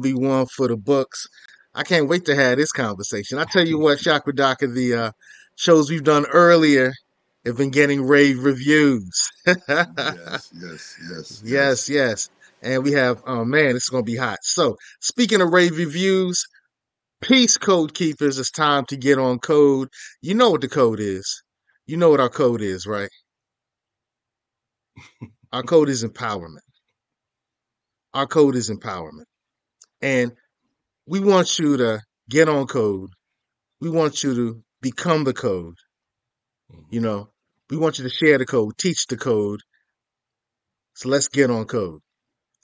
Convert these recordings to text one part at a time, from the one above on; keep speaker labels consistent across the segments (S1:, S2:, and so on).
S1: be one for the books. I can't wait to have this conversation. I tell you what, Chakra Doctor, the uh, shows we've done earlier have been getting rave reviews.
S2: yes, yes, yes, yes,
S1: yes, yes. And we have, oh man, it's going to be hot. So, speaking of rave reviews, peace, code keepers. It's time to get on code. You know what the code is. You know what our code is, right? our code is empowerment. Our code is empowerment. And we want you to get on code. We want you to become the code. Mm-hmm. You know, we want you to share the code, teach the code. So let's get on code.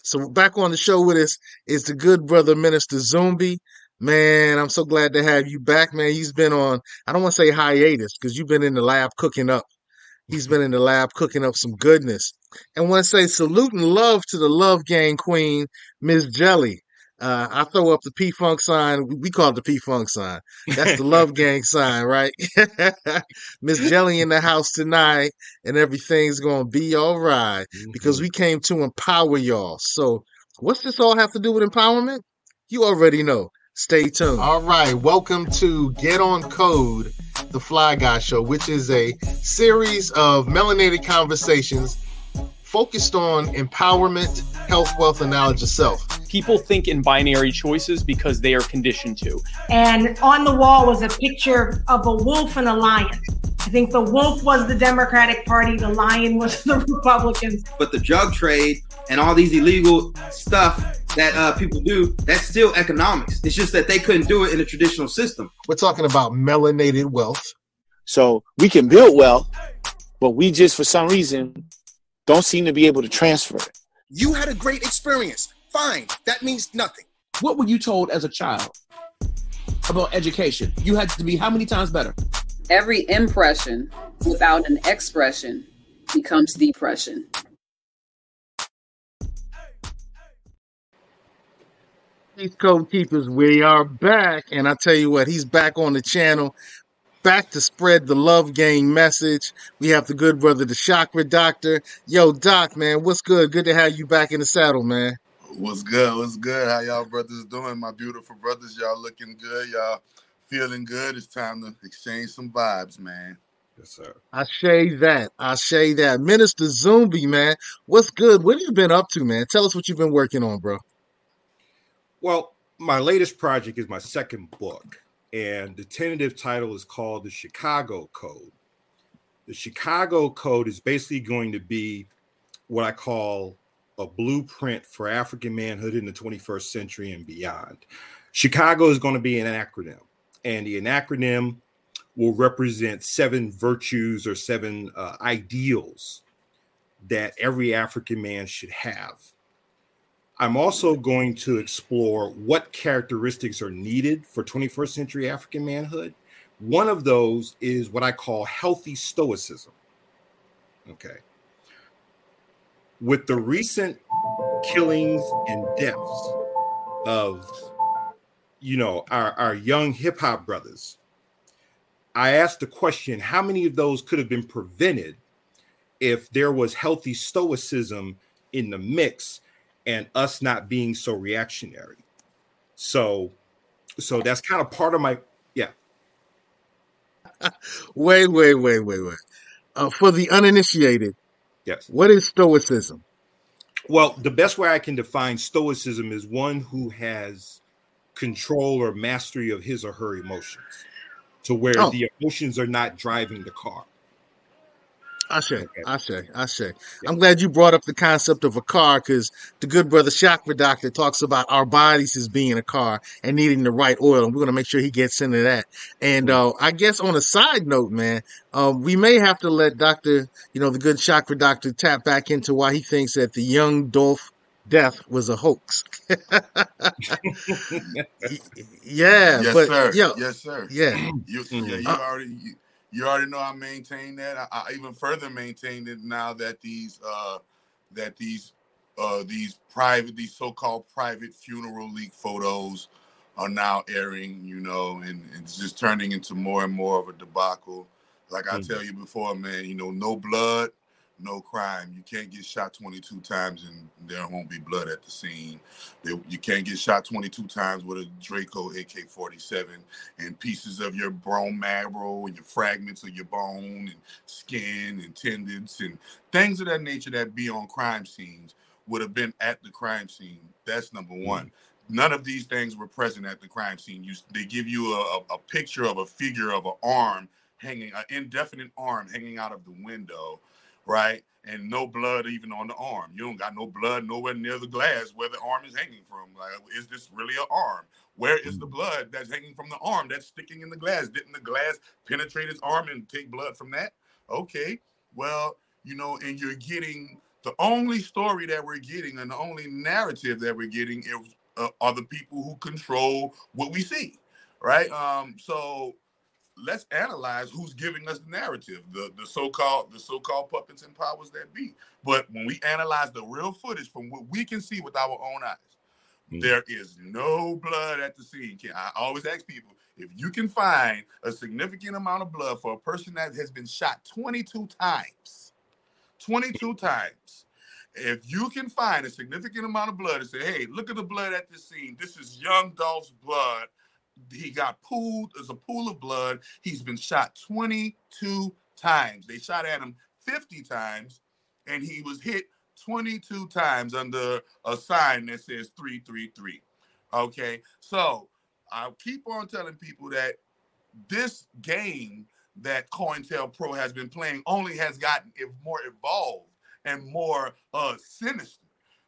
S1: So back on the show with us is the good brother Minister Zumbi. Man, I'm so glad to have you back, man. He's been on, I don't want to say hiatus because you've been in the lab cooking up. He's been in the lab cooking up some goodness. And want to say salute and love to the Love Gang Queen, Miss Jelly. Uh, I throw up the P Funk sign. We call it the P Funk sign. That's the Love Gang sign, right? Miss Jelly in the house tonight, and everything's gonna be all right mm-hmm. because we came to empower y'all. So, what's this all have to do with empowerment? You already know. Stay tuned. All right, welcome to Get On Code, the Fly Guy Show, which is a series of melanated conversations focused on empowerment, health, wealth, and knowledge of self.
S3: People think in binary choices because they are conditioned to.
S4: And on the wall was a picture of a wolf and a lion. I think the wolf was the Democratic Party, the lion was the Republicans.
S5: But the drug trade and all these illegal stuff that uh, people do, that's still economics. It's just that they couldn't do it in a traditional system.
S1: We're talking about melanated wealth.
S6: So we can build wealth, but we just, for some reason, don't seem to be able to transfer it.
S7: You had a great experience. Fine. That means nothing.
S8: What were you told as a child about education? You had to be how many times better?
S9: Every impression without an expression becomes depression.
S1: These code keepers, we are back, and I tell you what, he's back on the channel back to spread the love gang message. We have the good brother, the chakra doctor. Yo, Doc, man, what's good? Good to have you back in the saddle, man.
S2: What's good? What's good? How y'all brothers doing? My beautiful brothers, y'all looking good. Y'all feeling good. It's time to exchange some vibes, man.
S1: Yes, sir. I say that. I say that. Minister Zumbi, man, what's good? What have you been up to, man? Tell us what you've been working on, bro.
S10: Well, my latest project is my second book and the tentative title is called the Chicago Code. The Chicago Code is basically going to be what I call a blueprint for African manhood in the 21st century and beyond. Chicago is going to be an acronym, and the acronym will represent seven virtues or seven uh, ideals that every African man should have. I'm also going to explore what characteristics are needed for 21st century African manhood. One of those is what I call healthy stoicism. Okay. With the recent killings and deaths of, you know, our, our young hip hop brothers, I asked the question how many of those could have been prevented if there was healthy stoicism in the mix and us not being so reactionary. So, so that's kind of part of my yeah.
S1: wait, wait, wait, wait, wait. Uh, for the uninitiated,
S10: yes.
S1: What is Stoicism?
S10: Well, the best way I can define Stoicism is one who has control or mastery of his or her emotions, to where oh. the emotions are not driving the car.
S1: I say, I say, I say. I'm glad you brought up the concept of a car because the good brother Chakra Doctor talks about our bodies as being a car and needing the right oil, and we're gonna make sure he gets into that. And uh, I guess on a side note, man, uh, we may have to let Doctor, you know, the good Chakra Doctor tap back into why he thinks that the young Dolph death was a hoax. yeah,
S2: yes,
S1: but
S2: sir.
S1: Yeah,
S2: yes, sir.
S1: Yeah,
S2: you, yeah, you uh, already. You, you already know I maintain that. I, I even further maintain it now that these uh, that these uh, these private these so-called private funeral leak photos are now airing. You know, and, and it's just turning into more and more of a debacle. Like I mm-hmm. tell you before, man, you know, no blood, no crime. You can't get shot 22 times and there won't be blood at the scene. You can't get shot 22 times with a Draco AK 47 and pieces of your bone marrow and your fragments of your bone and skin and tendons and things of that nature that be on crime scenes would have been at the crime scene. That's number mm-hmm. one. None of these things were present at the crime scene. You, they give you a, a picture of a figure of an arm hanging, an indefinite arm hanging out of the window right? And no blood even on the arm. You don't got no blood nowhere near the glass where the arm is hanging from. Like, is this really an arm? Where is the mm. blood that's hanging from the arm that's sticking in the glass? Didn't the glass penetrate his arm and take blood from that? Okay, well, you know, and you're getting the only story that we're getting and the only narrative that we're getting is, uh, are the people who control what we see, right? Um, so let's analyze who's giving us the narrative, the, the so-called the so-called puppets and powers that be. But when we analyze the real footage from what we can see with our own eyes, mm. there is no blood at the scene. I always ask people if you can find a significant amount of blood for a person that has been shot 22 times, 22 times. If you can find a significant amount of blood and say, hey, look at the blood at this scene. This is young Dolph's blood he got pooled. There's a pool of blood. He's been shot 22 times. They shot at him 50 times, and he was hit 22 times under a sign that says 333. Okay, so I'll keep on telling people that this game that COINTELPRO has been playing only has gotten more evolved and more uh, sinister.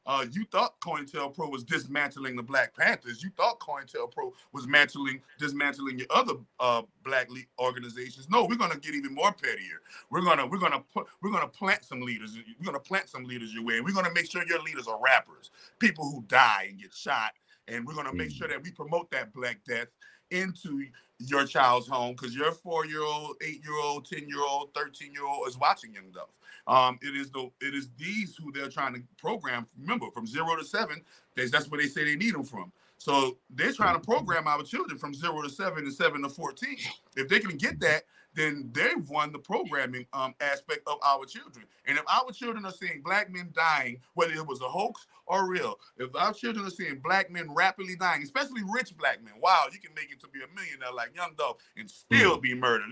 S2: Uh, you thought COINTELPRO was dismantling the Black Panthers. You thought COINTELPRO was mantling, dismantling your other uh, black league organizations. No, we're gonna get even more pettier. We're gonna we're gonna put we're gonna plant some leaders. We're gonna plant some leaders your way. And we're gonna make sure your leaders are rappers, people who die and get shot. And we're gonna make sure mm. that we promote that Black Death into your child's home because your four-year-old, eight-year-old, ten-year-old, thirteen-year-old is watching Young Dolph. Um, it is the it is these who they're trying to program. Remember, from zero to seven, that's, that's where they say they need them from. So they're trying to program our children from zero to seven and seven to fourteen. If they can get that, then they've won the programming um, aspect of our children. And if our children are seeing black men dying, whether it was a hoax or real, if our children are seeing black men rapidly dying, especially rich black men, wow, you can make it to be a millionaire like Young Dolph and still mm. be murdered.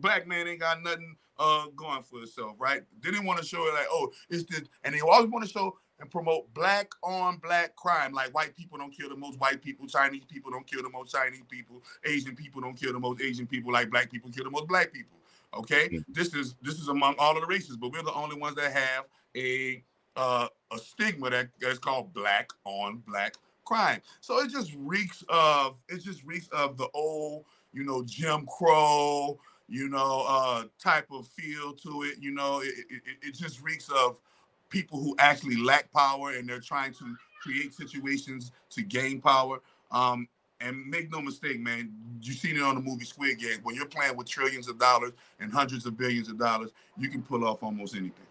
S2: Black man ain't got nothing uh, going for itself, right? They didn't want to show it like, oh, it's this, and they always want to show and promote black on black crime. Like white people don't kill the most white people, Chinese people don't kill the most Chinese people, Asian people don't kill the most Asian people, like black people kill the most black people. Okay, mm-hmm. this is this is among all of the races, but we're the only ones that have a uh, a stigma that's called black on black crime. So it just reeks of it just reeks of the old, you know, Jim Crow, you know, uh, type of feel to it. You know, it, it, it just reeks of people who actually lack power and they're trying to create situations to gain power. Um, and make no mistake, man, you've seen it on the movie Squid Game. When you're playing with trillions of dollars and hundreds of billions of dollars, you can pull off almost anything.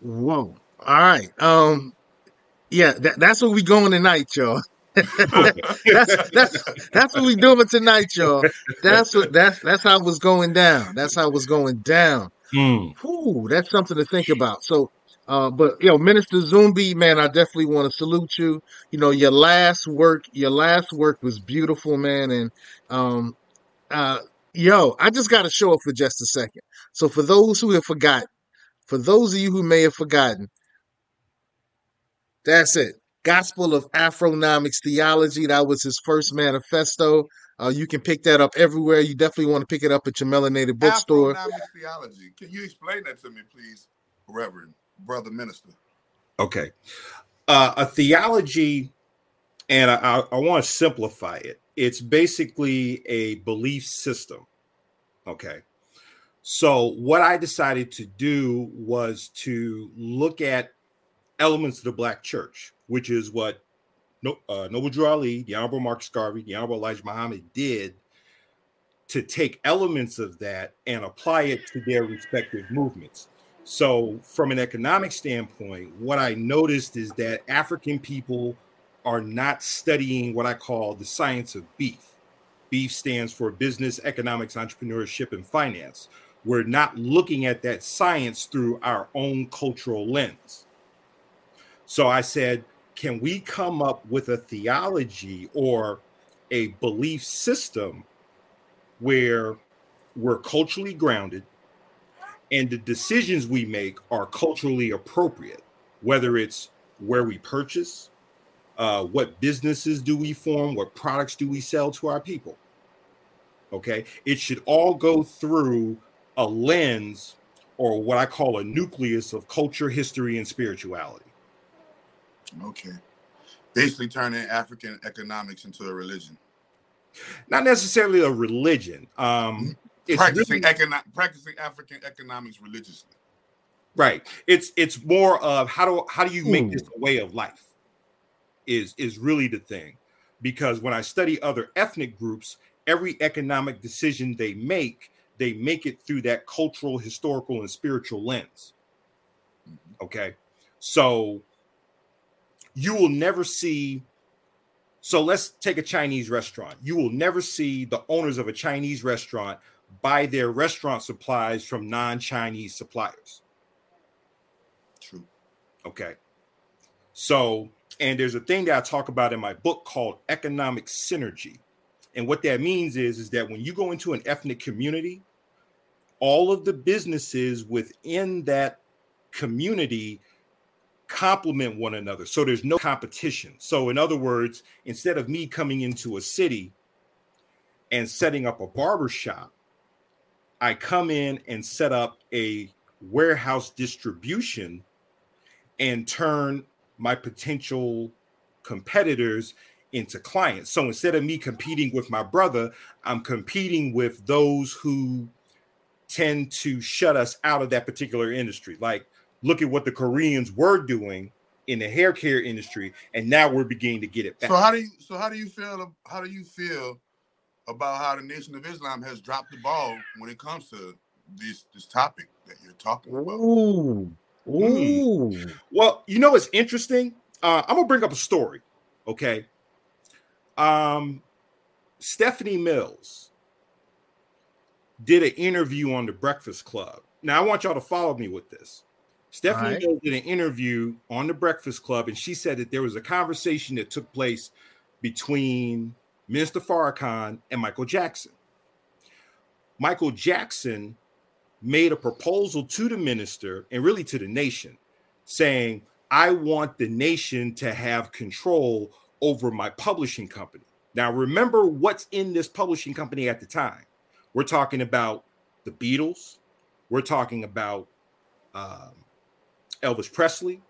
S1: Whoa. All right. Um, yeah, that, that's what we going tonight, y'all. that's that's that's what we doing tonight, y'all. That's what that's that's how it was going down. That's how it was going down. Mm. That's something to think about. So, uh, but you know, Minister Zumbi, man, I definitely want to salute you. You know, your last work, your last work was beautiful, man, and um, uh, yo, I just got to show up for just a second. So, for those who have forgotten, for those of you who may have forgotten, that's it. Gospel of Afronomics Theology. That was his first manifesto. Uh, you can pick that up everywhere. You definitely want to pick it up at your melanated bookstore.
S2: theology. Can you explain that to me, please, Reverend, Brother Minister?
S10: Okay. Uh, a theology, and I, I want to simplify it. It's basically a belief system. Okay. So, what I decided to do was to look at elements of the Black church, which is what no, uh, Noble Drew Ali, the Honorable Marcus Garvey, the Honorable Elijah Muhammad did to take elements of that and apply it to their respective movements. So, from an economic standpoint, what I noticed is that African people are not studying what I call the science of beef. Beef stands for business, economics, entrepreneurship, and finance. we're not looking at that science through our own cultural lens. So I said, can we come up with a theology or a belief system where we're culturally grounded and the decisions we make are culturally appropriate, whether it's where we purchase, uh, what businesses do we form, what products do we sell to our people. Okay, it should all go through a lens or what I call a nucleus of culture, history, and spirituality.
S2: Okay. Basically turning African economics into a religion.
S10: Not necessarily a religion. Um, mm-hmm. it's
S2: practicing
S10: really-
S2: econo- practicing African economics religiously.
S10: right. It's it's more of how do how do you make
S1: Ooh.
S10: this hmm. a way of life? Is is really the thing. Because when I study other ethnic groups, every economic decision they make, they make it through that cultural, historical, and spiritual lens. Mm-hmm. Okay. So you will never see. So let's take a Chinese restaurant. You will never see the owners of a Chinese restaurant buy their restaurant supplies from non Chinese suppliers.
S2: True.
S10: Okay. So, and there's a thing that I talk about in my book called economic synergy. And what that means is, is that when you go into an ethnic community, all of the businesses within that community complement one another. So there's no competition. So, in other words, instead of me coming into a city and setting up a barber shop, I come in and set up a warehouse distribution and turn my potential competitors into clients. So instead of me competing with my brother, I'm competing with those who tend to shut us out of that particular industry. Like, look at what the Koreans were doing in the hair care industry, and now we're beginning to get it back.
S2: So how do you so how do you feel how do you feel about how the Nation of Islam has dropped the ball when it comes to this this topic that you're talking about?
S1: Ooh. Ooh.
S10: Well, you know what's interesting? Uh, I'm gonna bring up a story. Okay. Um, Stephanie Mills did an interview on the Breakfast Club. Now I want y'all to follow me with this. Stephanie
S1: Alright.
S10: Mills did an interview on the Breakfast Club, and she said that there was a conversation that took place between Minister Farrakhan and Michael Jackson. Michael Jackson made a proposal to the minister and really to the nation saying, I want the nation to have control over my publishing company. Now, remember what's in this publishing company at the time. We're talking about the Beatles, we're talking about um, Elvis Presley,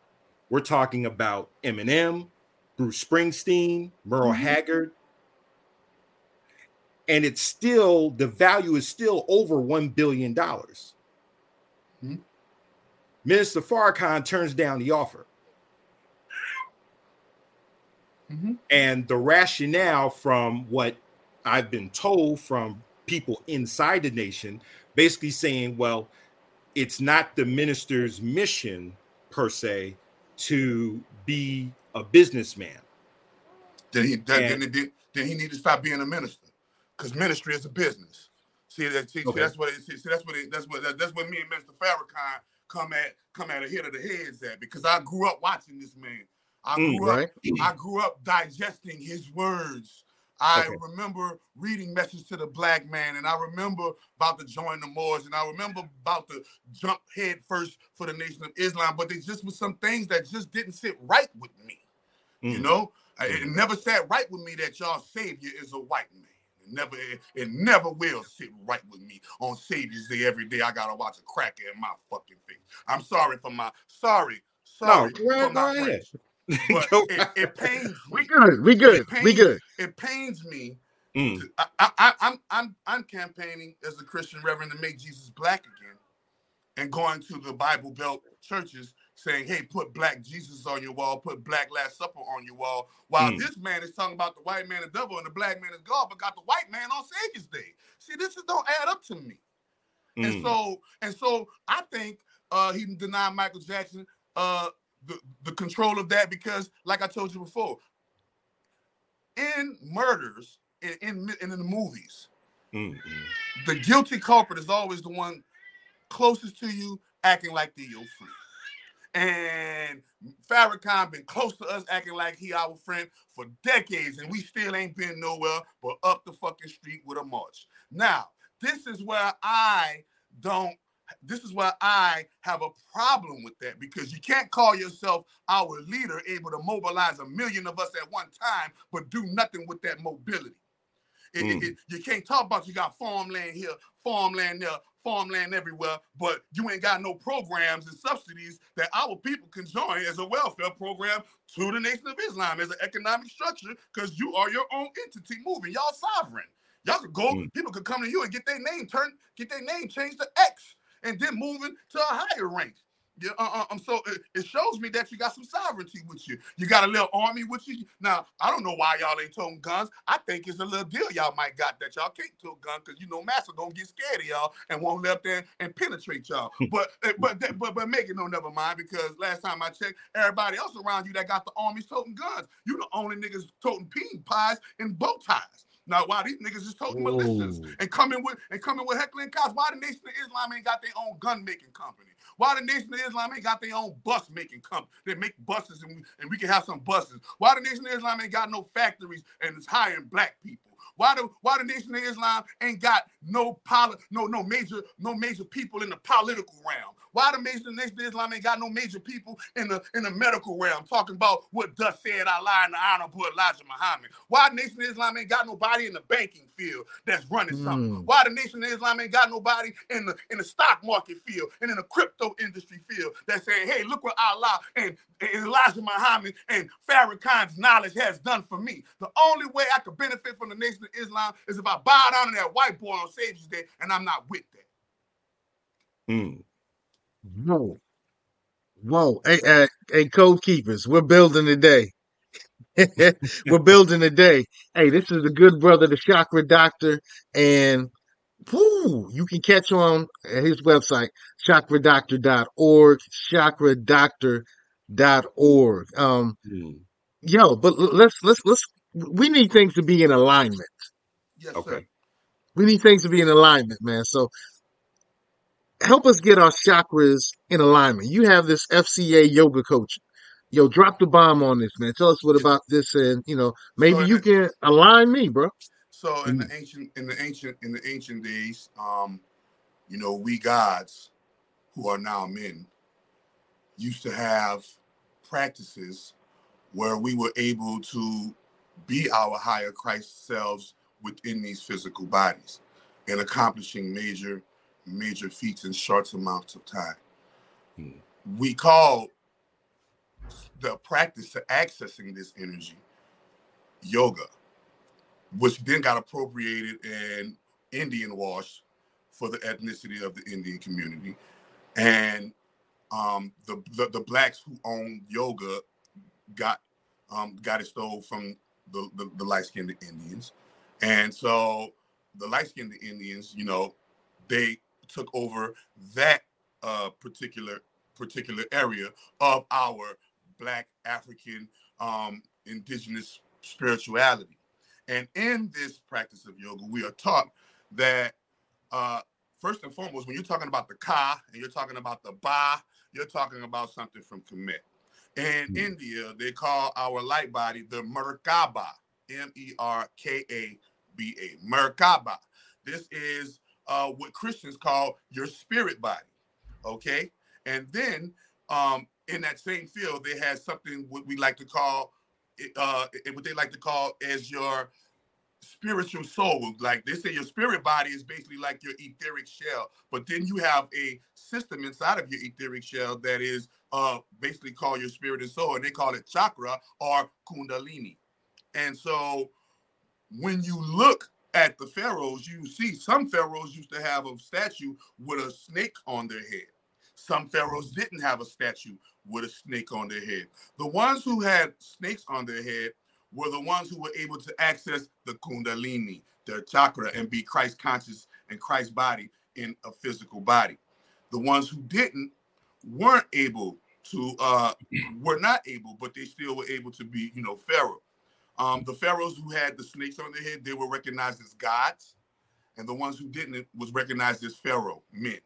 S10: we're talking about Eminem, Bruce Springsteen, Merle Haggard. And it's still, the value is still over $1 billion.
S2: Hmm.
S10: Minister Farrakhan turns down the offer.
S2: Mhm.
S10: And the rationale from what I've been told from people inside the nation, basically saying, well, it's not the minister's mission per se to be a businessman.
S2: Then he then,
S10: And-
S2: then, then, he need to stop being a minister because ministry is a business. See that? See, see, that's what. It, see, see, that's what. It, that's what. That, that's what me and Mr. Farrakhan come at come at a hit of the heads at because I grew up watching this man. I
S10: Mm,
S2: grew up.
S1: right.
S2: I grew up digesting his words. I
S10: Okay.
S2: remember reading Message to the Black Man, and I remember about to join the Moors, and I remember about to jump head first for the Nation of Islam. But there just was some things that just didn't sit right with me. You
S10: Mm.
S2: know, it never sat right with me that y'all savior is a white man. It never, it, it never will sit right with me on Savior's Day every day. I gotta watch a cracker in my fucking face. I'm sorry for my sorry, sorry
S10: go ahead, go ahead.
S2: French, but
S10: Go
S2: it, it pains me.
S1: We good. We good.
S2: It
S1: We
S2: pains-
S1: good.
S2: It pains me.
S10: Mm.
S2: to- I, I, I, I'm, I'm, I'm campaigning as a Christian reverend to make Jesus black again, and going to the Bible Belt churches saying, "Hey, put black Jesus on your wall, put black Last Supper on your wall." While
S10: Mm.
S2: this man is talking about the white man is devil and the black man is God, but got the white man on Savior's Day. See, this is, don't add up to me. And
S10: Mm.
S2: so, and so, I think uh, he denied Michael Jackson uh, the the control of that because, like I told you before, in murders in in, in the movies,
S10: Mm, mm.
S2: the guilty culprit is always the one closest to you acting like they your friend. And Farrakhan been close to us, acting like he our friend for decades, and we still ain't been nowhere but up the fucking street with a march. Now, this is where I don't. This is why I have a problem with that because you can't call yourself our leader, able to mobilize a million of us at one time, but do nothing with that mobility. It, it-
S10: Mm.
S2: it- you can't talk about you got farmland here, farmland there, farmland everywhere, but you ain't got no programs and subsidies that our people can join as a welfare program to the Nation of Islam as an economic structure because you are your own entity moving. Y'all sovereign. Y'all could go,
S10: Mm.
S2: people could come to you and get their name turned, get their name changed to X and then moving to a higher rank. Yeah, uh, uh, um, so it, it shows me that you got some sovereignty with you. You got a little army with you. Now, I don't know why y'all ain't toting guns. I think it's a little deal y'all might got that y'all can't tote gun because you know Master gonna get scared of y'all and won't let there and penetrate y'all. but eh, but that- but but make it no never mind because last time I checked, everybody else around you that got the army toting guns, you the only niggas toting bean pies and bow ties. Now, why these niggas is toting militias and coming with and coming with heckling cops? Why the Nation of Islam ain't got their own gun making company? Why the Nation of Islam ain't got their own bus making company? They make buses and we, and we can have some buses. Why the Nation of Islam ain't got no factories and it's hiring black people? Why the why the Nation of Islam ain't got no poli- no no major no major people in the political realm? Why the Nation, Nation of Islam ain't got no major people in the in the medical realm talking about what thus said Allah and the Honorable Elijah Muhammad? Why the Nation of Islam ain't got nobody in the banking field that's running something?
S1: Mm.
S2: Why the Nation of Islam ain't got nobody in the in the stock market field and in the crypto industry field that's saying, hey, look what Allah and, and Elijah Muhammad and Farrakhan's knowledge has done for me. The only way I could benefit from the Nation of Islam is if I bow down to that white boy on Savior's Day, and I'm not with that.
S10: Mm.
S1: Whoa. Whoa. Hey, uh, hey, code keepers, we're building today. we're building today. Hey, this is the good brother, the chakra doctor, and whoo, you can catch on his website, chakradoctor.org, chakradoctor.org. Um,
S10: Mm.
S1: yo, but let's let's let's we need things to be in alignment.
S2: Yes,
S10: Okay.
S2: sir.
S1: We need things to be in alignment, man. So help us get our chakras in alignment. You have this FCA yoga coach. Yo, drop the bomb on this, man. Tell us what about this, and you know, maybe
S2: in
S1: you
S2: the-
S1: can align me, bro.
S2: So in the ancient, in the ancient, in the ancient days, um, you know, we gods who are now men used to have practices where we were able to be our higher Christ selves within these physical bodies and accomplishing major, major feats in short amounts of time.
S10: Hmm.
S2: We call the practice to accessing this energy yoga which then got appropriated and Indian wash for the ethnicity of the Indian community. And um, the, the the blacks who owned yoga got um, got it stole from the, the, the light-skinned Indians. And so the light-skinned Indians, you know, they took over that uh, particular particular area of our black African um, indigenous spirituality. And in this practice of yoga, we are taught that uh, first and foremost, when you're talking about the ka and you're talking about the ba, you're talking about something from Kemet. In India, they call our light body the Merkaba, M E R K A B A, Merkaba. This is uh, what Christians call your spirit body. Okay. And then um, in that same field, they had something what we like to call uh, what they like to call as your spiritual soul. Like they say, your spirit body is basically like your etheric shell, but then you have a system inside of your etheric shell that is uh, basically called your spirit and soul, and they call it chakra or kundalini. And so when you look at the pharaohs, you see some pharaohs used to have a statue with a snake on their head. Some pharaohs didn't have a statue with a snake on their head. The ones who had snakes on their head were the ones who were able to access the kundalini, their chakra, and be Christ conscious and Christ body in a physical body. The ones who didn't weren't able to, uh, were not able, but they still were able to be, you know, pharaoh. Um, the pharaohs who had the snakes on their head, they were recognized as gods, and the ones who didn't was recognized as pharaoh men.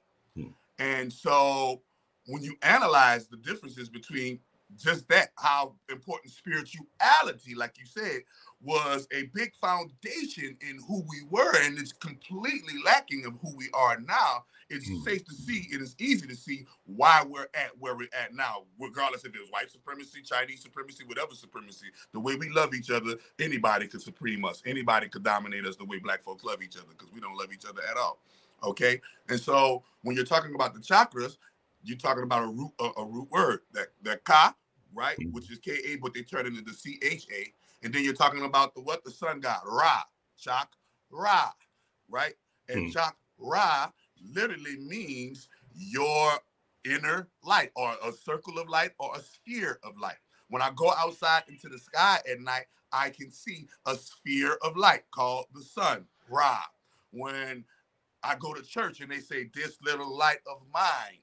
S2: And so when you analyze the differences between just that, how important spirituality, like you said, was a big foundation in who we were, and it's completely lacking of who we are now. It's
S10: Hmm.
S2: safe to see, it is easy to see why we're at where we're at now, regardless if it's white supremacy, Chinese supremacy, whatever supremacy. The way we love each other, anybody could supreme us, anybody could dominate us the way black folks love each other because we don't love each other at all. Okay, and so when you're talking about the chakras, you're talking about a root a, a root word that that ka, right, which is K A, but they turn it into C H A, and then you're talking about the what the sun god Ra, Chak Ra, right, and
S10: Hmm.
S2: Chak Ra literally means your inner light or a circle of light or a sphere of light. When I go outside into the sky at night, I can see a sphere of light called the sun, Ra. When I go to church and they say, This little light of mine,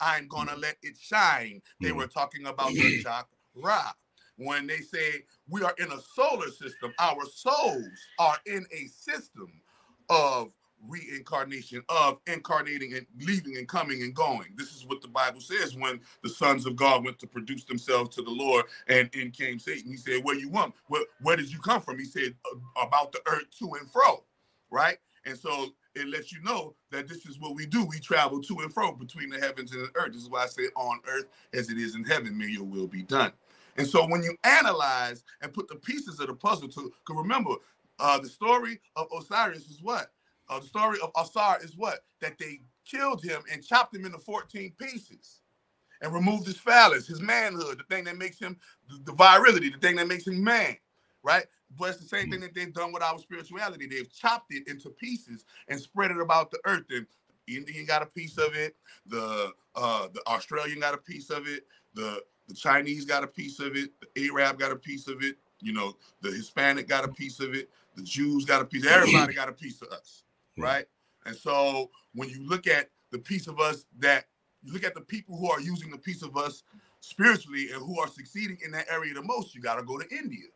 S2: I'm gonna let it shine. They were talking about the chakra. When they say we are in a solar system, our souls are in a system of reincarnation, of incarnating and leaving and coming and going. This is what the Bible says when the sons of God went to produce themselves to the Lord, and in came Satan. He said, Where you want? Where, where did you come from? He said, "Uh, About the earth to and fro, right? And so it lets you know that this is what we do. We travel to and fro between the heavens and the earth. This is why I say on earth as it is in heaven, may your will be done. And so when you analyze and put the pieces of the puzzle to, because remember, uh, the story of Osiris is what? Uh, the story of Osar is what? That they killed him and chopped him into 14 pieces and removed his phallus, his manhood, the thing that makes him, the, the virility, the thing that makes him man, right? But it's the same thing that they've done with our spirituality. They've chopped it into pieces and spread it about the earth. And the Indian got a piece of it. The uh, the Australian got a piece of it. The the Chinese got a piece of it. The Arab got a piece of it. You know, the Hispanic got a piece of it. The Jews got a piece. Everybody got a piece of us, right? And so when you look at the piece of us that you look at the people who are using the piece of us spiritually and who are succeeding in that area the most, you got to go to India.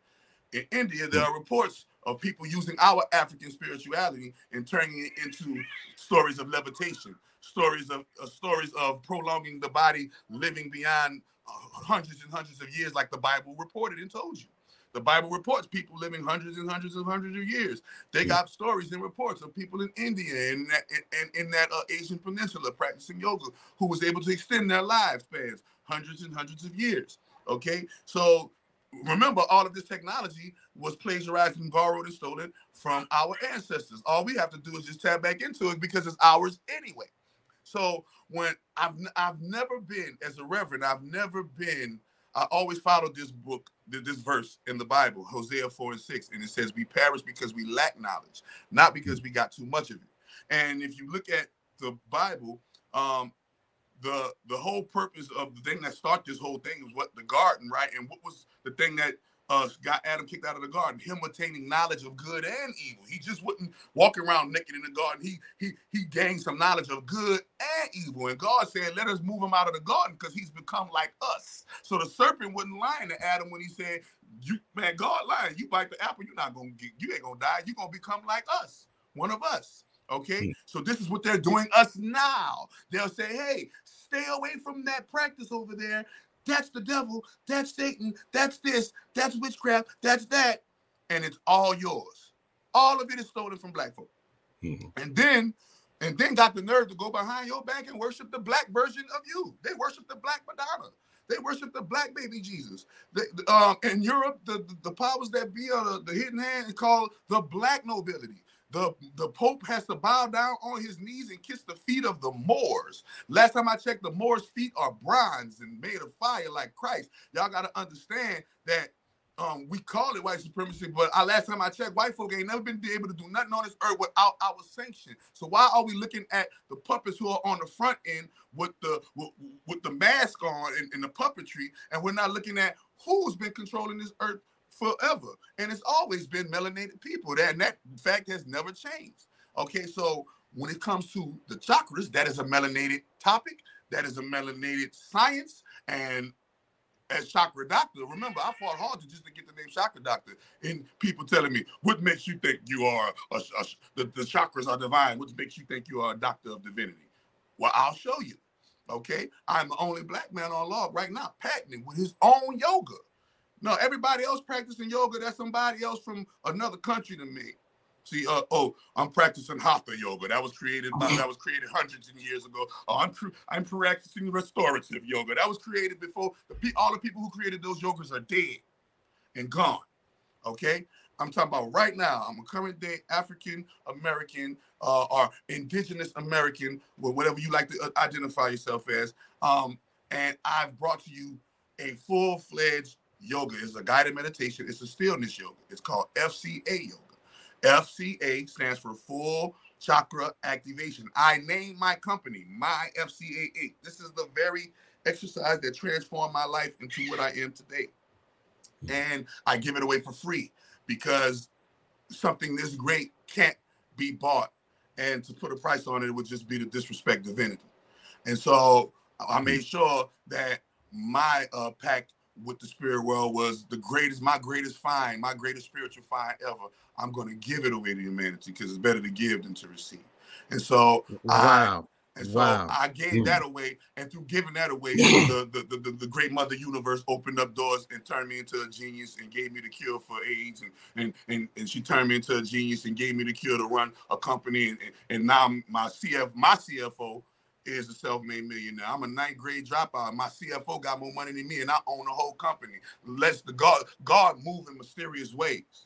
S2: In India, there are reports of people using our African spirituality and turning it into stories of levitation, stories of uh, stories of prolonging the body, living beyond uh, hundreds and hundreds of years, like the Bible reported and told you. The Bible reports people living hundreds and hundreds and hundreds of years. They got stories and reports of people in India and and, in that uh, Asian peninsula practicing yoga who was able to extend their lifespans hundreds and hundreds of years. Okay, so remember, all of this technology was plagiarized and borrowed and stolen from our ancestors. All we have to do is just tap back into it because it's ours anyway. So when I've I've never been as a reverend, I've never been. I always followed this book, this verse in the Bible, Hosea 4 and 6, and it says, We perish because we lack knowledge, not because we got too much of it. And if you look at the Bible, um, the the whole purpose of the thing that started this whole thing was what the garden, right? And what was the thing that uh, got Adam kicked out of the garden? Him attaining knowledge of good and evil. He just wouldn't walk around naked in the garden. He he he gained some knowledge of good and evil. And God said, "Let us move him out of the garden because he's become like us." So the serpent wasn't lying to Adam when he said, "You man, God lying. You bite the apple, you're not gonna get. You ain't gonna die. You're gonna become like us, one of us." Okay, so this is what they're doing us now. They'll say, "Hey, stay away from that practice over there. That's the devil. That's Satan. That's this. That's witchcraft. That's that." And it's all yours. All of it is stolen from black folk. And then, and then got the nerve to go behind your back and worship the black version of you. They worship the black Madonna. They worship the black baby Jesus. The, the, um, in Europe, the, the, the powers that be are the, the hidden hand is called the black nobility. The, the Pope has to bow down on his knees and kiss the feet of the Moors. Last time I checked, the Moors' feet are bronze and made of fire like Christ. Y'all got to understand that um, we call it white supremacy, but I, last time I checked, white folk ain't never been able to do nothing on this earth without our sanction. So why are we looking at the puppets who are on the front end with the with, with the mask on and, and the puppetry, and we're not looking at who's been controlling this earth forever? And it's always been melanated people. That and that fact has never changed. Okay, so when it comes to the chakras, that is a melanated topic. That is a melanated science, and as chakra doctor. Remember, I fought hard to just to get the name chakra doctor, and people telling me, "What makes you think you are a, a, the, the chakras are divine? What makes you think you are a doctor of divinity?" Well, I'll show you. Okay, I'm the only black man on law right now patenting with his own yoga. No, everybody else practicing yoga, that's somebody else from another country than me. See, uh, oh, I'm practicing hatha yoga. That was created by, that was created hundreds of years ago. Oh, I'm I'm practicing restorative yoga. That was created before the all the people who created those yogas are dead and gone. Okay, I'm talking about right now. I'm a current day African American uh, or indigenous American, or whatever you like to uh, identify yourself as. Um, and I've brought to you a full fledged yoga. It's a guided meditation. It's a stillness yoga. It's called FCA yoga. FCA stands for Full Chakra Activation. I named my company My FCA 8. This is the very exercise that transformed my life into what I am today. And I give it away for free because something this great can't be bought. And to put a price on it would just be to disrespect divinity. And so I made sure that my uh, with the spirit world was the greatest, my greatest find, my greatest spiritual find ever. I'm going to give it away to humanity because it's better to give than to receive. And so, wow. I, and so wow. I gave mm. that away, and through giving that away, the, the, the, the, great mother universe opened up doors and turned me into a genius and gave me the cure for AIDS, and and and, and she turned me into a genius and gave me the cure to run a company, and, and, and now my CF my CFO is a self-made millionaire. I'm a ninth grade dropout. My CFO got more money than me, and I own the whole company. Let's the God God move in mysterious ways,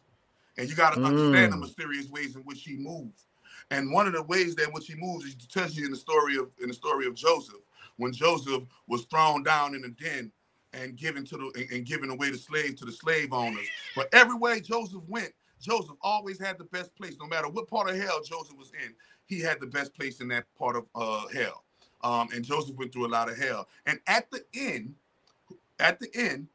S2: and you got to mm. understand the mysterious ways in which He moves. And one of the ways that which He moves is to tells you in the story of in the story of Joseph, when Joseph was thrown down in a den and given to the and given away the slave to the slave owners. But everywhere Joseph went, Joseph always had the best place, no matter what part of hell Joseph was in. He had the best place in that part of uh, hell. Um, and Joseph went through a lot of hell. And at the end, at the end,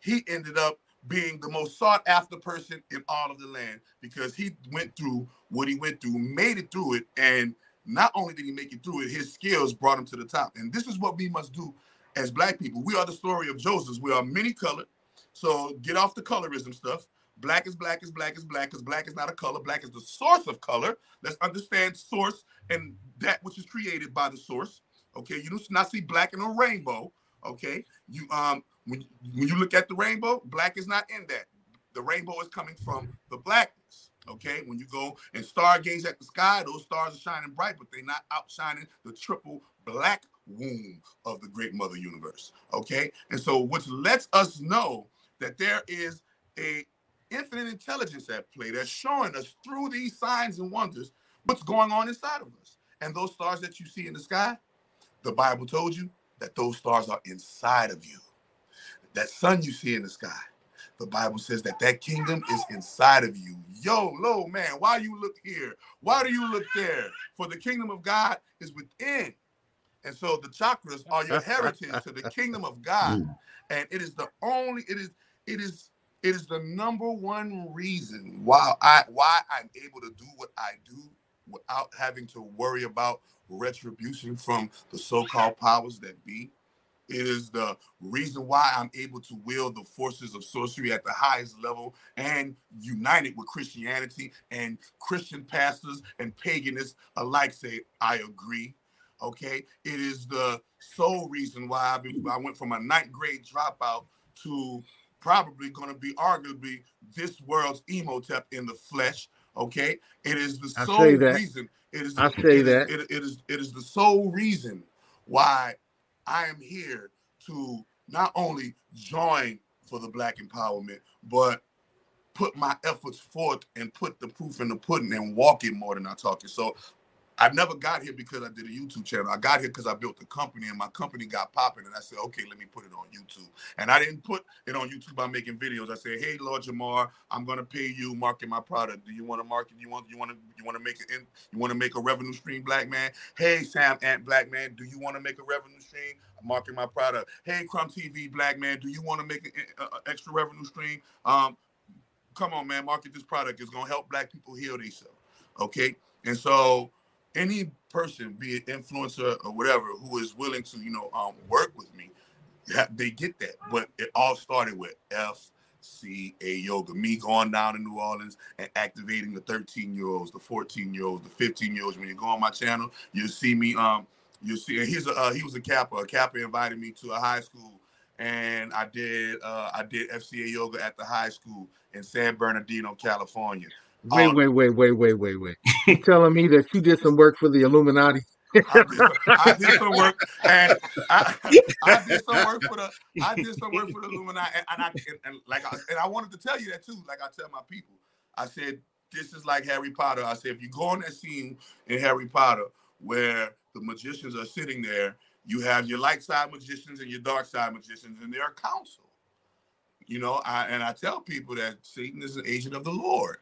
S2: he ended up being the most sought after person in all of the land because he went through what he went through, made it through it, and not only did he make it through it, his skills brought him to the top. And this is what we must do as black people. We are the story of Joseph. We are many colored. So get off the colorism stuff. Black is black is black is black because black is not a color. Black is the source of color. Let's understand source and that which is created by the source. Okay, you do not see black in a rainbow. Okay, you um when when you look at the rainbow, black is not in that. The rainbow is coming from the blackness. Okay, when you go and stargaze at the sky, those stars are shining bright, but they're not outshining the triple black womb of the great mother universe. Okay, and so which lets us know that there is a infinite intelligence at play that's showing us through these signs and wonders what's going on inside of us. And those stars that you see in the sky, the Bible told you that those stars are inside of you. That sun you see in the sky, the Bible says that that kingdom is inside of you. Yo, lo, man, why you look here? Why do you look there? For the kingdom of God is within. And so the chakras are your heritage to the kingdom of God. Mm. And it is the only, it is, it is, it is the number one reason why I why I'm able to do what I do without having to worry about retribution from the so-called powers that be. It is the reason why I'm able to wield the forces of sorcery at the highest level and united with Christianity and Christian pastors and paganists alike say, I agree. Okay. It is the sole reason why I, I went from a ninth grade dropout to probably going to be arguably this world's Imhotep in the flesh. Okay. It is the sole reason it is.
S1: I say
S2: it
S1: that
S2: is, it, it is. It is the sole reason why I am here to not only join for the Black empowerment, but put my efforts forth and put the proof in the pudding and walk it more than I talk it. So I never got here because I did a YouTube channel. I got here because I built a company and my company got popping. And I said, okay, let me put it on YouTube. And I didn't put it on YouTube by making videos. I said, hey, Lord Jamar, I'm gonna pay you market my product. Do you want to market? You want you want to you want to make it you want to make a revenue stream, black man? Hey, Sam Ant Black Man, do you want to make a revenue stream? I'm marketing my product. Hey, Crumb TV Black Man, do you want to make an extra revenue stream? Um, come on, man, market this product. It's gonna help black people heal themselves. Okay. And so any person, be it influencer or whatever, who is willing to, you know, um, work with me, they get that. But it all started with FCA yoga. Me going down to New Orleans and activating the 13 year olds, the 14 year olds, the 15 year olds. When you go on my channel, you'll see me um You'll see. And he's a uh, he was a Kappa. A Kappa invited me to a high school, and I did uh, I did FCA yoga at the high school in San Bernardino, California.
S1: Wait,
S2: Um,
S1: wait, wait, wait, wait, wait, wait. You telling me that you did some work for the Illuminati?
S2: I did, I did some work, and I, I did some work for the I did some work for the Illuminati, and, and I and, and like I, and I wanted to tell you that too. Like I tell my people, I said this is like Harry Potter. I said if you go on that scene in Harry Potter where the magicians are sitting there, you have your light side magicians and your dark side magicians, and they're a council. You know, I and I tell people that Satan is an agent of the Lord,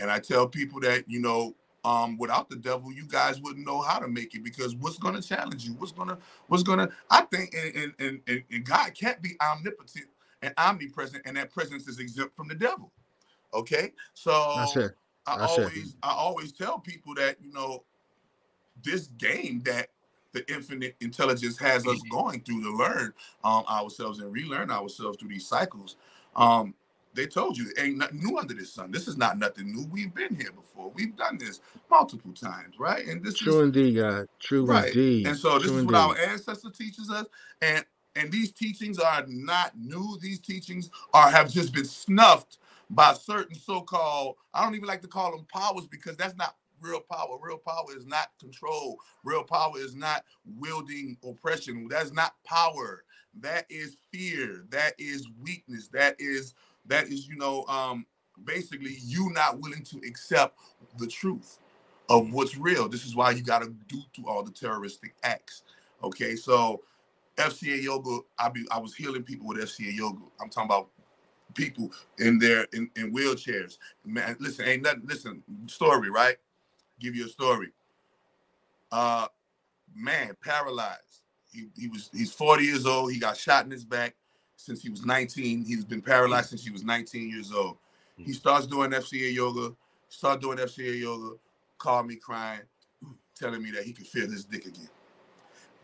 S2: and I tell people that you know um without the devil you guys wouldn't know how to make it because what's going to challenge you what's going to what's going to i think and, and, and, and god can't be omnipotent and omnipresent and that presence is exempt from the devil okay so
S1: That's it.
S2: i
S1: That's it.
S2: always i always tell people that you know this game that the infinite intelligence has us going through to learn um, ourselves and relearn ourselves through these cycles um, they told you ain't nothing new under the sun. This is not nothing new. We've been here before. We've done this multiple times, right? And this is
S1: True
S2: is
S1: indeed, God. True
S2: right.
S1: indeed.
S2: And so this
S1: True
S2: is
S1: indeed.
S2: what our ancestor teaches us, and and these teachings are not new. These teachings are have just been snuffed by certain so-called. I don't even like to call them powers because that's not real power. Real power is not control. Real power is not wielding oppression. That's not power. That is fear. That is weakness. That is that is you know um basically you not willing to accept the truth of what's real. This is why you got to do through all the terroristic acts. Okay, so FCA yoga, I be I was healing people with FCA yoga. I'm talking about people in their in, in wheelchairs. Man, listen, ain't nothing. Listen, story, right? Give you a story. Uh, man, paralyzed. He, he was he's 40 years old. He got shot in his back since he was 19. He's been paralyzed since he was 19 years old. Hmm. He starts doing FCA yoga. Start doing FCA yoga. Called me crying, telling me that he could feel his dick again.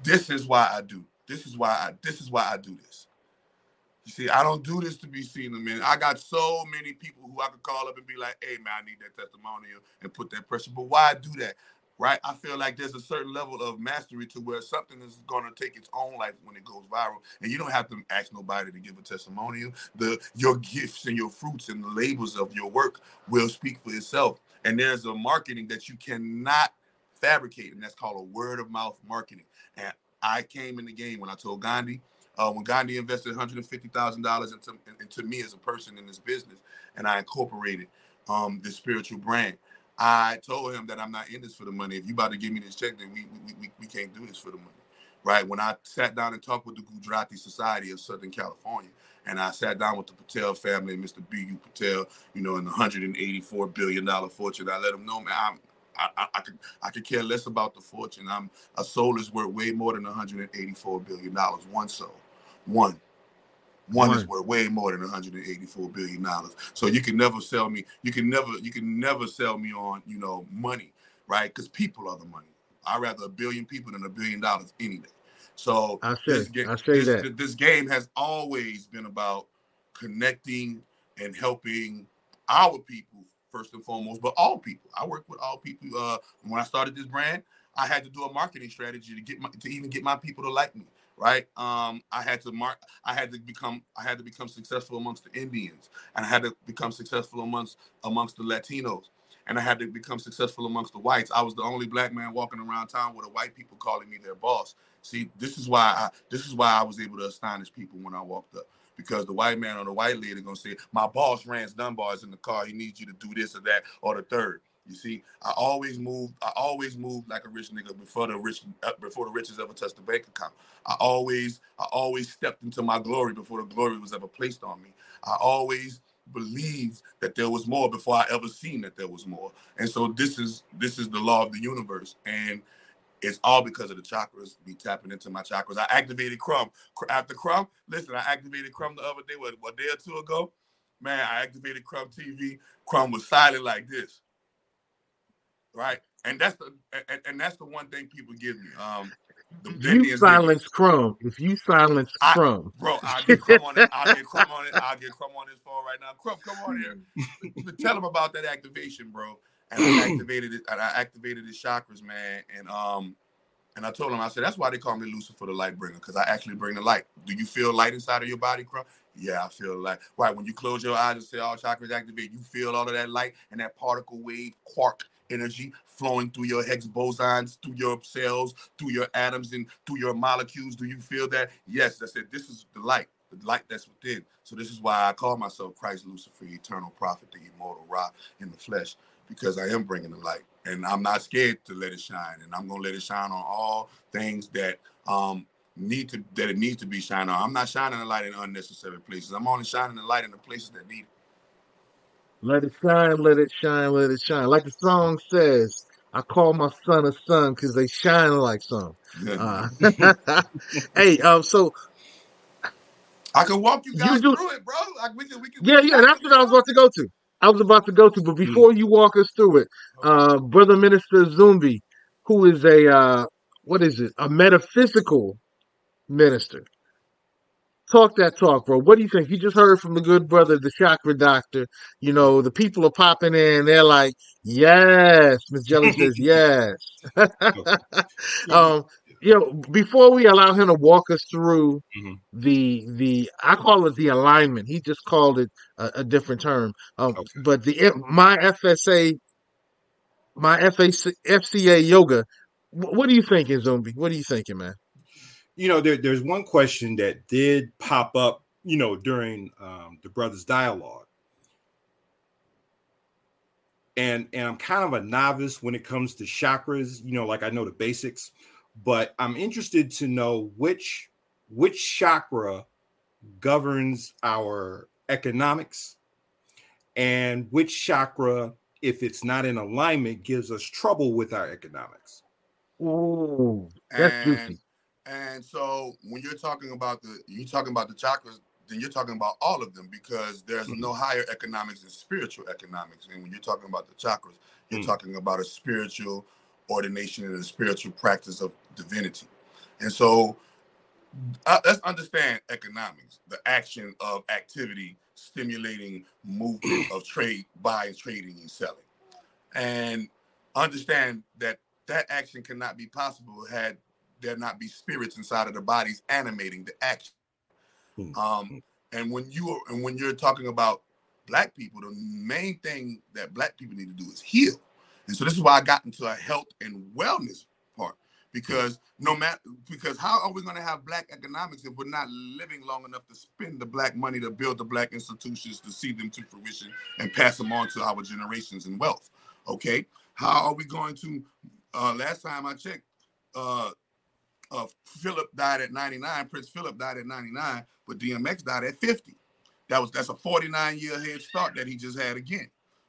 S2: This is why I do. This is why I. This is why I do this. You see, I don't do this to be seen a minute. I got so many people who I could call up and be like, "Hey, man, I need that testimonial," and put that pressure. But why do that? Right? I feel like there's a certain level of mastery to where something is going to take its own life when it goes viral, and you don't have to ask nobody to give a testimonial. The your gifts and your fruits and the labels of your work will speak for itself. And there's a marketing that you cannot fabricate, and that's called a word of mouth marketing. And I came in the game when I told Gandhi, uh, when Gandhi invested $150,000 into, into me as a person in this business, and I incorporated um, this spiritual brand. I told him that I'm not in this for the money. If you about to give me this check, then we, we, we, we can't do this for the money. Right. When I sat down and talked with the Gujarati Society of Southern California, and I sat down with the Patel family Mr. B.U. Patel, you know, in the 184 billion dollar fortune, I let them know, man, I'm I, I, I could I could care less about the fortune. I'm a soul is worth way more than 184 billion dollars. One soul, one, one is worth way more than 184 billion dollars. So you can never sell me. You can never you can never sell me on you know money, right? Because people are the money. I'd rather a billion people than a billion dollars any day. So
S1: I say,
S2: this, ga-
S1: I say
S2: this,
S1: that.
S2: this game has always been about connecting and helping our people first and foremost, but all people. I work with all people. Uh, when I started this brand, I had to do a marketing strategy to get my to even get my people to like me. Right. Um, I had to mark. I had to become. I had to become successful amongst the Indians, and I had to become successful amongst amongst the Latinos, and I had to become successful amongst the whites. I was the only black man walking around town with the white people calling me their boss. See, this is why I this is why I was able to astonish people when I walked up. Because the white man or the white lady gonna say, My boss Rance Dunbar is in the car, he needs you to do this or that or the third. You see, I always moved, I always moved like a rich nigga before the rich uh, before the riches ever touched the bank account. I always, I always stepped into my glory before the glory was ever placed on me. I always believed that there was more before I ever seen that there was more. And so this is this is the law of the universe. And it's all because of the chakras, me tapping into my chakras. I activated Crumb. After Crumb, listen, I activated Crumb the other day, what, a day or two ago? Man, I activated Crumb TV. Crumb was silent like this. Right? And that's the and, and that's the one thing people give me. Um the
S1: If you
S2: Indians me-
S1: silence Crumb, if you silence
S2: I-
S1: Crumb,
S2: Bro, I'll get Crumb on it. I'll get Crumb on it. I'll get Crumb on his phone right now. Crumb, come on here. Tell him about that activation, bro. And I activated it. And I activated his chakras, man. And um, And I told him, I said, that's why they call me Lucifer the light bringer, because I actually bring the light. Do you feel light inside of your body, Crump? Yeah, I feel light. Right. When you close your eyes and say all chakras activate, you feel all of that light and that particle wave quark energy flowing through your Higgs bosons, through your cells, through your atoms, and through your molecules. Do you feel that? Yes, I said, this is the light, the light that's within. So this is why I call myself Christ Lucifer, eternal prophet, the immortal Ra in the flesh, because I am bringing the light and I'm not scared to let it shine. And I'm gonna let it shine on all things that um need to that it needs to be shining on. I'm not shining the light in unnecessary places. I'm only shining the light in the places that need it.
S1: Let it shine, let it shine, let it shine. Like the song says, I call my son a son because they shine like some. Uh, hey, um, so
S2: I can walk you guys
S1: do-
S2: through it, bro. Like we can, we can.
S1: yeah, yeah, that's what I was about to go to. I was about to go to, but before you walk us through it, uh, brother minister Zumbi, who is a uh, what is it? A metaphysical minister. Talk that talk, bro. What do you think? You just heard from the good brother, the chakra doctor. You know, the people are popping in. They're like, yes. Miss Jelly says, yes. um, you know, before we allow him to walk us through
S10: Mhm.
S1: the the I call it the alignment. He just called it a, a different term. Um,
S10: Okay.
S1: but the my FSA, my FAC, FCA yoga. What are you thinking, Zombie? What are you thinking, man?
S10: You know, there, there's one question that did pop up, you know, during um, the brothers' dialogue, and and I'm kind of a novice when it comes to chakras. You know, like I know the basics, but I'm interested to know which which chakra governs our economics, and which chakra, if it's not in alignment, gives us trouble with our economics.
S1: Ooh, that's
S2: and,
S1: juicy.
S2: And so when you're talking about the you're talking about the chakras, then you're talking about all of them because there's no higher economics than spiritual economics. And when you're talking about the chakras, you're
S10: Mm.
S2: talking about a spiritual ordination and a spiritual practice of divinity. And so uh, let's understand economics, the action of activity stimulating movement of trade, buying, trading, and selling. And understand that that action cannot be possible had there not be spirits inside of the bodies animating the action.
S10: Hmm.
S2: Um, and when you are, and when you're talking about black people, the main thing that black people need to do is heal. And so this is why I got into a health and wellness part because no matter because how are we going to have black economics if we're not living long enough to spend the black money to build the black institutions to see them to fruition and pass them on to our generations in wealth okay how are we going to uh last time i checked uh uh philip died at 99 prince philip died at 99 but dmx died at 50 that was that's a 49 year head start that he just had again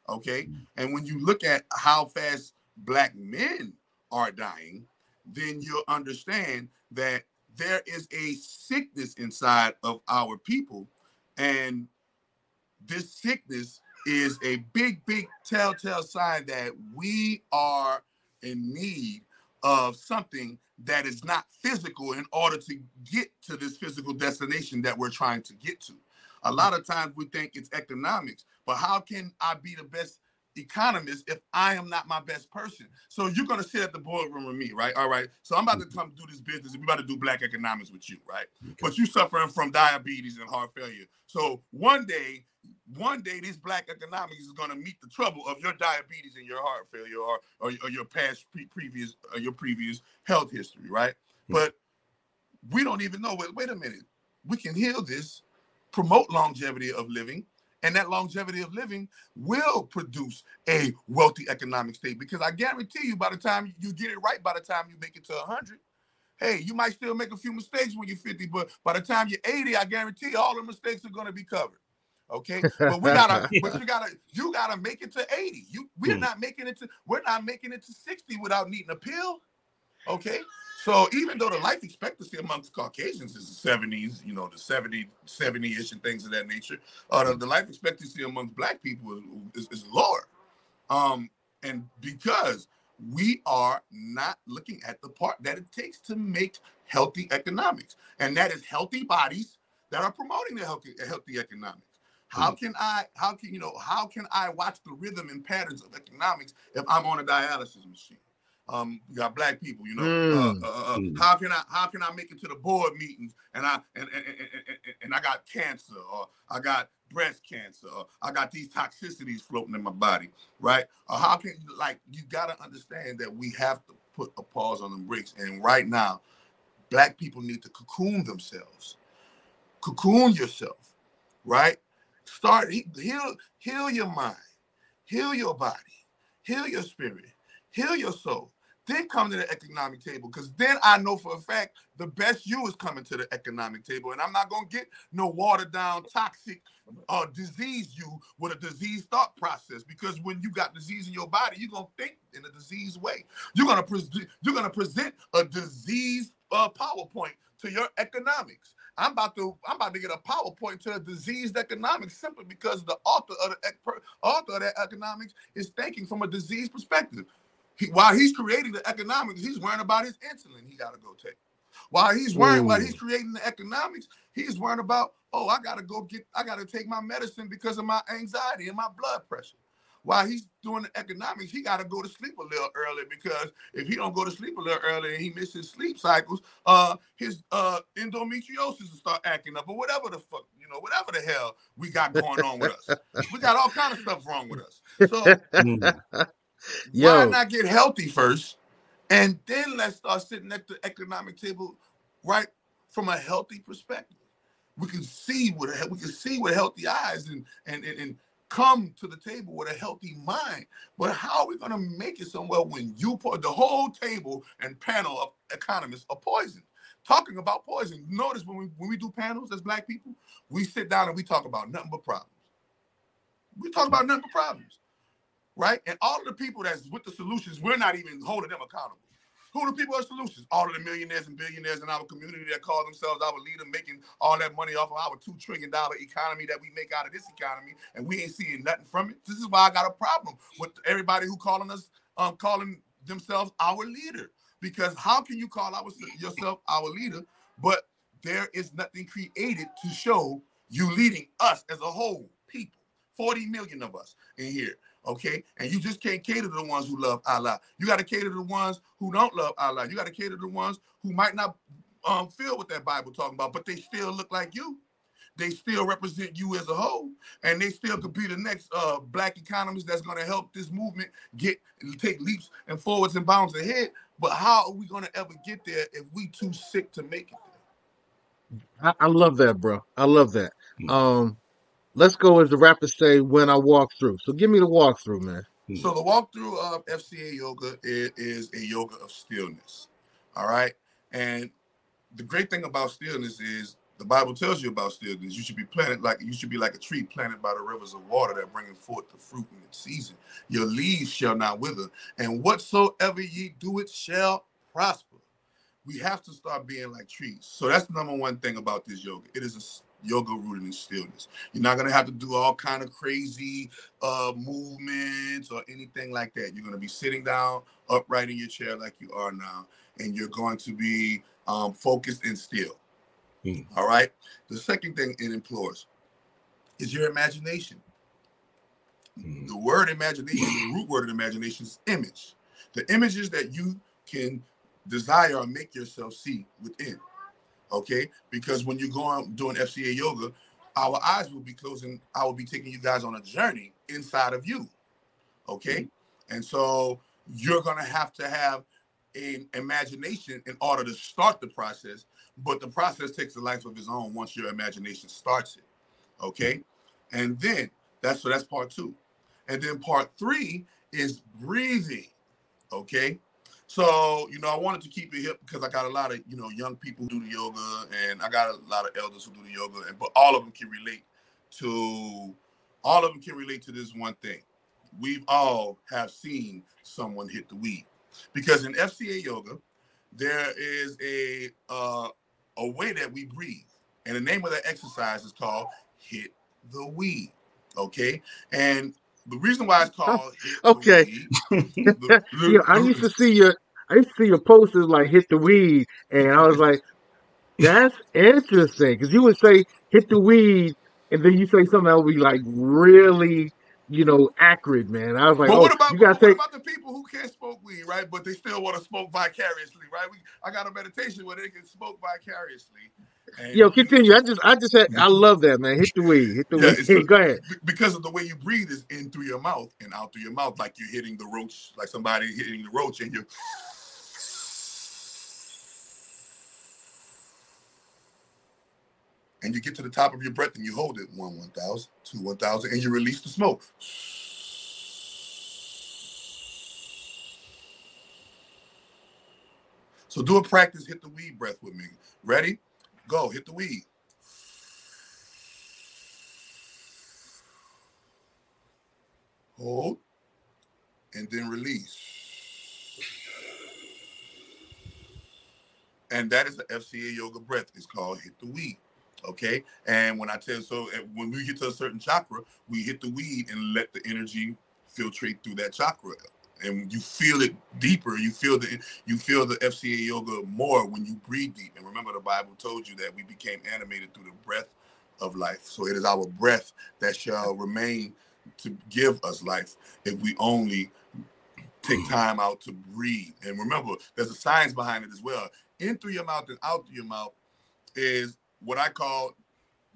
S2: okay and when you look at how fast black men are dying then you'll understand that there is a sickness inside of our people. And this sickness is a big, big telltale sign that we are in need of something that is not physical in order to get to this physical destination that we're trying to get to. A lot of times we think it's economics, but how can I be the best economist if I am not my best person. So you're gonna sit at the boardroom with me, right? All right. So I'm about to come do this business. and We about to do black economics with you, right? But you suffering from diabetes and heart failure. So one day, one day, this black economics is gonna meet the trouble of your diabetes and your heart failure, or or, or your past pre- previous or your previous health history, right? Hmm. But we don't even know. Wait, wait a minute. We can heal this, promote longevity of living, and that longevity of living will produce a wealthy economic state because I guarantee you by the time you get it right, by the time you make it to 100, hey, you might still make a few mistakes when you're 50, but by the time you're 80, I guarantee all the mistakes are going to be covered. Okay, but we gotta, but you gotta, you gotta make it to 80. You, we're
S10: Hmm.
S2: not making it to, we're not making it to 60 without needing a pill. Okay, so even though the life expectancy amongst Caucasians is the 70s, you know, the 70, 70-ish and things of that nature, uh, the, the life expectancy amongst black people is, is, is lower. Um, and because we are not looking at the part that it takes to make healthy economics, and that is healthy bodies that are promoting the healthy, healthy economics. How can I, how can you know, how can I watch the rhythm and patterns of economics if I'm on a dialysis machine? Um, you got black people. You know,
S1: Mm.
S2: uh, uh, uh,
S10: Mm.
S2: how can I how can I make it to the board meetings and I and and, and, and, and I got cancer or I got breast cancer or I got these toxicities floating in my body, right? Or how can you like you got to understand that we have to put a pause on the brakes. And right now, black people need to cocoon themselves. Cocoon yourself, right? Start heal heal your mind, heal your body, heal your spirit, heal your soul. Then come to the economic table because then I know for a fact the best you is coming to the economic table, and I'm not gonna get no watered down, toxic, uh, disease you with a disease thought process. Because when you got disease in your body, you're gonna think in a disease way. You're gonna present you're gonna present a disease uh, PowerPoint to your economics. I'm about to I'm about to get a PowerPoint to a diseased economics simply because the author of the author of that economics is thinking from a disease perspective. He, while he's creating the economics, he's worrying about his insulin he got to go take. While he's worrying, while he's creating the economics, he's worrying about, oh, I gotta go get, I gotta take my medicine because of my anxiety and my blood pressure. While he's doing the economics, he gotta go to sleep a little early because if he don't go to sleep a little early and he misses sleep cycles, uh, his uh endometriosis will start acting up or whatever the fuck, you know, whatever the hell we got going on with us. We got all kind of stuff wrong with us. So
S10: Mm.
S2: why not get healthy first and then let's start sitting at the economic table right from a healthy perspective. We can see with a we can see with healthy eyes and and and, and come to the table with a healthy mind. But how are we going to make it somewhere when you put the whole table and panel of economists are poisoned? Talking about poison notice when we when we do panels as black people we sit down and we talk about nothing but problems. We talk about nothing but problems right? And all of the people that's with the solutions, we're not even holding them accountable. Who are the people with solutions? All of the millionaires and billionaires in our community that call themselves our leader, making all that money off of our two trillion dollar economy that we make out of this economy, and we ain't seeing nothing from it. This is why I got a problem with everybody who calling us, um, calling themselves our leader. Because how can you call our, yourself our leader, but there is nothing created to show you leading us as a whole people? 40 million of us in here okay? And you just can't cater to the ones who love Allah. You got to cater to the ones who don't love Allah. You got to cater to the ones who might not um, feel what that Bible talking about, but they still look like you. They still represent you as a whole, and they still could be the next uh, black economist that's going to help this movement get take leaps and forwards and bounds ahead. But how are we going to ever get there if we too sick to make it
S1: I, I love that, bro. I love that.
S10: Mm.
S1: Um, let's go as the rappers say when I walk through. So give me the walkthrough, man.
S2: So the walkthrough of FCA yoga is, is a yoga of stillness. All right. And the great thing about stillness is the Bible tells you about stillness. You should be planted like you should be like a tree planted by the rivers of water that bringing forth the fruit in its season. Your leaves shall not wither, and whatsoever ye do, it shall prosper. We have to start being like trees. So that's the number one thing about this yoga. It is a yoga rooted in stillness. You're not gonna have to do all kind of crazy uh movements or anything like that. You're gonna be sitting down upright in your chair like you are now, and you're going to be um, focused and still.
S10: Mm.
S2: All right. The second thing it implores is your imagination.
S10: Mm.
S2: The word imagination, the root word of imagination is image. The images that you can desire or make yourself see within. Okay, because when you go on doing FCA yoga, our eyes will be closing. I will be taking you guys on a journey inside of you. Okay, and so you're gonna have to have an imagination in order to start the process, but the process takes a life of its own once your imagination starts it. Okay, and then that's so that's part two, and then part three is breathing. Okay, so you know I wanted to keep it hip because I got a lot of you know young people who do the yoga, and I got a lot of elders who do the yoga, and but all of them can relate to all of them can relate to this one thing. We've all have seen someone hit the weed because in FCA yoga there is a uh, a way that we breathe, and the name of that exercise is called hit the weed. Okay, and the reason why it's called the
S1: Okay.
S2: the- the-
S1: Yeah, I used to see your I used to see your posters like hit the weed, and I was like, that's interesting because you would say hit the weed, and then you say something that would be like really you know, acrid, man. I was like,
S2: But
S1: oh,
S2: what about
S1: you gotta
S2: what
S1: take.
S2: about the people who can't smoke weed, right? But they still want to smoke vicariously, right? We, I got a meditation where they can smoke vicariously. And
S1: Yo, continue. I just, I just had, I love that, man. Hit the weed, hit the
S2: Yeah,
S1: weed. Go ahead.
S2: because of the way you breathe is in through your mouth and out through your mouth, like you're hitting the roach, like somebody hitting the roach, and you're. And you get to the top of your breath and you hold it one, 1,000, two, 1,000, and you release the smoke. So do a practice, hit the weed breath with me. Ready? Go, hit the weed. Hold, and then release. And that is the FCA yoga breath. It's called hit the weed. Okay. And when I tell so uh, when we get to a certain chakra, we hit the weed and let the energy filtrate through that chakra. And you feel it deeper. You feel the you feel the FCA yoga more when you breathe deep. And remember, the Bible told you that we became animated through the breath of life. So it is our breath that shall remain to give us life if we only take time out to breathe. And remember, there's a science behind it as well. In through your mouth and out through your mouth is what I call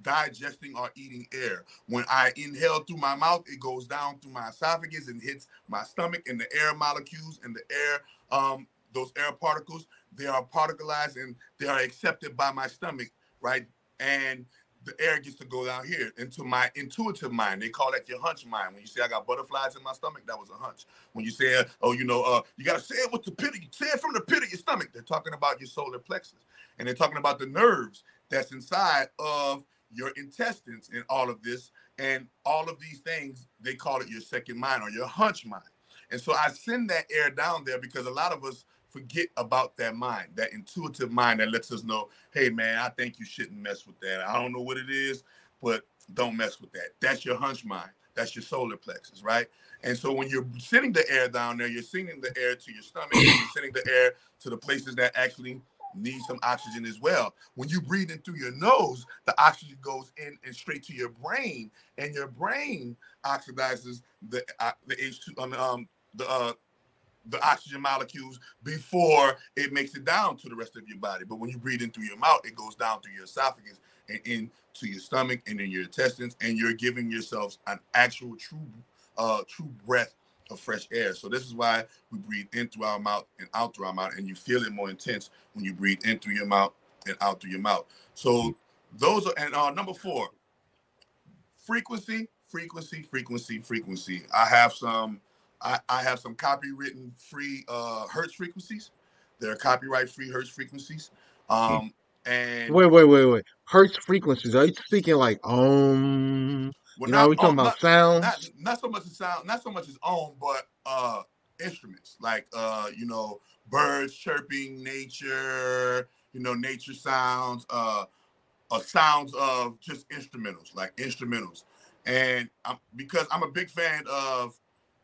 S2: digesting or eating air. When I inhale through my mouth, it goes down through my esophagus and hits my stomach, and the air molecules and the air, um, those air particles, they are particleized and they are accepted by my stomach, right? And the air gets to go down here into my intuitive mind. They call that your hunch mind. When you say I got butterflies in my stomach, that was a hunch. When you say, oh, you know, uh, you gotta say it with the pit, of, say it from the pit of your stomach. They're talking about your solar plexus, and they're talking about the nerves that's inside of your intestines and all of this, and all of these things. They call it your second mind or your hunch mind. And so I send that air down there because a lot of us forget about that mind, that intuitive mind that lets us know, hey man, I think you shouldn't mess with that. I don't know what it is, but don't mess with that. That's your hunch mind. That's your solar plexus, right? And so when you're sending the air down there, you're sending the air to your stomach, you're sending the air to the places that actually need some oxygen as well. When you breathe in through your nose, the oxygen goes in and straight to your brain, and your brain oxidizes the uh, the H2 um, um the uh the oxygen molecules before it makes it down to the rest of your body. But when you breathe in through your mouth, it goes down through your esophagus and into your stomach and in your intestines, and you're giving yourselves an actual true uh true breath of fresh air. So this is why we breathe in through our mouth and out through our mouth, and you feel it more intense when you breathe in through your mouth and out through your mouth. So those are and uh number four, frequency, frequency, frequency, frequency. I have some I, I have some copywritten free uh hertz frequencies. They're copyright free hertz frequencies. Um and
S1: Wait, wait, wait, wait. Hertz frequencies. Are you speaking like um?
S2: Well,
S1: you know, we talking about sounds?
S2: not, not so much as sound, not so much as own, but uh instruments like uh, you know, birds chirping, nature, you know, nature sounds, uh uh, sounds of just instrumentals, like instrumentals. And I'm, because I'm a big fan of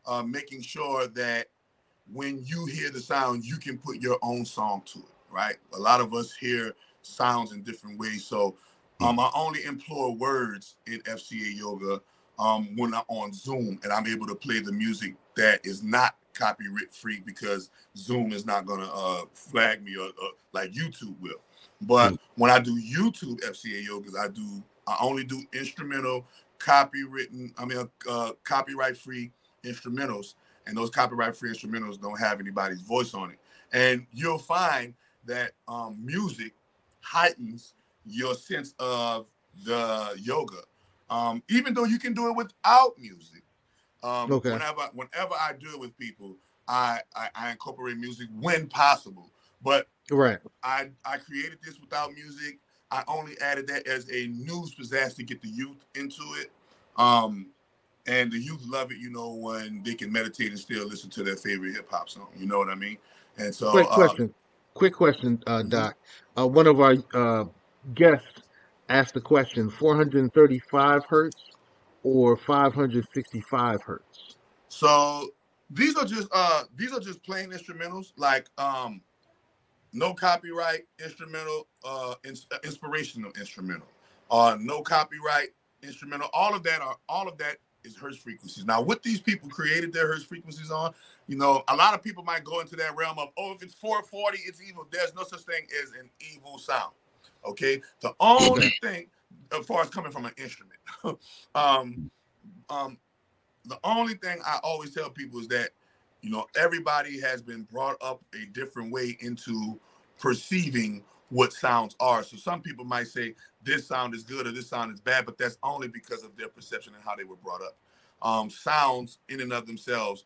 S2: uh, making sure that when you hear the sound, you can put your own song to it, right? A lot of us hear sounds in different ways. So um, I only employ words in FCA yoga um, when I'm on Zoom and I'm able to play the music that is not copyright free because Zoom is not going to uh, flag me or, or like YouTube will. But when I do YouTube FCA yogas, I do I only do instrumental, copywritten. I mean, uh, copyright free instrumentals, and those copyright free instrumentals don't have anybody's voice on it. And you'll find that um, music heightens your sense of the yoga, um, even though you can do it without music. Um,
S1: Okay.
S2: Whenever whenever I do it with people, I, I I incorporate music when possible. But
S1: Right.
S2: I I created this without music. I only added that as a news pizzazz to get the youth into it. Um, and the youth love it, you know, when they can meditate and still listen to their favorite hip hop song. You know what I mean? And so,
S1: Quick
S2: uh,
S1: question. Quick question, uh, Doc. Uh, one of our uh, guests asked the question: 435 hertz or 565 hertz?
S2: So these are just uh these are just plain instrumentals, like um no copyright instrumental, uh ins- inspirational instrumental, uh no copyright instrumental. All of that are all of that is Hertz frequencies. Now, what these people created their Hertz frequencies on, you know, a lot of people might go into that realm of, oh, if it's 440, it's evil. There's no such thing as an evil sound. Okay. The only thing, as far as coming from an instrument, um, um, the only thing I always tell people is that, you know, everybody has been brought up a different way into perceiving what sounds are. So some people might say this sound is good or this sound is bad, but that's only because of their perception and how they were brought up. Um, sounds in and of themselves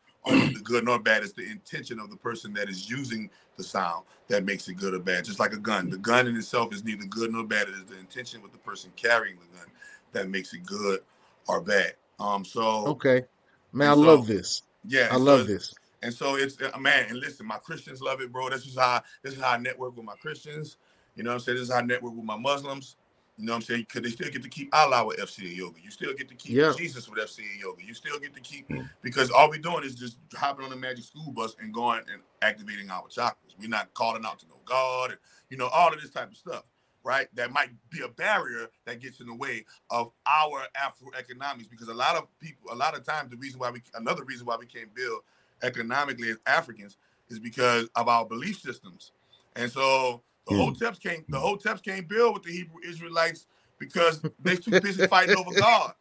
S2: good nor bad. It's the intention of the person that is using the sound that makes it good or bad. Just like a gun, the gun in itself is neither good nor bad. It is the intention with the person carrying the gun that makes it good or bad. Um, so
S1: Okay. Man, I
S2: so-
S1: love this.
S2: yeah,
S1: I
S2: so
S1: love this.
S2: And so it's uh, man, and listen, my Christians love it, bro. This is how this is how I network with my Christians. You know what I'm saying? This is how I network with my Muslims. You know what I'm saying? Because they still get to keep Allah with FCA yoga. You still get to keep
S1: Yeah.
S2: Jesus with FCA yoga. You still get to keep mm. because all we're doing is just hopping on the magic school bus and going and activating our chakras. We're not calling out to no God and you know all of this type of stuff, right? That might be a barrier that gets in the way of our Afro economics because a lot of people, a lot of times, the reason why we another reason why we can't build economically as Africans is because of our belief systems. And so the hoteps can't the hoteps can't build with the Hebrew Israelites because they too busy fighting over God.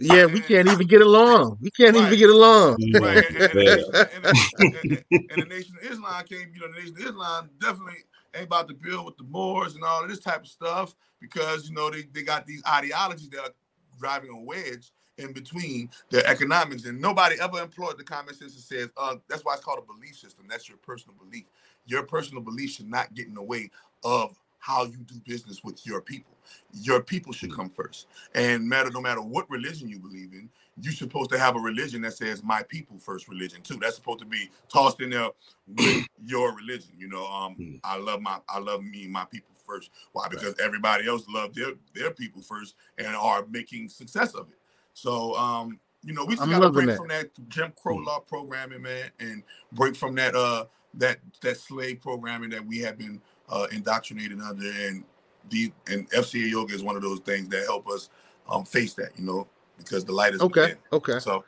S1: Yeah, we can't even get along. We can't
S2: Right.
S1: even get along.
S2: Right. And, and, and, the nation- and, and- and- and the nation of Islam came, you know, the nation of Islam definitely ain't about to build with the Moors and all of this type of stuff because you know they, they got these ideologies that are driving a wedge in between their economics. And nobody ever employed the common sense that says, uh, that's why it's called a belief system. That's your personal belief. Your personal belief should not get in the way of how you do business with your people. Your people should come first. And matter no matter what religion you believe in, you're supposed to have a religion that says my people first religion too. That's supposed to be tossed in there with your religion. You know, um, I love my I love me, my people first. Why? Because everybody else love their their people first and are making success of it. So um, you know, we just
S1: I'm
S2: gotta break
S1: that.
S2: from that Jim Crow law programming, man, and break from that uh that that slave programming that we have been uh indoctrinated under and the and FCA yoga is one of those things that help us um face that, you know, because the light is
S1: Okay.
S2: within.
S1: Okay.
S2: So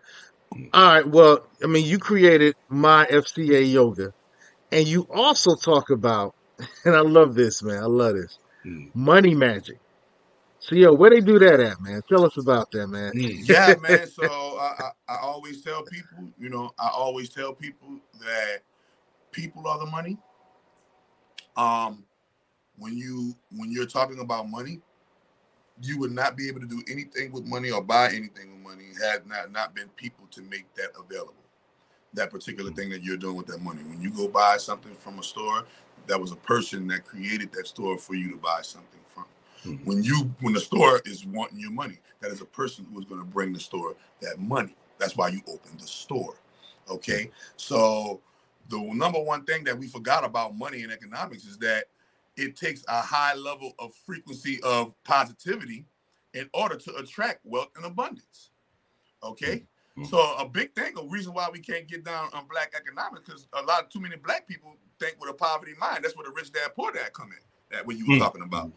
S1: All right. Well, I mean, you created my FCA yoga, and you also talk about, and I love this, man. I love this money magic. So, yo, where they do that at, man? Tell us about that, man.
S2: yeah, man. So I, I, I always tell people, you know, I always tell people that people are the money. Um, when you when you're talking about money, you would not be able to do anything with money or buy anything with money had not not been people to make that available. That particular thing that you're doing with that money. When you go buy something from a store, that was a person that created that store for you to buy something from. When you when the store is wanting your money, that is a person who is going to bring the store that money. That's why you open the store. Okay. So the number one thing that we forgot about money and economics is that it takes a high level of frequency of positivity in order to attract wealth and abundance. Okay. So a big thing, a reason why we can't get down on black economics, because a lot of too many black people think with a poverty mind. That's where the rich dad poor dad come in. That what you were
S11: Mm.
S2: talking about.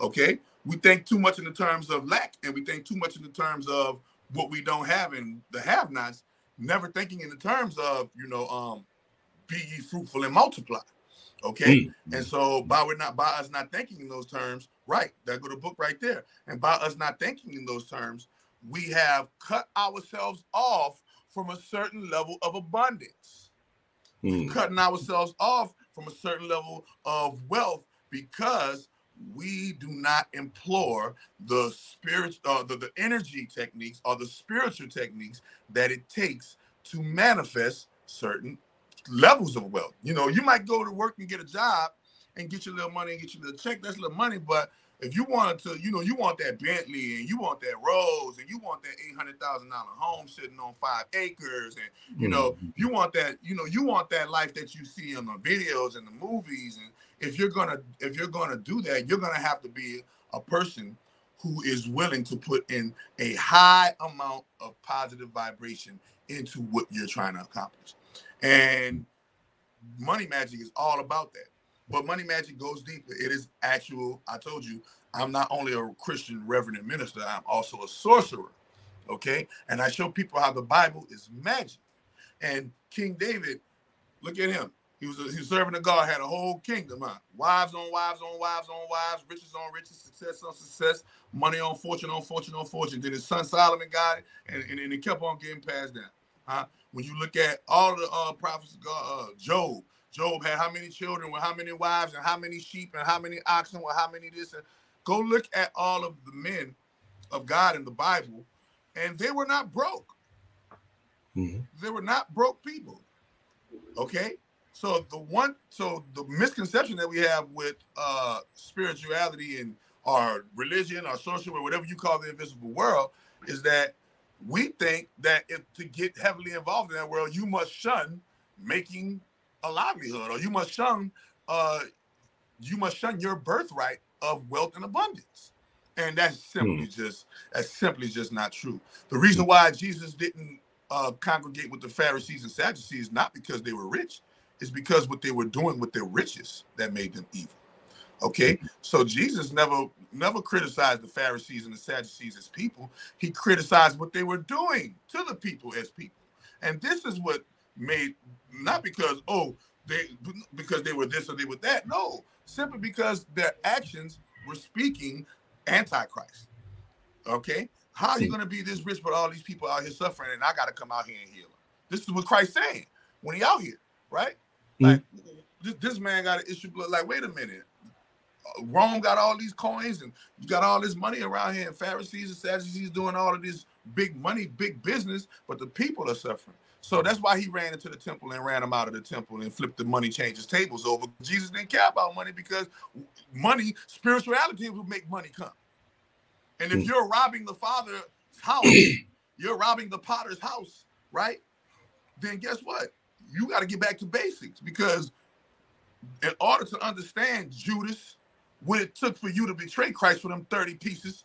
S2: Okay. We think too much in the terms of lack, and we think too much in the terms of what we don't have and the have-nots, never thinking in the terms of, you know, um, be ye fruitful and multiply. Okay. And so by we're not by us not thinking in those terms, right? That go the book right there. And by us not thinking in those terms, we have cut ourselves off from a certain level of abundance. Cutting ourselves off from a certain level of wealth because we do not implore the spirit, uh, the, the energy techniques or the spiritual techniques that it takes to manifest certain levels of wealth. You know, you might go to work and get a job and get your little money and get your little check. That's little money, but if you wanted to, you know, you want that Bentley and you want that Rolls and you want that eight hundred thousand dollar home sitting on five acres, and you know, mm-hmm. you want that, you know, you want that life that you see in the videos and the movies. And if you're gonna, if you're gonna do that, you're gonna have to be a person who is willing to put in a high amount of positive vibration into what you're trying to accomplish. And money magic is all about that. But money magic goes deeper. It is actual. I told you, I'm not only a Christian reverend and minister, I'm also a sorcerer. Okay, and I show people how the Bible is magic. And King David, look at him. He was, a, he was serving the God, had a whole kingdom, huh? Wives on wives on wives on wives, riches on riches, success on success, money on fortune on fortune on fortune. Then his son Solomon got it, and, and, and it kept on getting passed down. Huh? When you look at all the uh, prophets of God, uh, Job, Job had how many children with how many wives and how many sheep and how many oxen with how many this and go look at all of the men of God in the Bible, and they were not broke.
S10: Mhm.
S2: They were not broke people. Okay. So the one so the misconception that we have with uh spirituality and our religion, our social, or whatever you call the invisible world, is that we think that if to get heavily involved in that world, you must shun making a livelihood, or you must shun uh you must shun your birthright of wealth and abundance. And that's simply just that's simply just not true. The reason why Jesus didn't uh, congregate with the Pharisees and Sadducees not because they were rich, is because what they were doing with their riches that made them evil. Okay, so Jesus never never criticized the Pharisees and the Sadducees as people. He criticized what they were doing to the people as people, and this is what made not because oh they because they were this or they were that. No, simply because their actions were speaking antichrist. Okay, how are you going to be this rich but all these people out here suffering, and I got to come out here and heal them? This is what Christ saying when he out here, right? Mm. Like this, this man got an issue blood. Like, wait a minute. Rome got all these coins and you got all this money around here, and Pharisees and Sadducees doing all of this big money, big business, but the people are suffering. So that's why he ran into the temple and ran them out of the temple and flipped the money changers tables over. Jesus didn't care about money because money, spirituality will make money come. And if hmm. you're robbing the father's house, you're robbing the potter's house, right? Then guess what? You got to get back to basics because in order to understand Judas, what it took for you to betray Christ for them 30 pieces,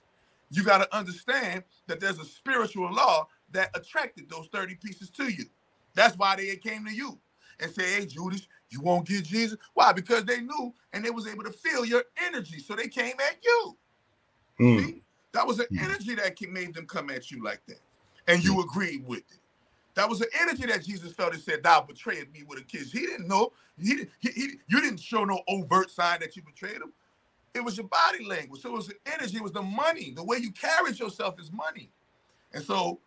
S2: you got to understand that there's a spiritual law that attracted those 30 pieces to you. That's why they came to you and say, hey, Judas, you won't get Jesus. Why? Because they knew and they was able to feel your energy. So they came at you. Hmm. See? That was an hmm. energy that made them come at you like that. And you hmm. agreed with it. That was an energy that Jesus felt and said, Thou betrayed me with a kiss. He didn't know. He, he, he, you didn't show no overt sign that you betrayed him. It was your body language. So it was the energy, it was the money. The way you carried yourself is money. And so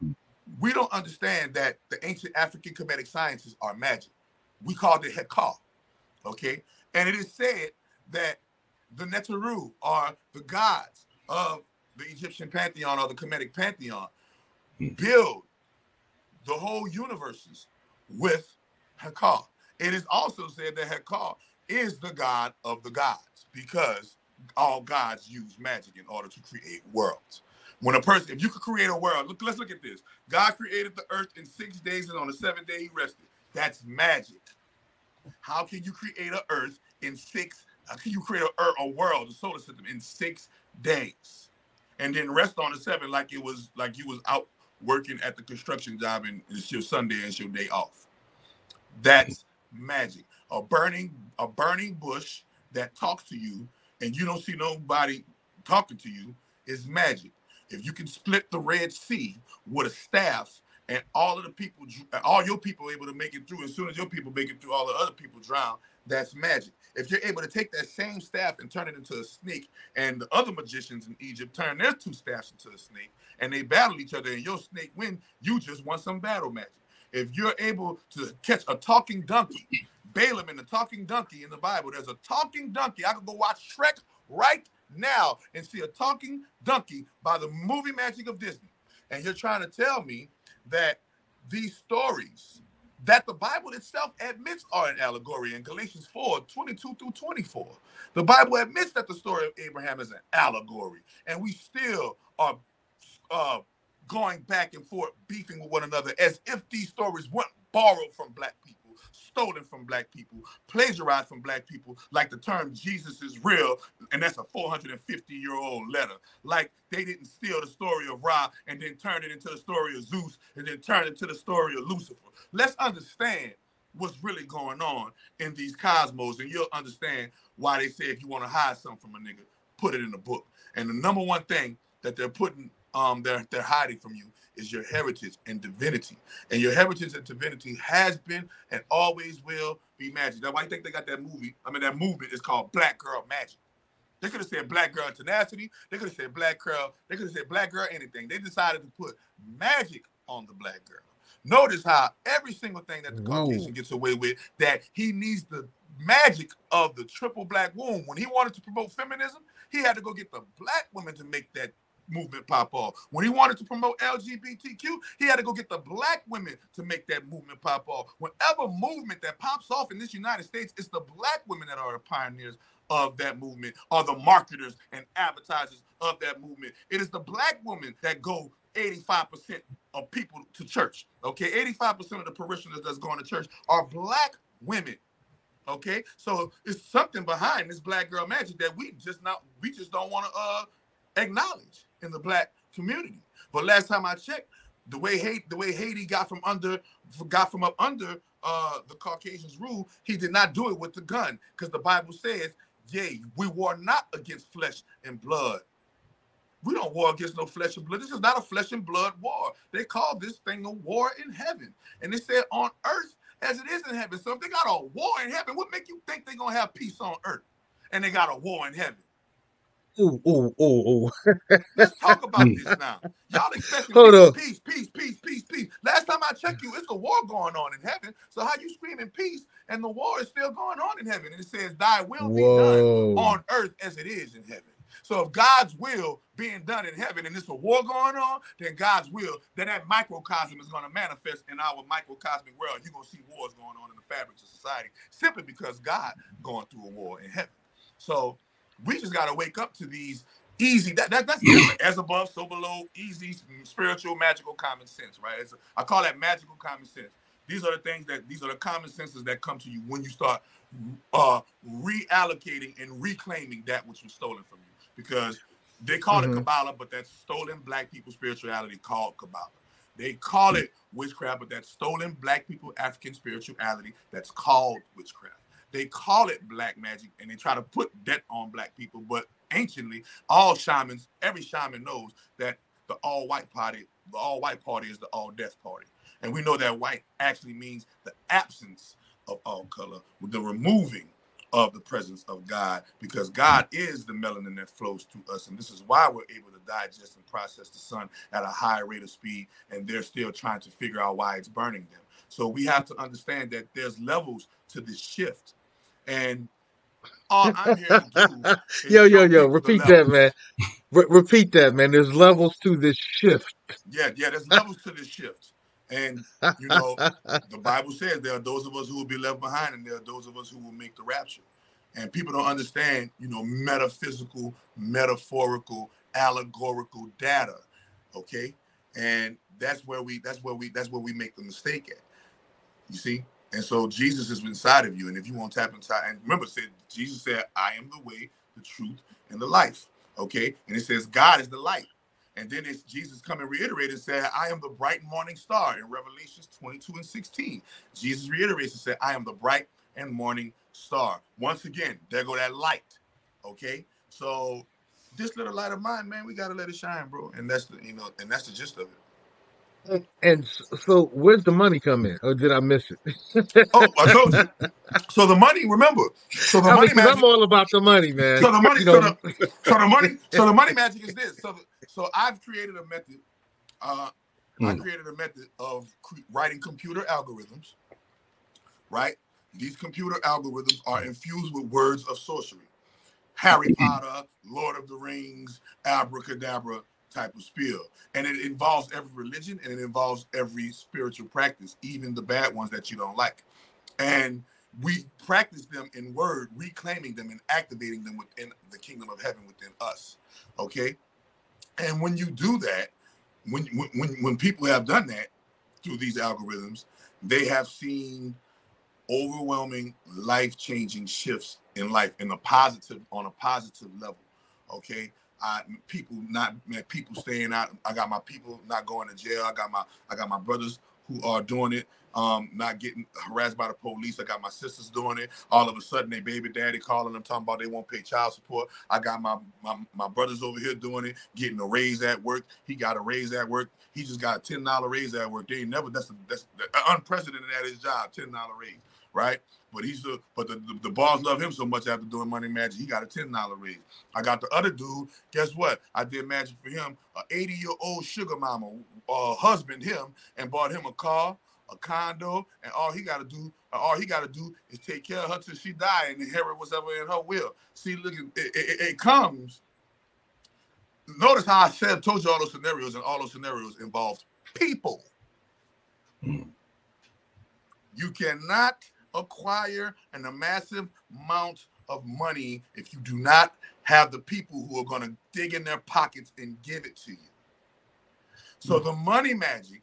S2: we don't understand that the ancient African Kemetic sciences are magic. We called it Hekal. Okay. And it is said that the Neteru are the gods of the Egyptian pantheon or the Kemetic pantheon hmm. build the whole universes with Hekal. It is also said that Hekal is the god of the gods because all gods use magic in order to create worlds. When a person, if you could create a world, look, let's look at this. God created the earth in six days, and on the seventh day he rested. That's magic. How can you create an earth in six? How can you create a, earth, a world, a solar system in six days, and then rest on the seventh like it was like you was out working at the construction job and it's your Sunday and it's your day off? That's magic. A burning a burning bush that talks to you and you don't see nobody talking to you is magic. If you can split the Red Sea with a staff and all of the people, all your people able to make it through, as soon as your people make it through, all the other people drown. That's magic. If you're able to take that same staff and turn it into a snake, and the other magicians in Egypt turn their two staffs into a snake, and they battle each other, and your snake win, you just won some battle magic. If you're able to catch a talking donkey, Balaam and the talking donkey in the Bible, there's a talking donkey. I could go watch Shrek right now and see a talking donkey by the movie magic of Disney. And you're trying to tell me that these stories that the Bible itself admits are an allegory in Galatians 4 22 through 24. The Bible admits that the story of Abraham is an allegory, and we still are uh, going back and forth, beefing with one another as if these stories weren't borrowed from black people, stolen from black people, plagiarized from black people, like the term Jesus is real, and that's a 450 year old letter. Like they didn't steal the story of Ra and then turn it into the story of Zeus and then turn it to the story of Lucifer. Let's understand what's really going on in these cosmos, and you'll understand why they say if you want to hide something from a nigga, put it in a book. And the number one thing that they're putting um they're they're hiding from you is your heritage and divinity. And your heritage and divinity has been and always will be magic. That's why I think they got that movie. I mean, that movement is called Black Girl Magic. They could have said Black Girl Tenacity. They could have said Black Girl. They could have said Black Girl anything. They decided to put magic on the Black girl. Notice how every single thing that the
S1: Whoa.
S2: Caucasian gets away with, that he needs the magic of the triple black womb. When he wanted to promote feminism, he had to go get the black women to make that movement pop off. When he wanted to promote LGBTQ, he had to go get the black women to make that movement pop off. Whenever movement that pops off in this United States, it's the black women that are the pioneers of that movement, are the marketers and advertisers of that movement. It is the black women that go 85% of people to church. Okay, 85% of the parishioners that's going to church are black women. Okay, so it's something behind this black girl magic that we just not we just don't want to uh acknowledge in the black community. But last time I checked, the way Haiti, the way Haiti got from under got from up under uh the Caucasians rule, he did not do it with the gun because the Bible says, "Yea, we war not against flesh and blood." We don't war against no flesh and blood. This is not a flesh and blood war. They call this thing a war in heaven, and they said on earth as it is in heaven. So if they got a war in heaven, what make you think they're gonna have peace on earth? And they got a war in heaven.
S1: Ooh, ooh, ooh, ooh.
S2: Let's talk about this now. Y'all expecting
S1: Hold
S2: peace,
S1: up.
S2: peace, peace, peace, peace, peace. Last time I checked you, it's a war going on in heaven. So how you screaming peace and the war is still going on in heaven? And it says, "Thy will be done on earth as it is in heaven." So if God's will being done in heaven and there's a war going on, then God's will, then that microcosm is going to manifest in our microcosmic world. You're going to see wars going on in the fabric of society simply because God going through a war in heaven. So we just got to wake up to these easy that, that that's as above so below easy spiritual magical common sense right? It's, i call that magical common sense. These are the things that these are the common senses that come to you when you start uh reallocating and reclaiming that which was stolen from you. Because they call
S1: Mhm.
S2: it kabbalah but that's stolen black people spirituality called kabbalah. They call it witchcraft but that's stolen black people african spirituality that's called witchcraft they call it black magic and they try to put that on black people but anciently all shamans every shaman knows that the all white party the all white party is the all death party. And we know that white actually means the absence of all color the removing of the presence of god because god is the melanin that flows through us. And this is why we're able to digest and process the sun at a higher rate of speed and they're still trying to figure out why it's burning them. So we have to understand that there's levels to this shift and all i'm here to do
S1: yo, yo, yo, repeat that, man. Re- repeat that, man. There's levels to this shift.
S2: Yeah, yeah, there's levels to this shift. And you know, the Bible says there are those of us who will be left behind, and there are those of us who will make the rapture. And people don't understand, you know, metaphysical, metaphorical, allegorical data. Okay. And that's where we that's where we that's where we make the mistake at. You see? And so Jesus is inside of you. And if you want to tap inside, and remember, said Jesus said, I am the way, the truth, and the life. Okay. And it says God is the light. And then it's Jesus come and reiterate and said, I am the bright morning star in Revelations 22 and 16. Jesus reiterates and said, I am the bright and morning star. Once again, there go that light. Okay. So this little light of mine, man, we gotta let it shine, bro. And that's the you know, and that's the gist of it.
S1: And s- so, where's the money come in? Or did I miss it?
S2: Oh, I told you. So the money, remember. So the
S1: I mean,
S2: magic.
S1: I'm all about the money, man.
S2: So the money,
S1: You
S2: so
S1: know,
S2: the, so the money, so the money magic is this. So, the, so I've created a method. Uh, I
S10: Mm.
S2: created a method of cre- writing computer algorithms. Right, these computer algorithms are infused with words of sorcery, Harry Potter, Lord of the Rings, abracadabra type of spiel, and it involves every religion and it involves every spiritual practice, even the bad ones that you don't like, and we practice them in word, reclaiming them and activating them within the kingdom of heaven within us. Okay. And when you do that, when when when, when people have done that through these algorithms, they have seen overwhelming life-changing shifts in life in a positive on a positive level. Okay. I people not man, people staying out. I got my people not going to jail. I got my I got my brothers who are doing it um, not getting harassed by the police. I got my sisters doing it. All of a sudden, they baby daddy calling them, talking about they won't pay child support. I got my, my my brothers over here doing it, getting a raise at work. He got a raise at work. He just got a ten dollar raise at work. They never. That's that's unprecedented at his job. Ten dollar raise, right? But he's the but the, the, the boss love him so much after doing money magic. He got a ten dollar raise. I got the other dude. Guess what? I did magic for him. A eighty year old sugar mama uh, husband him and bought him a car, a condo, and all he got to do, all he got to do is take care of her till she die and inherit whatever in her will. See, look, it, it, it comes. Notice how I said, told you all those scenarios, and all those scenarios involved people. You cannot acquire an, a massive amount of money if you do not have the people who are going to dig in their pockets and give it to you. So the money magic,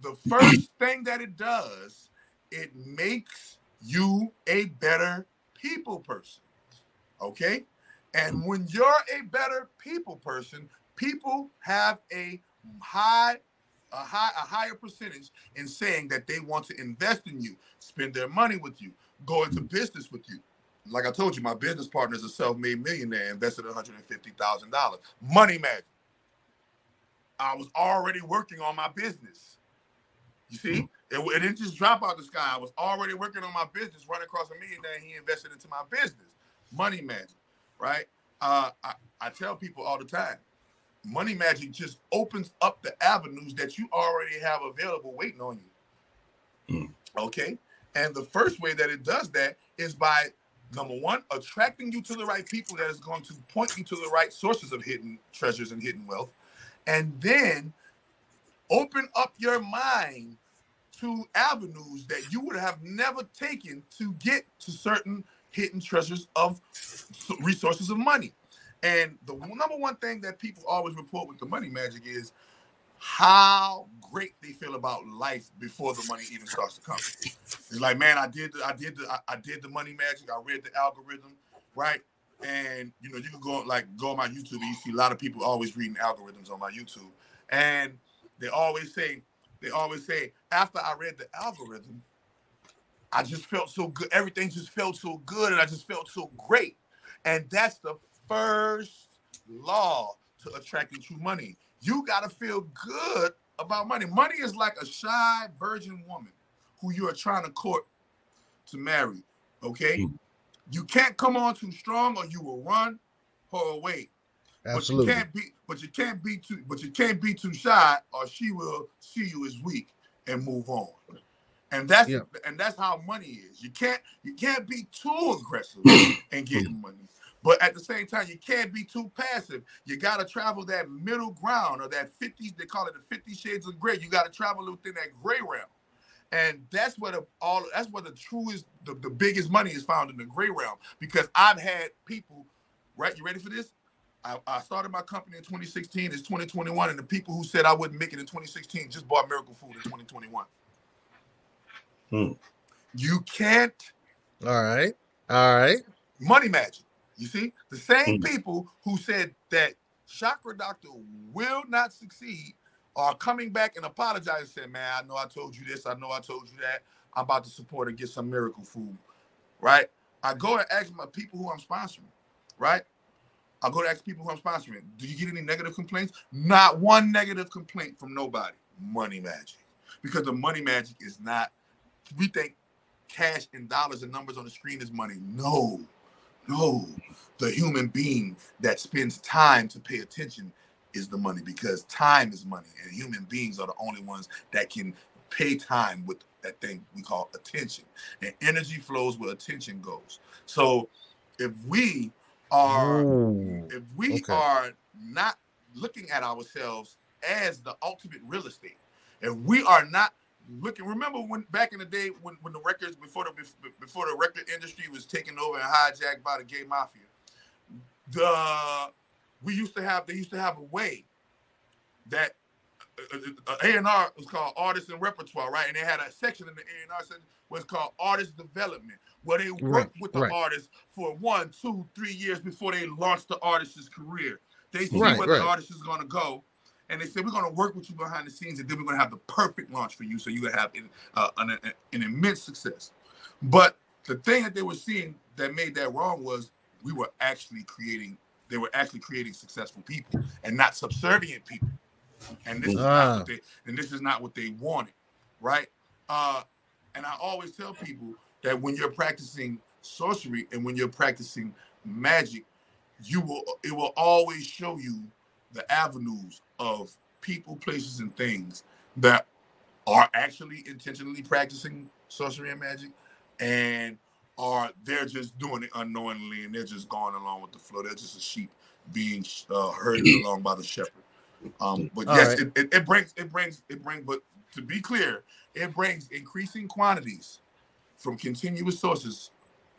S2: the first thing that it does, it makes you a better people person. Okay? And when you're a better people person, people have a high a high a higher percentage in saying that they want to invest in you, spend their money with you, go into business with you. Like I told you, my business partner is a self-made millionaire, invested $150,000. Money magic. I was already working on my business. You see, it, it, didn't just drop out the sky. I was already working on my business, running across a million, and he invested into my business. Money magic, right? Uh, I, I tell people all the time, money magic just opens up the avenues that you already have available waiting on you. Mm. Okay. And the first way that it does that is by number one, attracting you to the right people that is going to point you to the right sources of hidden treasures and hidden wealth and then open up your mind to avenues that you would have never taken to get to certain hidden treasures of resources of money. And the number one thing that people always report with the money magic is how great they feel about life before the money even starts to come. It's like, man, I did, the, I did the, I, I did the money magic. I read the algorithm, right? and you know you can go like go on my YouTube and you see a lot of people always reading algorithms on my YouTube, and they always say they always say after I read the algorithm, I just felt so good. Everything just felt so good, and I just felt so great, and that's the first law to attracting true money. You gotta feel good about money. Money is like a shy virgin woman who you are trying to court to marry. Okay. Mm. You can't come on too strong, or you will run her away.
S1: Absolutely.
S2: But you can't be, but you can't be too, but you can't be too shy, or she will see you as weak and move on. And that's yeah. and that's how money is. You can't you can't be too aggressive and getting money. But at the same time, you can't be too passive. You got to travel that middle ground or that 50, they call it the 50 shades of gray. You got to travel within that gray realm. And that's where the all that's where the truest, the, the biggest money is found in the gray realm. Because I've had people, right? You ready for this? I, I started my company in 2016. It's 2021, and the people who said I wouldn't make it in 2016 just bought Miracle Food in 2021. Hmm. You can't.
S1: All right. All right.
S2: Money magic. You see, the same hmm. people who said that Chakra Doctor will not succeed are coming back and apologizing, saying, "Man, I know I told you this. I know I told you that. I'm about to support and get some miracle food." Right? I go and ask my people who I'm sponsoring. Right? I go to ask people who I'm sponsoring. Do you get any negative complaints? Not one negative complaint from nobody. Money magic, because the money magic is not. We think cash and dollars and numbers on the screen is money. No, no. The human being that spends time to pay attention is the money because time is money and human beings are the only ones that can pay time with that thing we call attention and energy flows where attention goes so if we are Ooh, if we okay. are not looking at ourselves as the ultimate real estate if we are not looking remember when back in the day when, when the records before the before the record industry was taken over and hijacked by the gay mafia the we used to have they used to have a way that uh, uh, A and R was called Artists and Repertoire, right? And they had a section in the A and R section was called Artist Development, where they worked right, with the right. artist for one, two, three years before they launched the artist's career. They see right, where the artist is going to go, and they said we're going to work with you behind the scenes, and then we're going to have the perfect launch for you, so you can have an, uh, an, an immense success. But the thing that they were seeing that made that wrong was we were actually creating. They were actually creating successful people and not subservient people. And this is not
S1: Ah.
S2: what they and this is not what they wanted, right? Uh, and I always tell people that when you're practicing sorcery and when you're practicing magic, you will it will always show you the avenues of people, places, and things that are actually intentionally practicing sorcery and magic, and are they're just doing it unknowingly and they're just going along with the flow. They're just a sheep being uh, herded along by the shepherd. Um, but
S1: All
S2: yes,
S1: right.
S2: it, it, it brings it brings it brings. But to be clear, it brings increasing quantities from continuous sources.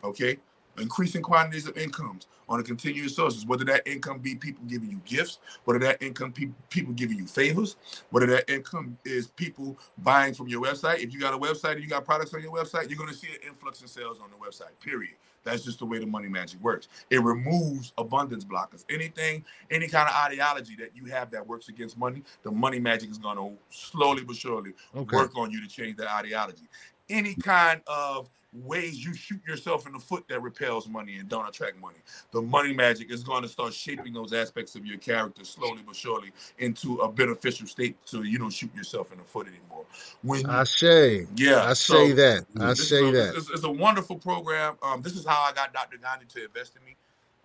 S2: Okay, increasing quantities of incomes on a continuous sources. Whether that income be people giving you gifts, whether that income pe- people giving you favors, whether that income is people buying from your website. If you got a website and you got products on your website, you're going to see an influx in sales on the website. Period. That's just the way the money magic works. It removes abundance blockers. Anything, any kind of ideology that you have that works against money, the money magic is going to slowly but surely
S1: Okay.
S2: work on you to change that ideology. Any kind of ways you shoot yourself in the foot that repels money and don't attract money. The money magic is going to start shaping those aspects of your character slowly but surely into a beneficial state so you don't shoot yourself in the foot anymore. When
S1: I say,
S2: yeah,
S1: I
S2: so
S1: say that. I say
S2: a-
S1: that.
S2: It's, it's a wonderful program. Um, this is how I got Dr. Gandhi to invest in me.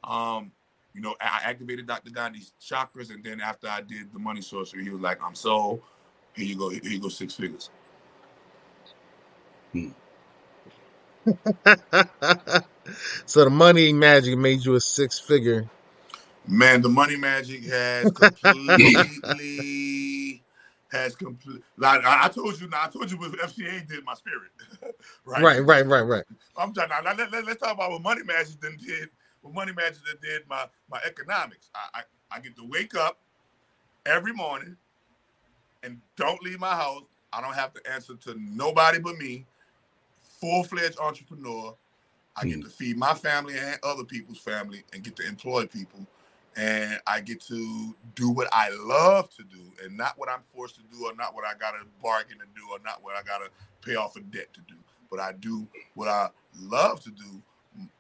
S2: Um, you know, I I activated Dr. Gandhi's chakras, and then after I did the money sorcery, he was like, "I'm sold. Here you go. Here you go, six figures."
S1: so the money magic made you a six figure.
S2: Man, the money magic has completely has complete. Like I I told you, now I told you what FCA did my spirit, right?
S1: Right, right, right, right.
S2: I'm trying. Now, let, let, us talk about what money magic then did. What money magic then did my my economics. I, I I get to wake up every morning and don't leave my house. I don't have to answer to nobody but me. Full fledged entrepreneur. I get to mm. feed my family and other people's family and get to employ people. And I get to do what I love to do and not what I'm forced to do or not what I got to bargain to do or not what I got to pay off a debt to do. But I do what I love to do.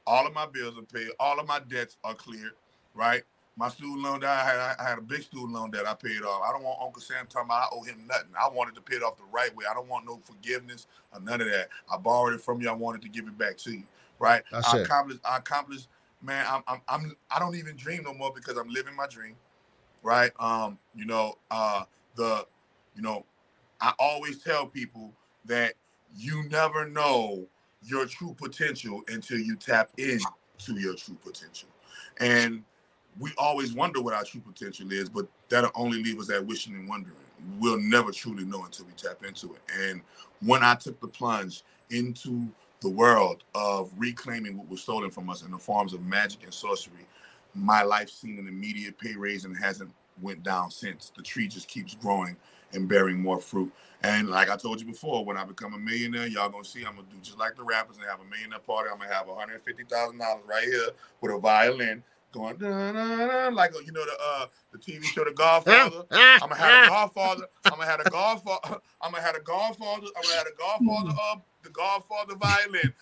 S2: All of my bills are paid. All of my debts are cleared, right? My student loan that I had, I had a big student loan that I paid off. I don't want Uncle Sam talking about I owe him nothing. I wanted to pay it off the right way. I don't want no forgiveness or none of that. I borrowed it from you. I wanted to give it back to you, right?
S1: That's
S2: I
S1: it.
S2: accomplished. I accomplished. Man, I'm, I'm, I'm, I don't even dream no more because I'm living my dream, right? Um, you know, uh, the, you know, I always tell people that you never know your true potential until you tap into your true potential. And we always wonder what our true potential is, but that'll only leave us at wishing and wondering. We'll never truly know until we tap into it. And when I took the plunge into the world of reclaiming what was stolen from us in the forms of magic and sorcery, my life seen an immediate pay raise and hasn't went down since. The tree just keeps growing and bearing more fruit. And like I told you before, when I become a millionaire, y'all gonna see I'm gonna do just like the rappers and have a millionaire party. I'm gonna have $150,000 right here with a violin going like you know the uh, the TV show The Godfather. Ah, I'm ah. gonna have a Godfather. I'm gonna have a Godfather. I'm gonna have a Godfather. I'm gonna have a Godfather of the Godfather violin.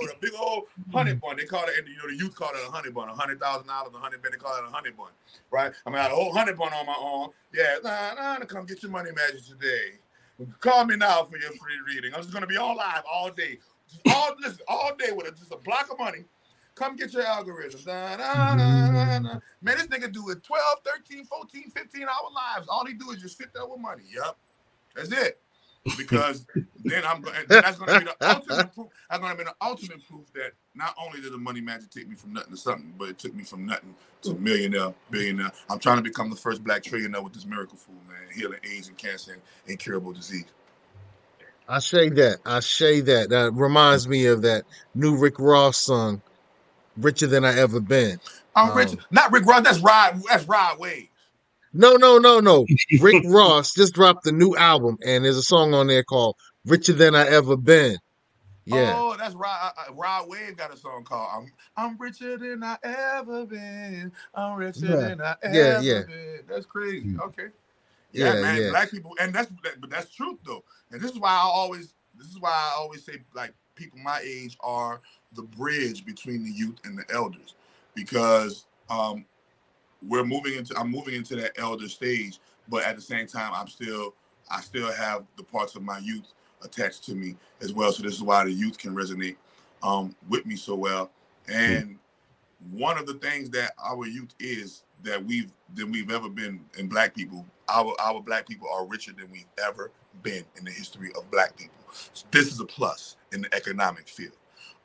S2: With a big old honey bun. They call it, you know, the youth call it a honey bun, a hundred thousand dollars, a hundred bun. They call it a honey bun, right? I'm gonna have a whole honey bun on my arm. Yeah, nah, nah, come get your money magic today. Call me now for your free reading. I'm just gonna be all live all day, all listen, all day with a, just a block of money. Come get your algorithm. Da, da, da, da, da. Man, this nigga do it 12, 13, 14, 15 hour lives. All he do is just sit there with money. Yep. That's it. Because then I'm going that's gonna be the ultimate proof. That's gonna be the ultimate proof that not only did the money magic take me from nothing to something, but it took me from nothing to millionaire, billionaire. I'm trying to become the first black trillionaire with this miracle food, man, healing AIDS and cancer and incurable disease.
S1: I say that. I say that. That reminds me of that new Rick Ross song, "Richer Than I Ever Been."
S2: I'm rich.
S1: Um,
S2: Not Rick Ross. That's Rod. That's Rod Wave.
S1: No, no, no, no. Rick Ross just dropped a new album, and there's a song on there called "Richer Than I Ever Been." Yeah.
S2: Oh, that's Rod. Uh, Rod Wave got a song called "I'm I'm richer than I ever been. I'm richer
S1: Yeah.
S2: than I
S1: Yeah,
S2: ever
S1: yeah.
S2: been." That's crazy. Okay. Yeah,
S1: Yeah,
S2: man.
S1: yeah.
S2: Black people, and that's that, but that's truth though. And this is why I always, this is why I always say like people my age are the bridge between the youth and the elders, because um, we're moving into, I'm moving into that elder stage, but at the same time, I'm still, I still have the parts of my youth attached to me as well. So this is why the youth can resonate um, with me so well. And one of the things that our youth is that we've than we've ever been in black people. Our our black people are richer than we've ever been in the history of black people. So this is a plus in the economic field.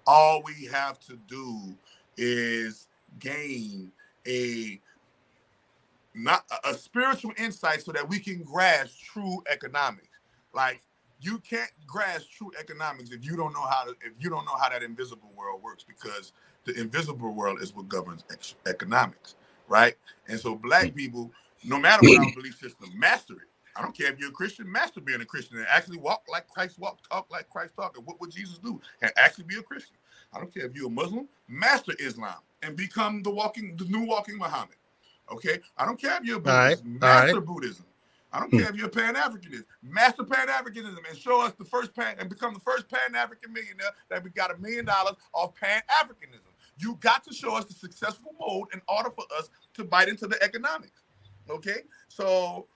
S2: All we have to do is gain a not a, spiritual insight so that we can grasp true economics. Like you can't grasp true economics if you don't know how to if you don't know how that invisible world works because the invisible world is what governs economics, right? And so black mm. people, no matter what our belief system, master it. I don't care if you're a Christian, master being a Christian and actually walk like Christ walked, talk like Christ talked. And what would Jesus do? And actually be a Christian. I don't care if you're a Muslim, master Islam and become the walking, the new walking Muhammad. Okay, I don't care if you're a Buddhist,
S1: all
S2: master
S1: right.
S2: Buddhism. I don't hmm. care if you're a Pan Africanist, master Pan Africanism, and show us the first Pan and become the first Pan African millionaire that we got a million dollars off Pan Africanism. You got to show us the successful mode in order for us to bite into the economics. Okay, so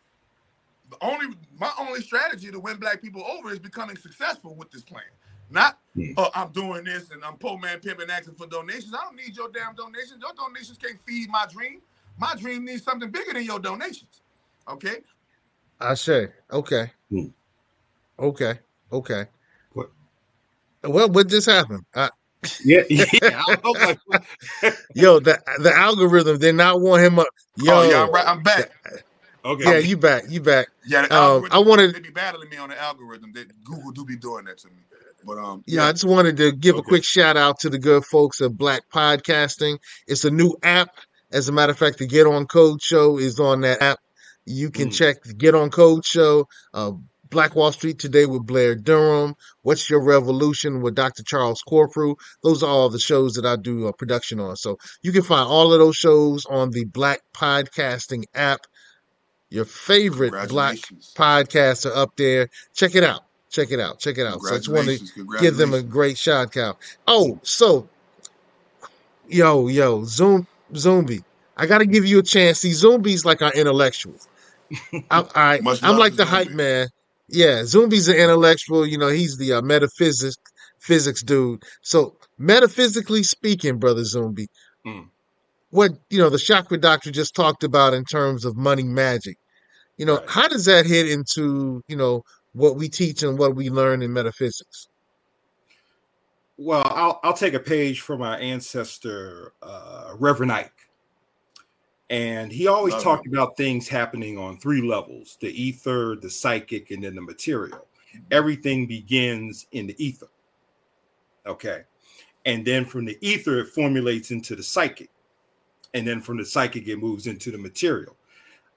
S2: the only my only strategy to win black people over is becoming successful with this plan. Not, oh, I'm doing this and I'm poor man pimping asking for donations. I don't need your damn donations. Your donations can't feed my dream. My dream needs something bigger than your donations. Okay.
S1: I say, okay. Hmm. Okay. Okay.
S10: What?
S1: Well, what just happened? I,
S10: Yeah, yeah. I was like,
S1: yo, the the algorithm did not want him up. Yo,
S2: oh yeah, I'm, right. I'm back.
S10: okay.
S1: yeah, you back, you back.
S2: Yeah, the
S1: Um, I wanted-
S2: they be battling me on the algorithm. That Google do be doing that to me. But um,
S1: Yeah, I just wanted to give a quick shout out to the good folks of Black Podcasting. It's a new app. As a matter of fact, the Get On Code Show is on that app. You can
S10: Mm.
S1: check the Get On Code Show, uh, Black Wall Street Today with Blair Durham, What's Your Revolution with Dr. Charles Corprew. Those are all the shows that I do a production on. So you can find all of those shows on the Black Podcasting app. Your favorite Black podcasts are up there. Check it out. Check it out. Check it out. So I just
S2: Congratulations.
S1: to give them a great shout out. Oh, so yo, yo, Zoom Zombie. I gotta give you a chance. See, Zombie's like our intellectual. I, I, I'm like the hype man. Yeah, Zombie's an intellectual. You know, he's the uh, metaphysics physics dude. So metaphysically speaking, brother Zombie,
S10: Mm.
S1: what you know, the chakra doctor just talked about in terms of money magic. You know,
S10: Right.
S1: how does that hit into you know what we teach and what we learn in metaphysics?
S10: Well, I'll I'll take a page from our ancestor, uh, Reverend Ike, and he always
S2: Love
S10: talked about things happening on three levels: the ether, the psychic, and then the material. Mm-hmm. Everything begins in the ether. Okay, and then from the ether it formulates into the psychic, and then from the psychic it moves into the material.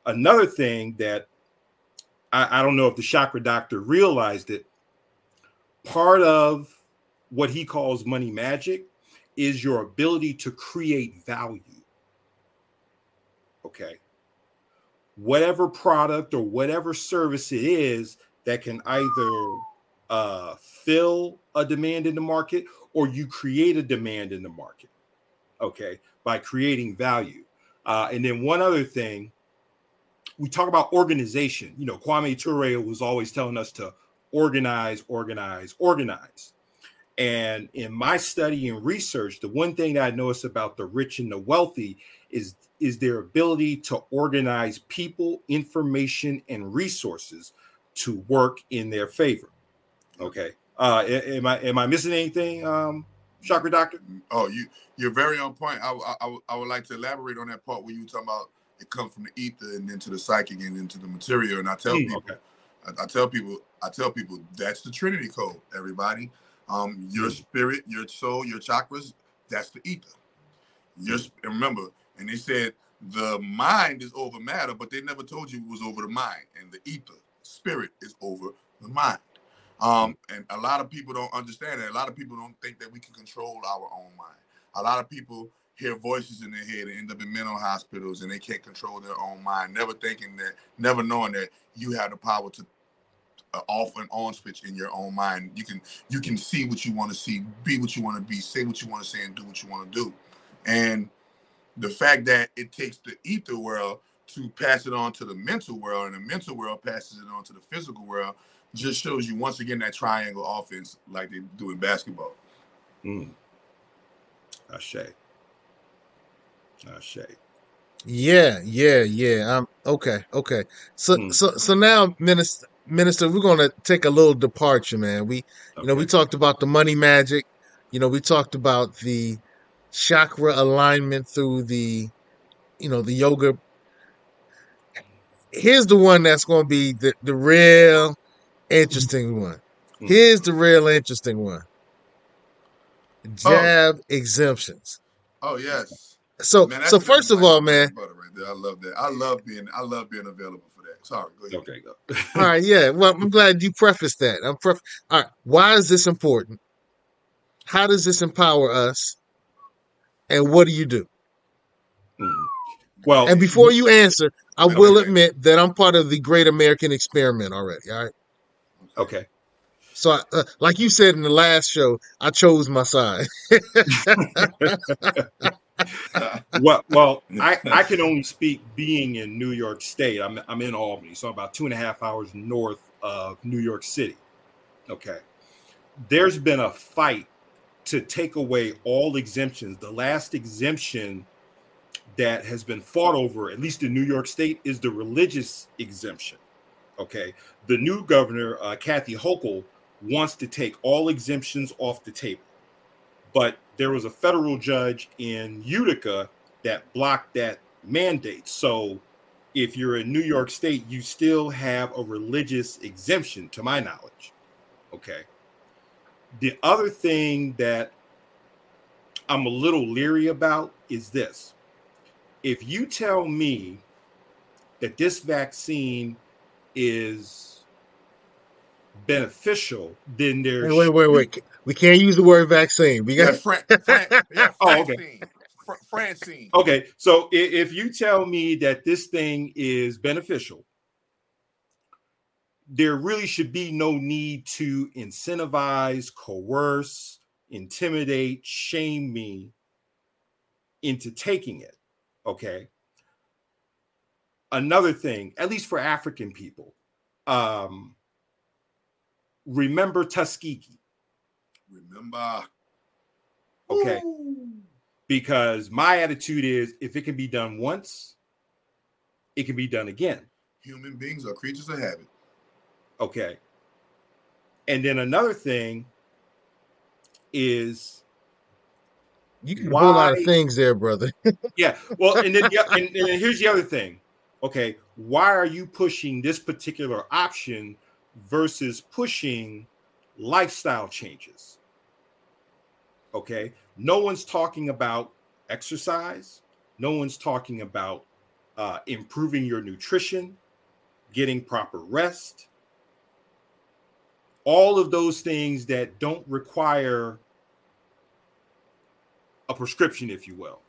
S10: Another thing that I, I don't know if the chakra doctor realized it. Part of what he calls money magic is your ability to create value. Okay. Whatever product or whatever service it is that can either uh, fill a demand in the market or you create a demand in the market. Okay. By creating value. Uh, and then one other thing, we talk about organization. You know, Kwame Ture was always telling us to organize, organize, organize. And in my study and research, the one thing that I noticed about the rich and the wealthy is is their ability to organize people, information, and resources to work in their favor. Okay. Uh, am I am I missing anything, um, Chakra Doctor?
S2: Oh, you you're very on point. I, I, I, would- like to elaborate on that part where you were talking about it comes from the ether and then to the psychic and then to the material. And I tell
S10: Mm,
S2: people,
S10: okay.
S2: I, I tell people, I tell people that's the Trinity code. Everybody, um, your
S10: Mm.
S2: spirit, your soul, your chakras, that's the ether. Your
S10: Mm.
S2: and remember, and they said the mind is over matter, but they never told you it was over the mind. And the ether, spirit, is over the mind. Um, and a lot of people don't understand that. A lot of people don't think that we can control our own mind. A lot of people hear voices in their head and end up in mental hospitals and they can't control their own mind, never thinking that, never knowing that you have the power to uh, off and on switch in your own mind. You can you can see what you want to see, be what you want to be, say what you want to say, and do what you want to do. And the fact that it takes the ether world to pass it on to the mental world, and the mental world passes it on to the physical world, just shows you once again that triangle offense like they do in basketball.
S10: Mm. Ashe. Ashe.
S1: Yeah, yeah, yeah. Um, okay, okay. So,
S10: Hmm.
S1: so, so now, minister, minister, we're gonna take a little departure, man. We, you know, we talked about the money magic. You know, we talked about the chakra alignment through the, you know, the yoga. Here's the one that's gonna be the the real interesting one.
S10: Hmm.
S1: Here's the real interesting one. Jab exemptions.
S2: Oh yes.
S1: So,
S2: Man,
S1: so first of all, man.
S2: butter right there. I love that. I love being I love being available for that. Sorry, go ahead.
S10: Okay, go.
S1: All right, yeah. Well, I'm glad you prefaced that. I'm pref- All right. Why is this important? How does this empower us? And what do you do?
S10: Mm. Well,
S1: And before you answer, I
S2: Okay.
S1: will admit that I'm part of the Great American Experiment already. All right.
S10: okay.
S1: So, I, uh, like you said in the last show, I chose my side.
S10: well, well, I, I can only speak being in New York State. I'm I'm in Albany, so about two and a half hours north of New York City. Okay, there's been a fight to take away all exemptions. The last exemption that has been fought over, at least in New York State, is the religious exemption. Okay, the new governor, uh, Kathy Hochul, wants to take all exemptions off the table but there was a federal judge in Utica that blocked that mandate. So if you're in New York State, you still have a religious exemption, to my knowledge. Okay. The other thing that I'm a little leery about is this. If you tell me that this vaccine is beneficial, then there's
S1: Wait, wait, wait, wait. Hmm? We can't use the word vaccine. We
S2: Yeah,
S1: got
S2: Fran, Fran, yeah,
S10: Oh, okay.
S2: Francine. Fr- Francine.
S10: Okay, so if you tell me that this thing is beneficial, there really should be no need to incentivize, coerce, intimidate, shame me into taking it. Okay. Another thing, at least for African people, um, remember Tuskegee.
S2: Remember.
S10: Okay.
S2: Ooh.
S10: Because my attitude is if it can be done once, it can be done again.
S2: Human beings are creatures of habit.
S10: Okay. And then another thing is
S1: you can do a whole lot of things there, brother.
S10: yeah. Well, and then and, and then here's the other thing. Okay, why are you pushing this particular option versus pushing lifestyle changes? Okay, no one's talking about exercise. No one's talking about uh, improving your nutrition, getting proper rest. All of those things that don't require a prescription, if you will.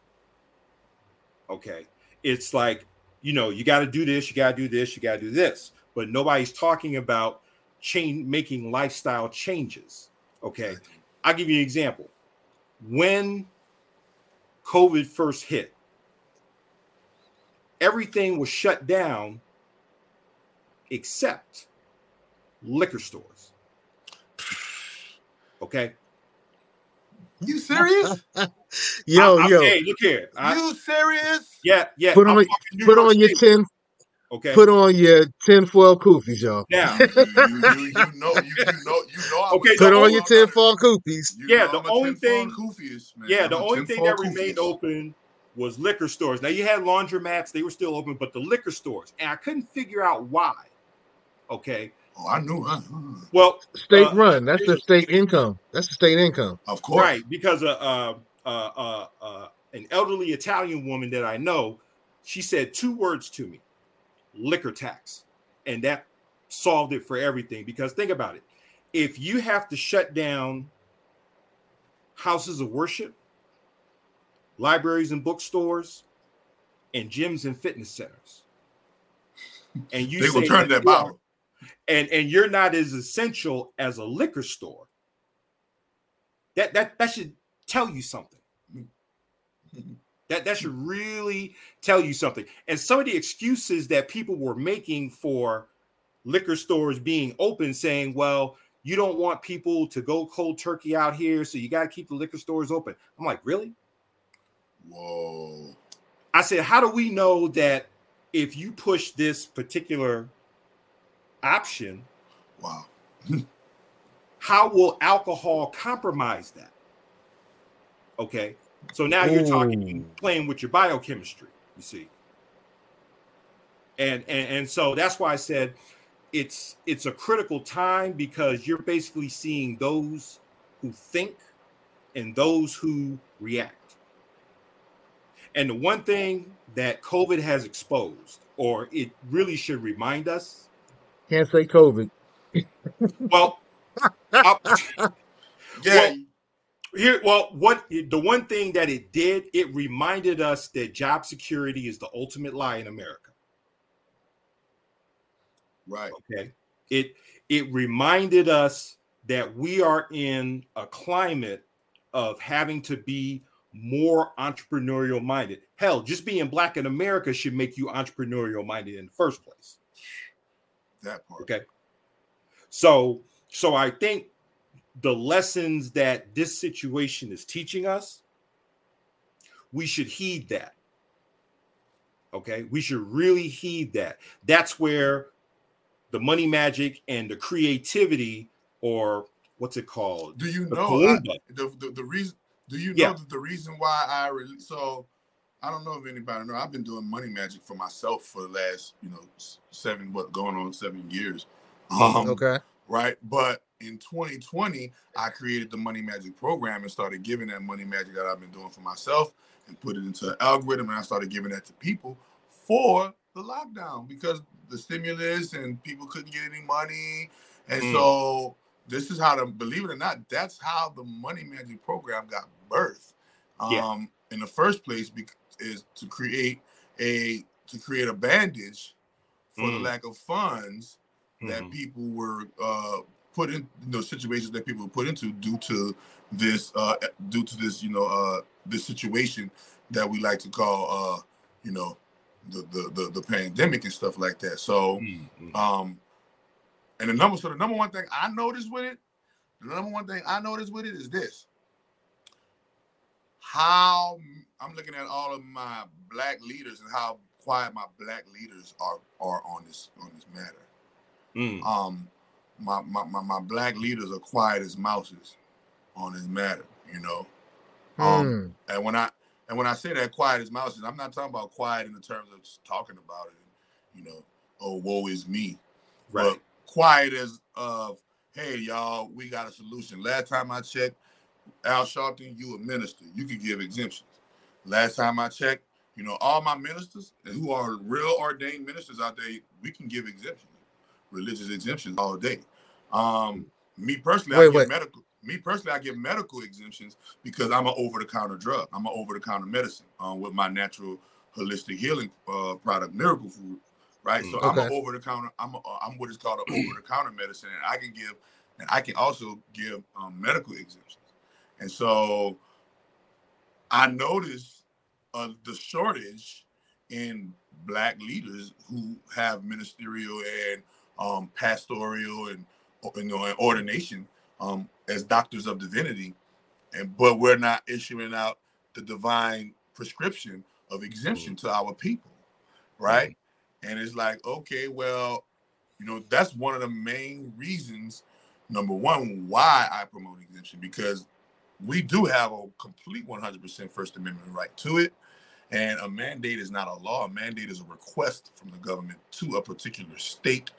S10: Okay. It's like, you know, you got to do this, you got to do this, you got to do this. But nobody's talking about change making lifestyle changes. Okay. I'll give you an example. When COVID first hit, everything was shut down except liquor stores. Okay.
S2: You serious?
S1: yo,
S10: I- I-
S1: yo,
S10: Hey, look here. I-
S2: you serious?
S10: yeah, yeah.
S1: put
S10: I'm
S1: on put on your
S10: State,
S1: tin
S10: Okay.
S1: put on your tinfoil kufis, y'all.
S10: now,
S2: You, you, you, you know, you, you know, you know.
S10: Okay,
S1: Put on your tinfoil kufis.
S2: You
S10: Yeah, the only thing-
S2: Koofiest, man.
S10: yeah, the only thing that remained
S2: Koofiest.
S10: open was liquor stores. Now you had laundromats; they were still open, but the liquor stores, and I couldn't figure out why. Okay,
S2: Oh, I knew. Huh?
S10: well,
S1: State
S10: Uh,
S1: run. That's the state income. That's the state income.
S2: Of course.
S10: right because uh, uh, uh, uh, uh, an elderly Italian woman that I know, she said two words to me: liquor tax, and that solved it for everything. Because think about it, if you have to shut down houses of worship, libraries and bookstores, and gyms and fitness centers, and you
S2: They gonna turn that
S10: you
S2: bottle.
S10: And and you're not as essential as a liquor store, that that that should tell you something. That that should really tell you something. And some of the excuses that people were making for liquor stores being open, saying, "Well, you don't want people to go cold turkey out here, so you got to keep the liquor stores open." I'm like, really?
S2: Whoa.
S10: I said, how do we know that if you push this particular option,
S2: wow,
S10: how will alcohol compromise that? Okay, so now you're talking playing with your biochemistry, you see, and and and so that's why I said it's it's a critical time because you're basically seeing those who think and those who react. And the one thing that COVID has exposed, or it really should remind us,
S1: Can't say COVID.
S10: well, I-
S2: Yeah.
S10: well, here, well, what the one thing that it did, it reminded us that job security is the ultimate lie in America.
S2: Right.
S10: Okay. It it reminded us that we are in a climate of having to be more entrepreneurial minded. Hell, just being black in America should make you entrepreneurial minded in the first place.
S2: That part.
S10: Okay. So so I think the lessons that this situation is teaching us, we should heed that. Okay. We should really heed that. That's where the money magic and the creativity, or what's it called?
S2: Do you
S10: The
S2: know I, the, the the reason? Do you know
S10: Yeah.
S2: that the reason why I re- so I don't know if anybody know. I've been doing money magic for myself for the last you know seven what going on seven years. Um,
S1: Okay.
S2: Right, but in 2020, I created the money magic program and started giving that money magic that I've been doing for myself and put it into an algorithm, and I started giving that to people for the lockdown because the stimulus and people couldn't get any money, and
S10: Mm.
S2: so this is how to believe it or not, that's how the money magic program got birthed. Um,
S10: Yeah.
S2: in the first place, is to create a to create a bandage for the
S10: Mm.
S2: lack of funds that
S10: Mhm.
S2: people were uh, put in you know situations that people were put into due to this uh, due to this you know uh, this situation that we like to call uh, you know the, the the the pandemic and stuff like that. So
S10: Mhm.
S2: um, and the number so the number one thing I noticed with it, the number one thing I noticed with it is this: how I'm looking at all of my black leaders and how quiet my black leaders are are on this on this matter
S10: Mm.
S2: um my, my my my black leaders are quiet as mouses on this matter you know um
S1: Hmm.
S2: and when i and when i say that quiet as mouses i'm not talking about quiet in the terms of just talking about it you know oh woe is me
S10: Right.
S2: but quiet as of hey y'all we got a solution last time i checked al sharpton you a minister you can give exemptions last time i checked you know all my ministers who are real ordained ministers out there we can give exemptions religious exemptions all day. Um, me personally, I
S1: Wait,
S2: give
S1: wait.
S2: medical. Me personally, I give medical exemptions because I'm an over-the-counter drug. I'm an over-the-counter medicine um, with my natural holistic healing uh, product, Miracle Food. Right, so I'm an over-the-counter. I'm a, I'm what is called an over-the-counter medicine, and I can give, and I can also give um, medical exemptions. And so, I noticed uh, the shortage in black leaders who have ministerial and um, pastoral and you know and ordination um, as doctors of divinity, and but we're not issuing out the divine prescription of exemption to our people, right? And it's like, okay, well, you know, that's one of the main reasons. Number one, why I promote exemption because we do have a complete 100% First Amendment right to it. And a mandate is not a law. A mandate is a request from the government to a particular state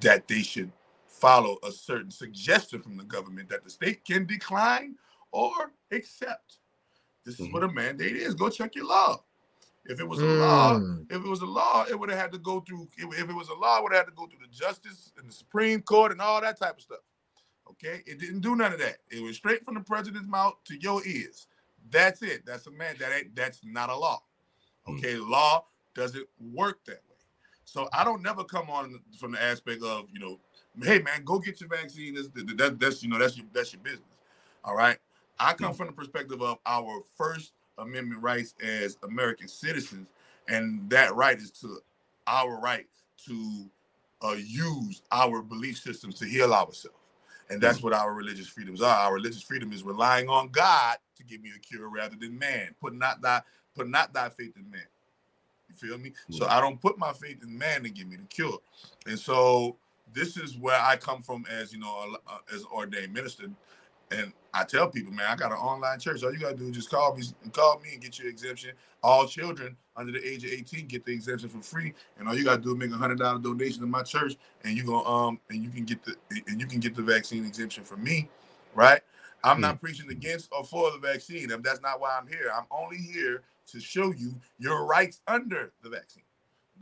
S2: that they should follow a certain suggestion from the government that the state can decline or accept. This is what a mandate is. Go check your law. If it was a law,
S1: Mm.
S2: if it was a law, it would have had to go through. If if it was a law, it would have had to go through the justice and the Supreme Court and all that type of stuff. Okay, it didn't do none of that. It was straight from the president's mouth to your ears. That's it. That's a man. That ain't. That's not a law. Okay, law doesn't work that way. So I don't never come on from the aspect of you know, hey man, go get your vaccine. That's that, that's you know that's your that's your business. All right. I come from the perspective of our First Amendment rights as American citizens, and that right is to our right to uh, use our belief systems to heal ourselves. And that's what our religious freedoms are. Our religious freedom is relying on God to give me a cure rather than man. Put not thy put not thy faith in man. You feel me? So I don't put my faith in man to give me the cure. And so this is where I come from as you know, as ordained minister. And I tell people, man, I got an online church. All you gotta do is just call me, call me and get your exemption. All children under the age of 18 get the exemption for free. And all you gotta do is make a hundred dollar donation to my church, and you go um and you can get the and you can get the vaccine exemption from me, right? I'm not preaching against or for the vaccine. That's not why I'm here. I'm only here to show you your rights under the vaccine.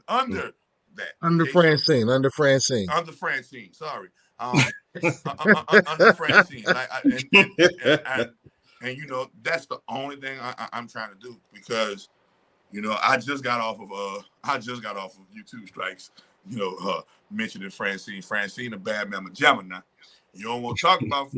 S2: Under that.
S1: Under? Francine, under Francine.
S2: Under Francine, sorry. Um, Francine. I, and, and, and, you know, that's the only thing I, I'm trying to do because, you know, I just got off of uh I just got off of YouTube strikes, you know, uh mentioning Francine. Francine a bad mama Gemini. You don't want to talk about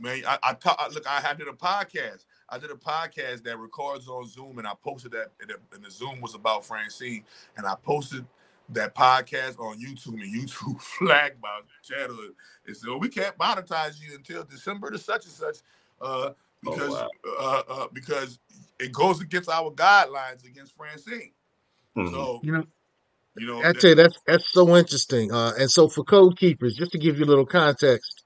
S2: man. I, I talk. Look, I, I did a podcast. I did a podcast that records on Zoom, and I posted that. And the, and the Zoom was about Francine, and I posted that podcast on YouTube, and YouTube flagged my channel. It said, well, "We can't monetize you until December to such and such, uh, because
S11: wow.
S2: uh, uh, because it goes against our guidelines against Francine." So
S1: You know,
S2: you know,
S1: I tell you that's that's so interesting. Uh, and so for code keepers, just to give you a little context,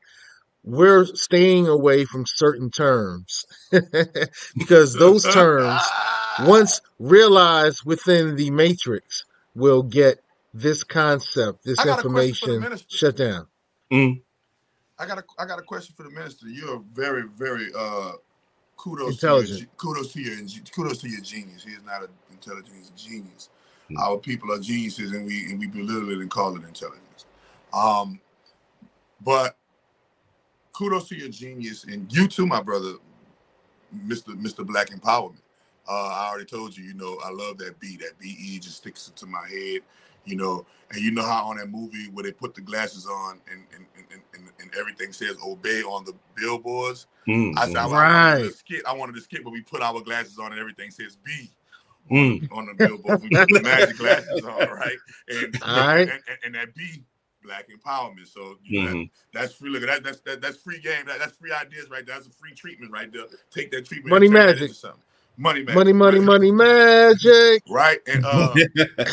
S1: we're staying away from certain terms because those terms, once realized within the matrix, will get this concept, this
S2: I got a question for the
S1: information shut down.
S2: I got a I got a question for the minister. You're very very uh kudos
S1: Intelligent.
S2: to your, kudos to your kudos to your genius. He is not an intelligent, he's a genius. Our people are geniuses and we and we belittle it and call it intelligence. Um but kudos to your genius and you too, my brother, Mr. Mr. Black Empowerment. Uh, I already told you, you know, I love that B. That BE just sticks into my head, you know. And you know how on that movie where they put the glasses on and and, and, and, and everything says obey on the billboards.
S11: Mm,
S2: I said, I, I
S1: Right.
S2: wanted to skit. I wanted to skit where we put our glasses on and everything says B
S11: mm.
S2: on the billboard. we put the magic glasses on, right? And,
S1: All right.
S2: and, and, and that B, black empowerment. So you know,
S11: Mhm.
S2: that, that's free. Look, that, that's that, that's free game. That, that's free ideas right there. That's a free treatment right there. Take that treatment.
S1: Money
S2: and turn
S1: magic.
S2: into something. Money magic.
S1: Money, money, money, magic.
S2: Right. And uh,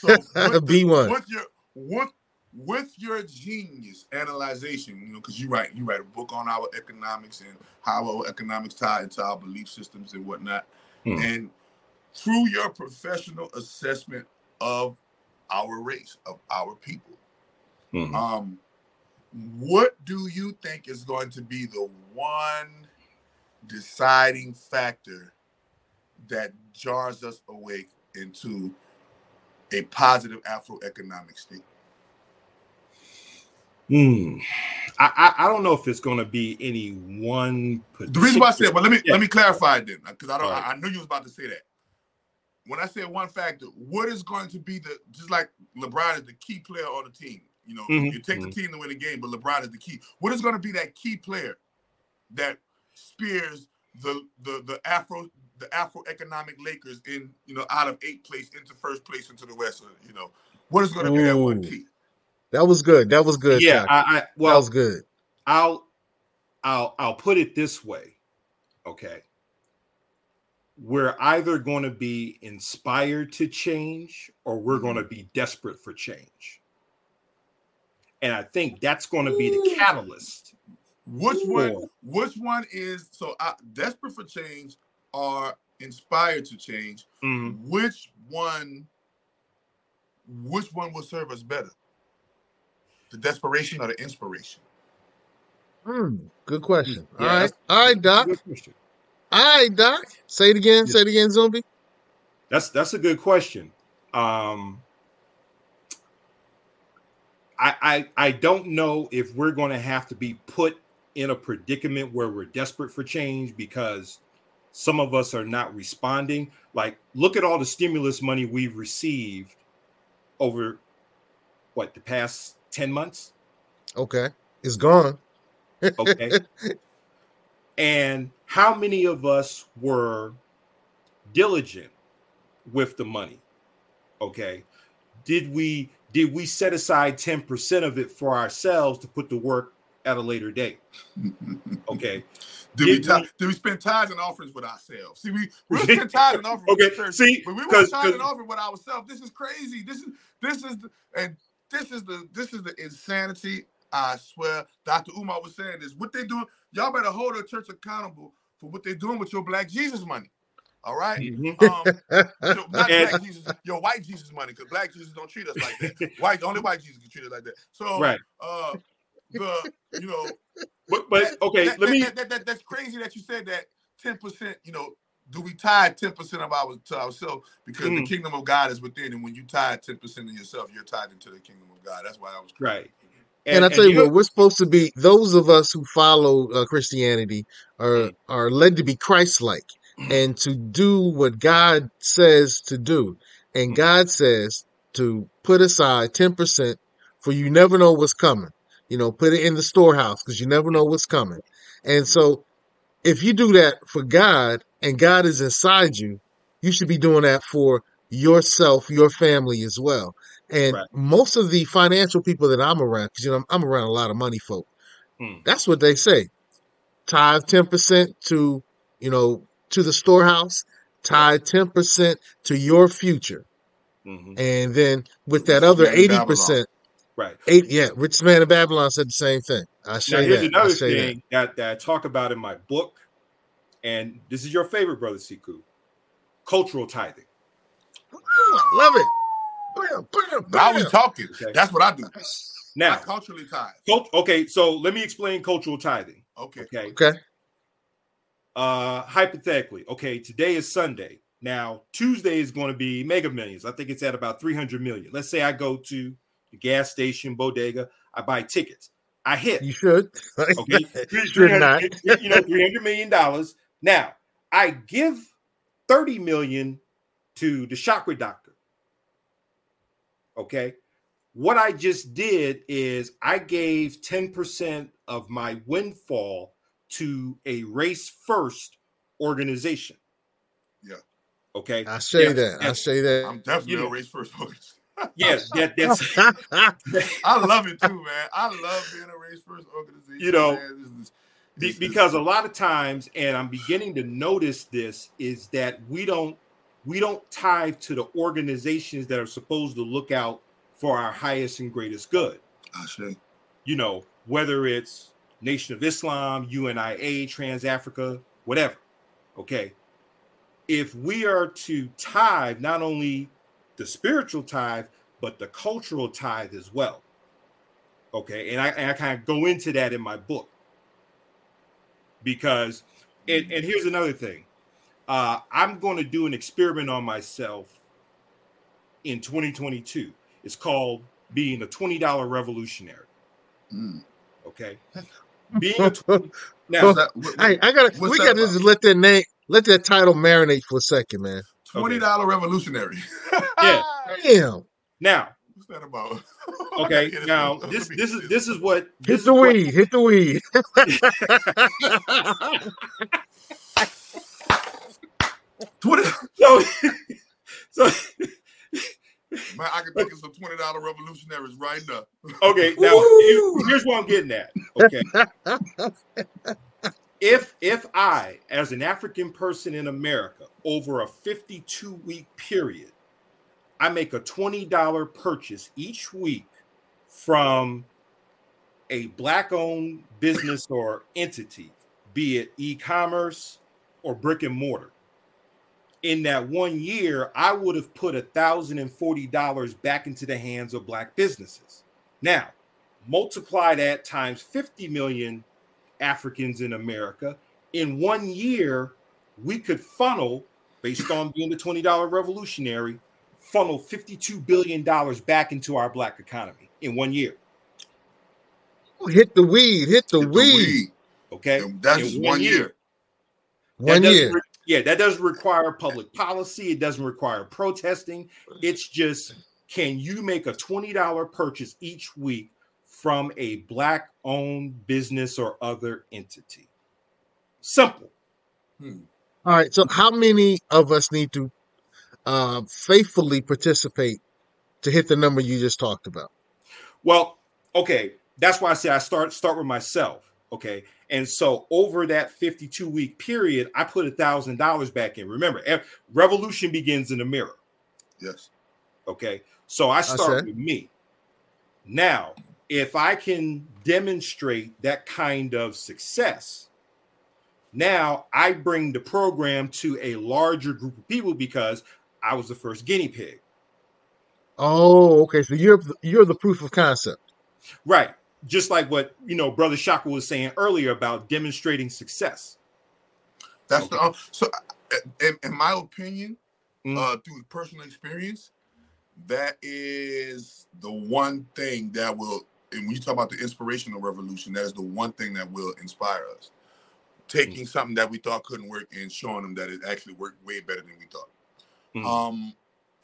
S2: so the-
S1: B1.
S2: with your with with your genius analyzation, you know, because you write you write a book on our economics and how our economics tie into our belief systems and whatnot.
S11: Hmm.
S2: And through your professional assessment of our race, of our people,
S11: Mhm.
S2: um, what do you think is going to be the one deciding factor that jars us awake into a positive Afro-economic state?
S10: Hmm. I, I I don't know if it's going to be any one.
S2: The reason why I said, but let me
S10: Yeah.
S2: let me clarify then, because I don't.
S10: Right.
S2: I, I knew you was about to say that. When I said one factor, what is going to be the just like LeBron is the key player on the team. You know,
S10: Mhm,
S2: you take the team to win the game, but LeBron is the key. What is going to be that key player that spears the the the Afro the Afro economic Lakers in you know out of eighth place into first place into the West? You know, what is going to be that one key?
S1: That was good. That was good.
S10: yeah,
S1: Chuck.
S10: I, I
S1: that
S10: well,
S1: was good.
S10: I'll I'll I'll put it this way. Okay. We're either going to be inspired to change or we're going to be desperate for change. And I think that's going to be the catalyst.
S2: Which one? Which one is so uh, desperate for change or inspired to change?
S10: Mhm.
S2: Which one? Which one will serve us better? The desperation or the inspiration?
S1: Hmm, good question. All
S10: Yeah,
S1: right.
S10: that's-
S1: All right, Doc. All right, Doc. Say it again. Say it again, Zumbi.
S10: That's that's a good question. Um, I, I I don't know if we're going to have to be put in a predicament where we're desperate for change because some of us are not responding. Like, look at all the stimulus money we've received over what the past 10 months.
S1: Okay. It's gone.
S10: Okay. and how many of us were diligent with the money? Okay. Did we did we set aside 10% of it for ourselves to put to work at a later date? Okay.
S2: Do we,
S10: Did
S2: ti-
S10: we-
S2: spend tithes and offerings with ourselves? See, we we spend tithes and offerings
S10: Okay,
S2: church,
S10: see,
S2: but we
S10: 'cause-
S2: tithes and offering with ourselves. This is crazy. This is this is the, and this is the this is the insanity. I swear, Dr. Umar was saying this. What they doing? Y'all better hold the church accountable for what they're doing with your black Jesus money. All right?
S10: Mhm.
S2: Um, your, not
S10: And-
S2: black Jesus, your white Jesus money, because black Jesus don't treat us like that. White, only white Jesus can treat us like that. So,
S10: Right.
S2: uh, the you know,
S10: But but
S2: that-
S10: okay,
S2: that-
S10: let
S2: that-
S10: me
S2: that- that- that- that's crazy that you said that 10%, you know, do we tie 10% of our to ourselves because the
S10: Mm.
S2: kingdom of God is within, and when you tie 10% of yourself, you're tied into the kingdom of God. That's why I was
S10: right.
S1: And, I tell you
S10: you-
S1: what, we're supposed to be those of us who follow uh, Christianity are are led to be Christ-like and to do what God says to do. And God says to put aside 10% for you never know what's coming. You know, put it in the storehouse because you never know what's coming. And so if you do that for God and God is inside you, you should be doing that for yourself, your family as well. And
S10: Right.
S1: most of the financial people that I'm around, because you know I'm, I'm around a lot of money folk,
S10: Hmm.
S1: that's what they say. Tithe ten percent to you know to the storehouse. Tithe ten percent to your future,
S10: Mhm.
S1: and then with that other eighty
S2: Babylon.
S1: percent,
S10: Right.
S1: eight yeah, richest man in Babylon said the same thing. I
S10: Now
S1: say
S10: here's
S1: that. I
S10: another
S1: say that.
S10: thing that. that I talk about in my book, and this is your favorite, brother Siku. Cultural tithing.
S1: Love it. Bam, bam,
S2: Now we
S1: bam.
S2: talking.
S10: Okay.
S2: That's what I do. I
S10: Now,
S2: culturally tied.
S10: cult, okay, so let me explain cultural tithing.
S2: Okay.
S10: Okay.
S1: Okay.
S10: Uh hypothetically, okay, today is Sunday. Now, Tuesday is going to be mega millions. I think it's at about 300 million. Let's say I go to the gas station, bodega, I buy tickets. I hit.
S1: You should.
S10: Okay.
S1: You should not.
S10: 300 you know, 300 million dollars. Now, I give 30 million to the chakra doctor. Okay. What I just did is I gave 10% of my windfall to a race first organization.
S2: Yeah.
S10: Okay.
S1: I say
S10: Yeah,
S1: that. I say that.
S2: I'm definitely
S10: You know.
S2: a race first focus.
S10: Yes, that, that's
S2: I love it too, man. I love being a race first organization.
S10: You know,
S2: man. This is- this is-
S10: because a lot of times and i'm beginning to notice this is that we don't we don't tithe to the organizations that are supposed to look out for our highest and greatest good
S2: I say,
S10: you know whether it's nation of islam unia trans africa whatever okay if we are to tithe not only the spiritual tithe but the cultural tithe as well okay and i, and I kind of go into that in my book because and, and here's another thing uh i'm going to do an experiment on myself in 2022 it's called being a $20 revolutionary
S2: Mm.
S10: okay being a 20, now
S2: that- what-
S1: Hey, I gotta. we gotta
S2: about?
S1: just let that name, let that title marinate for a second, man.
S2: Twenty dollar revolutionary.
S10: Yeah.
S1: Damn.
S10: now
S2: What's that about?
S10: okay now this this is this is what this
S1: Hit
S10: is
S1: the
S10: what-
S1: weed. Hit the weed.
S2: Twenty.
S10: so so
S2: Man, I can think of some twenty dollar revolutionaries right now.
S10: okay now
S1: Woo!
S10: here's what i'm getting at okay if if i as an african person in america over a 52 week period i make a $20 purchase each week from a black owned business or entity be it e-commerce or brick and mortar in that one year i would have put thousand and forty dollars back into the hands of black businesses. Now multiply that times 50 million Africans in America. In one year, we could funnel, based on being the $20 revolutionary, funnel $52 billion back into our black economy in one year.
S1: Hit the weed. Hit the
S2: Hit the
S1: weed.
S2: weed.
S10: Okay,
S2: And that's
S10: In
S2: just one year.
S10: That
S1: One year.
S10: re- yeah, that doesn't require public policy. It doesn't require protesting. It's just can you make a $20 purchase each week from a black owned business or other entity? Simple.
S2: Hmm.
S1: All right. So, how many of us need to uh, faithfully participate to hit the number you just talked about?
S10: Well, okay, that's why I say I start start with myself. Okay, and so over that 52 week period, I put a thousand dollars back in. Remember, revolution begins in the mirror.
S2: Yes.
S10: Okay, so I start
S1: see.
S10: with me. Now, if I can demonstrate that kind of success, now I bring the program to a larger group of people because I was the first guinea pig.
S1: Oh, okay. So you're you're the proof of concept.
S10: Right. Just like what you know, Brother Shaka was saying earlier about demonstrating success.
S2: That's the uh, so. uh, In, in my opinion,
S10: Mm.
S2: uh, through personal experience, that is the one thing that will. And when you talk about the inspirational revolution, that is the one thing that will inspire us. Taking
S10: Mm.
S2: something that we thought couldn't work and showing them that it actually worked way better than we thought.
S10: Mm.
S2: Um,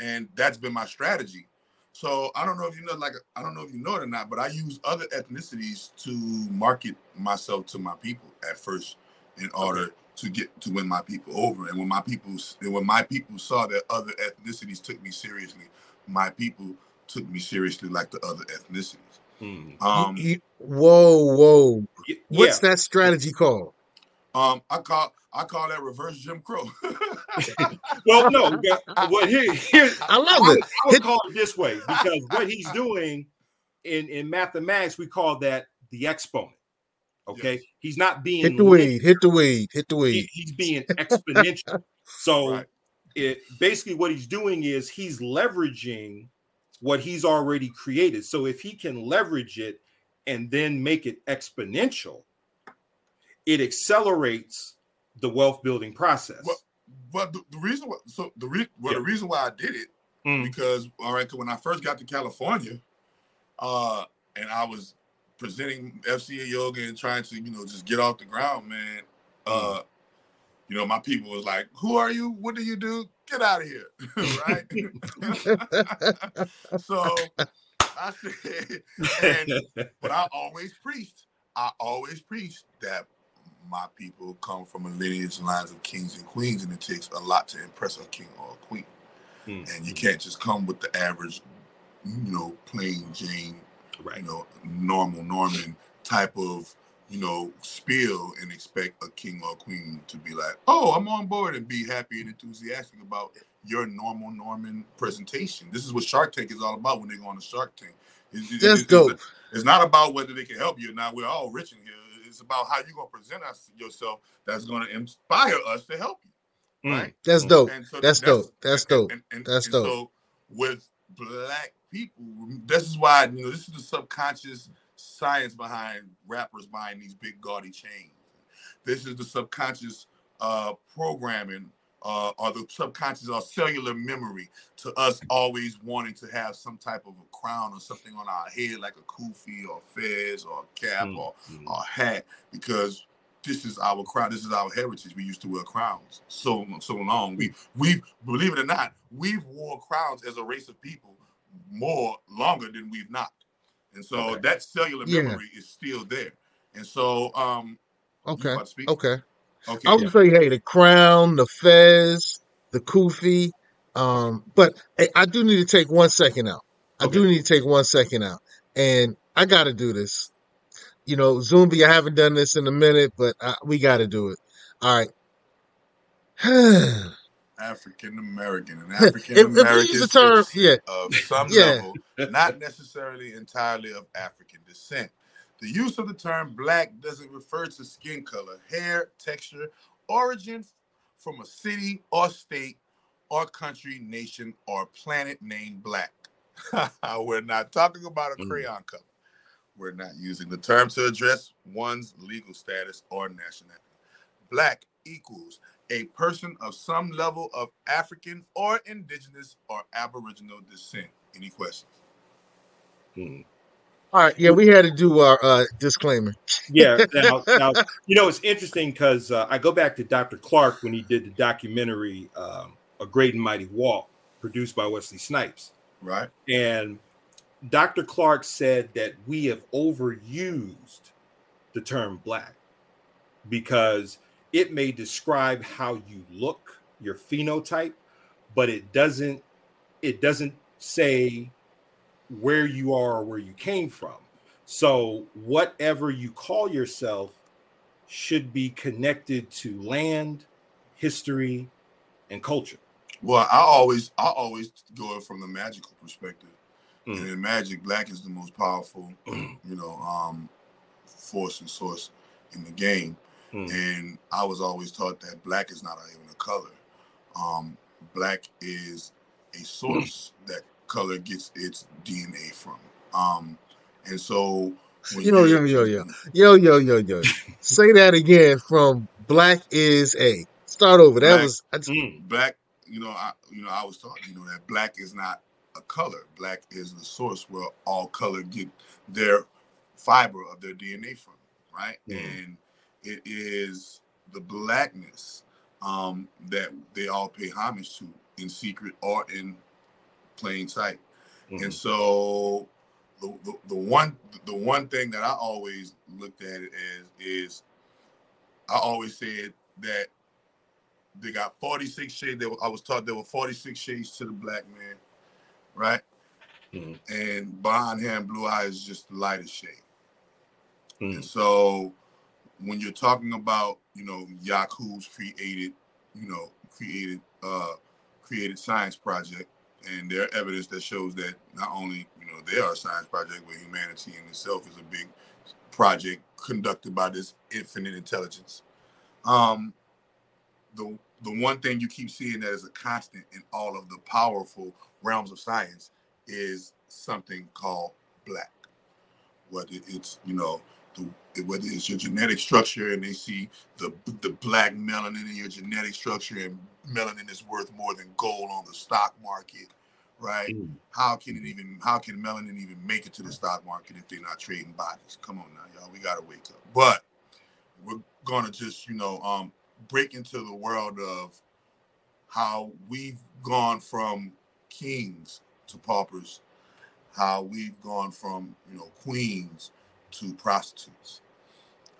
S2: and that's been my strategy. So I don't know if you know, like I don't know if you know it or not, but I use other ethnicities to market myself to my people at first, in order to get to win my people over. And when my people, and when my people saw that other ethnicities took me seriously, my people took me seriously like the other ethnicities.
S10: Mm.
S2: Um,
S1: You- whoa, whoa.
S10: Y-
S1: What's that strategy called?
S2: um, I call I call that reverse Jim Crow.
S10: Well, no, but what here, here
S1: I love
S10: I,
S1: it.
S10: I would call it this way because what he's doing in in mathematics, we call that the exponent. Okay,
S2: Yes.
S10: he's not being
S1: Hit the
S10: linear.
S1: weed. Hit the weed. Hit the
S10: He-
S1: weed.
S10: he's being exponential. So
S2: Right.
S10: it basically what he's doing is he's leveraging what he's already created. So if he can leverage it and then make it exponential, it accelerates the wealth building process.
S2: Well, but the, the reason why, so the re, well,
S10: Yeah.
S2: the reason why I did it
S10: Mm.
S2: because all right, 'cause when I first got to California, uh, and I was presenting FCA yoga and trying to, you know, just get off the ground, man. Uh, you know, my people was like, "Who are you? What do you do? Get out of here!" right? so I said, and, but I always preached. I always preached that my people come from a lineage and lines of kings and queens, and it takes a lot to impress a king or a queen.
S10: Mm.
S2: And you can't just come with the average, you know, plain Jane,
S10: Right.
S2: you know, normal Norman type of, you know, spiel and expect a king or a queen to be like, oh, I'm on board and be happy and enthusiastic about your normal Norman presentation. This is what Shark Tank is all about when they go on the Shark Tank. It's, it's-
S1: That's
S2: it's-
S1: dope.
S2: It's not about whether they can help you or not. We're all rich in here. It's about how you're gonna present us yourself that's gonna inspire us to help you.
S10: Mm.
S2: Right?
S1: That's dope.
S2: And so
S1: That's dope. That's
S2: and-
S1: dope.
S2: and- and-
S1: That's
S2: and
S1: dope.
S2: So with black people, this is why you know this is the subconscious science behind rappers buying these big gaudy chains. This is the subconscious uh, programming uh, or the subconscious or cellular memory to us always wanting to have some type of a crown or something on our head, like a kufi or fez or a cap
S10: Mm.
S2: or, or a hat, because this is our crown. This is our heritage. We used to wear crowns so so long. We we believe it or not, we've wore crowns as a race of people more longer than we've not, and so
S10: Okay.
S2: that cellular
S1: Yeah.
S2: memory is still there. And so, um,
S1: Okay.
S2: about to speak?
S1: Okay.
S2: okay,
S1: I would say, hey, the crown, the fez, the kufi. Um, but hey, I do need to take one second out. I do need to take one second out, and I got to do this. You know, Zumbi, I haven't done this in a minute, but I, we got to do it. All right.
S2: African American and African American
S1: the term- yeah.
S2: of some
S1: Yeah.
S2: level, not necessarily entirely of African descent. The use of the term black doesn't refer to skin color, hair, texture, origin from a city or state or country, nation, or planet named black. We're not talking about a
S10: Mm.
S2: crayon color. We're not using the term to address one's legal status or nationality. Black equals a person of some level of African or indigenous or aboriginal descent. Any questions?
S10: Hmm.
S1: All right, yeah, we had to do our uh, disclaimer.
S10: yeah. Now, now, you know, it's interesting because uh, I go back to Dr. Clarke when he did the documentary um, "A Great and Mighty Walk," produced by Wesley Snipes.
S2: Right.
S10: And Dr. Clarke said that we have overused the term black because it may describe how you look, your phenotype, but it doesn't it doesn't say where you are or where you came from. So whatever you call yourself should be connected to land, history, and culture.
S2: Well, I always I always go from the magical perspective. Mm. And in magic, black is the most powerful, you know, um, force and source in the game. Mm. And I was always taught that black is not even a color. Um, black is a source mm. that color gets its DNA from. Um, and so
S1: yo, yo, yo, yo, yo, yo, yo, yo. Say that again. From black is a start over. That
S2: black,
S1: was I just, mm,
S2: black. You know, I you know I was taught you know that black is not a color. Black is the source where all color get their fiber of their DNA from, right? Mm. And it is the blackness um, that they all pay homage to in secret or in plain sight. Mm-hmm. And so the, the, the one the one thing that I always looked at it as is I always said that they got 46 shades. I was taught there were 46 shades to the black man, right? Mm-hmm. And blonde hair and blue eyes is just the lightest shade. Mm-hmm. And so when you're talking about, you know, Yakub's created, you know, created uh created science project, and there evidence that shows that not only you know they are a science project, but humanity in itself is a big project conducted by this infinite intelligence. Um, the the one thing you keep seeing that is a constant in all of the powerful realms of science is something called black. Whether it's you know the, whether it's your genetic structure and they see the the black melanin in your genetic structure and melanin is worth more than gold on the stock market, right? Mm. How can it even how can melanin even make it to the stock market if they're not trading bodies? Come on now, y'all, we gotta wake up. But we're gonna just, you know, um break into the world of how we've gone from kings to paupers, how we've gone from, you know, queens to prostitutes.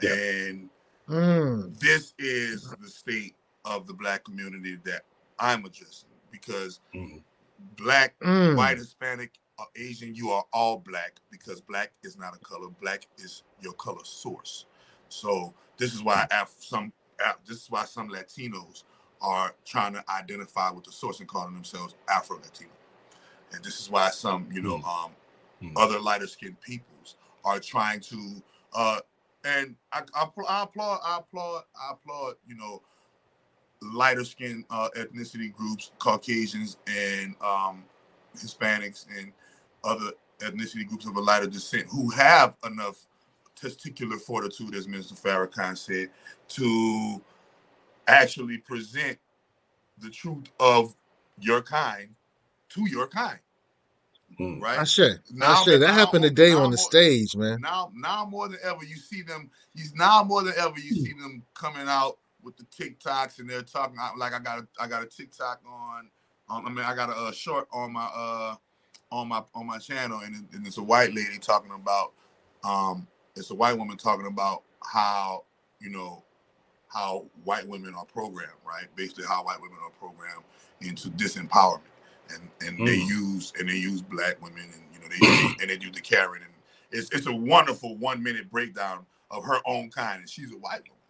S2: Yeah. And mm. this is the state of the black community that I'm addressing because mm. black, mm. white, Hispanic, or Asian, you are all black because black is not a color. Black is your color source. So this is why some this is why some Latinos are trying to identify with the source and calling themselves Afro Latino. And this is why some, you know, mm. um, mm. other lighter skinned peoples are trying to uh and I, I, I applaud I applaud I applaud you know lighter skinned uh, ethnicity groups, Caucasians and um, Hispanics and other ethnicity groups of a lighter descent who have enough testicular fortitude, as Mr. Farrakhan said, to actually present the truth of your kind to your kind.
S1: Mm. Right. I should. Now, I should. That now, happened today on the more, stage, man.
S2: Now, now more than ever, you see them. You now more than ever, you see them coming out with the TikToks, and they're talking like I got a, I got a TikTok on. Um, I mean, I got a, a, short on my uh on my on my channel, and, it, and it's a white lady talking about um it's a white woman talking about how you know how white women are programmed, right? Basically, how white women are programmed into disempowerment and and mm. they use and they use black women and you know they and they do the Karen and it's it's a wonderful one minute breakdown of her own kind and she's a white woman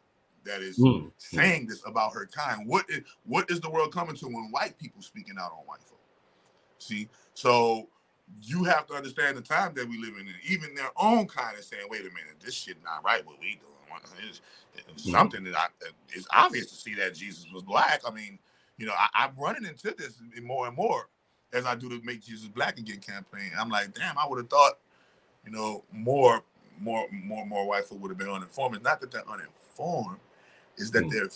S2: that is mm. saying this about her kind. What is what is the world coming to when white people speaking out on white folks? See, so you have to understand the time that we live in. Even their own kind is saying, "Wait a minute, this shit not right. What we doing? It's, it's mm. something that I, it's obvious to see that Jesus was black. I mean, you know, I, am running into this more and more as I do the Make Jesus Black Again campaign. I'm like, damn, I would have thought, you know, more, more, more, more white folk would have been uninformed. It's not that they're uninformed, is that mm. they're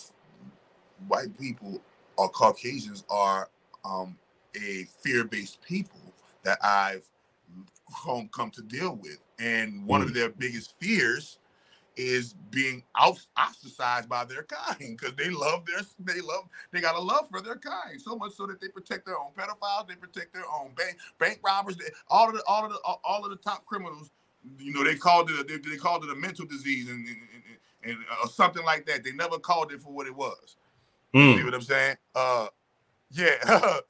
S2: white people or Caucasians are um, a fear-based people that I've come come to deal with. And one of their biggest fears is being ostracized by their kind because they love their they love they got a love for their kind so much so that they protect their own pedophiles, they protect their own bank bank robbers, they, all of the all of the all of the top criminals. You know, they called it a, they, they called it a mental disease and and, and, and uh, something like that. They never called it for what it was.
S11: Mm.
S2: You see what I'm saying? Uh, yeah,
S1: I,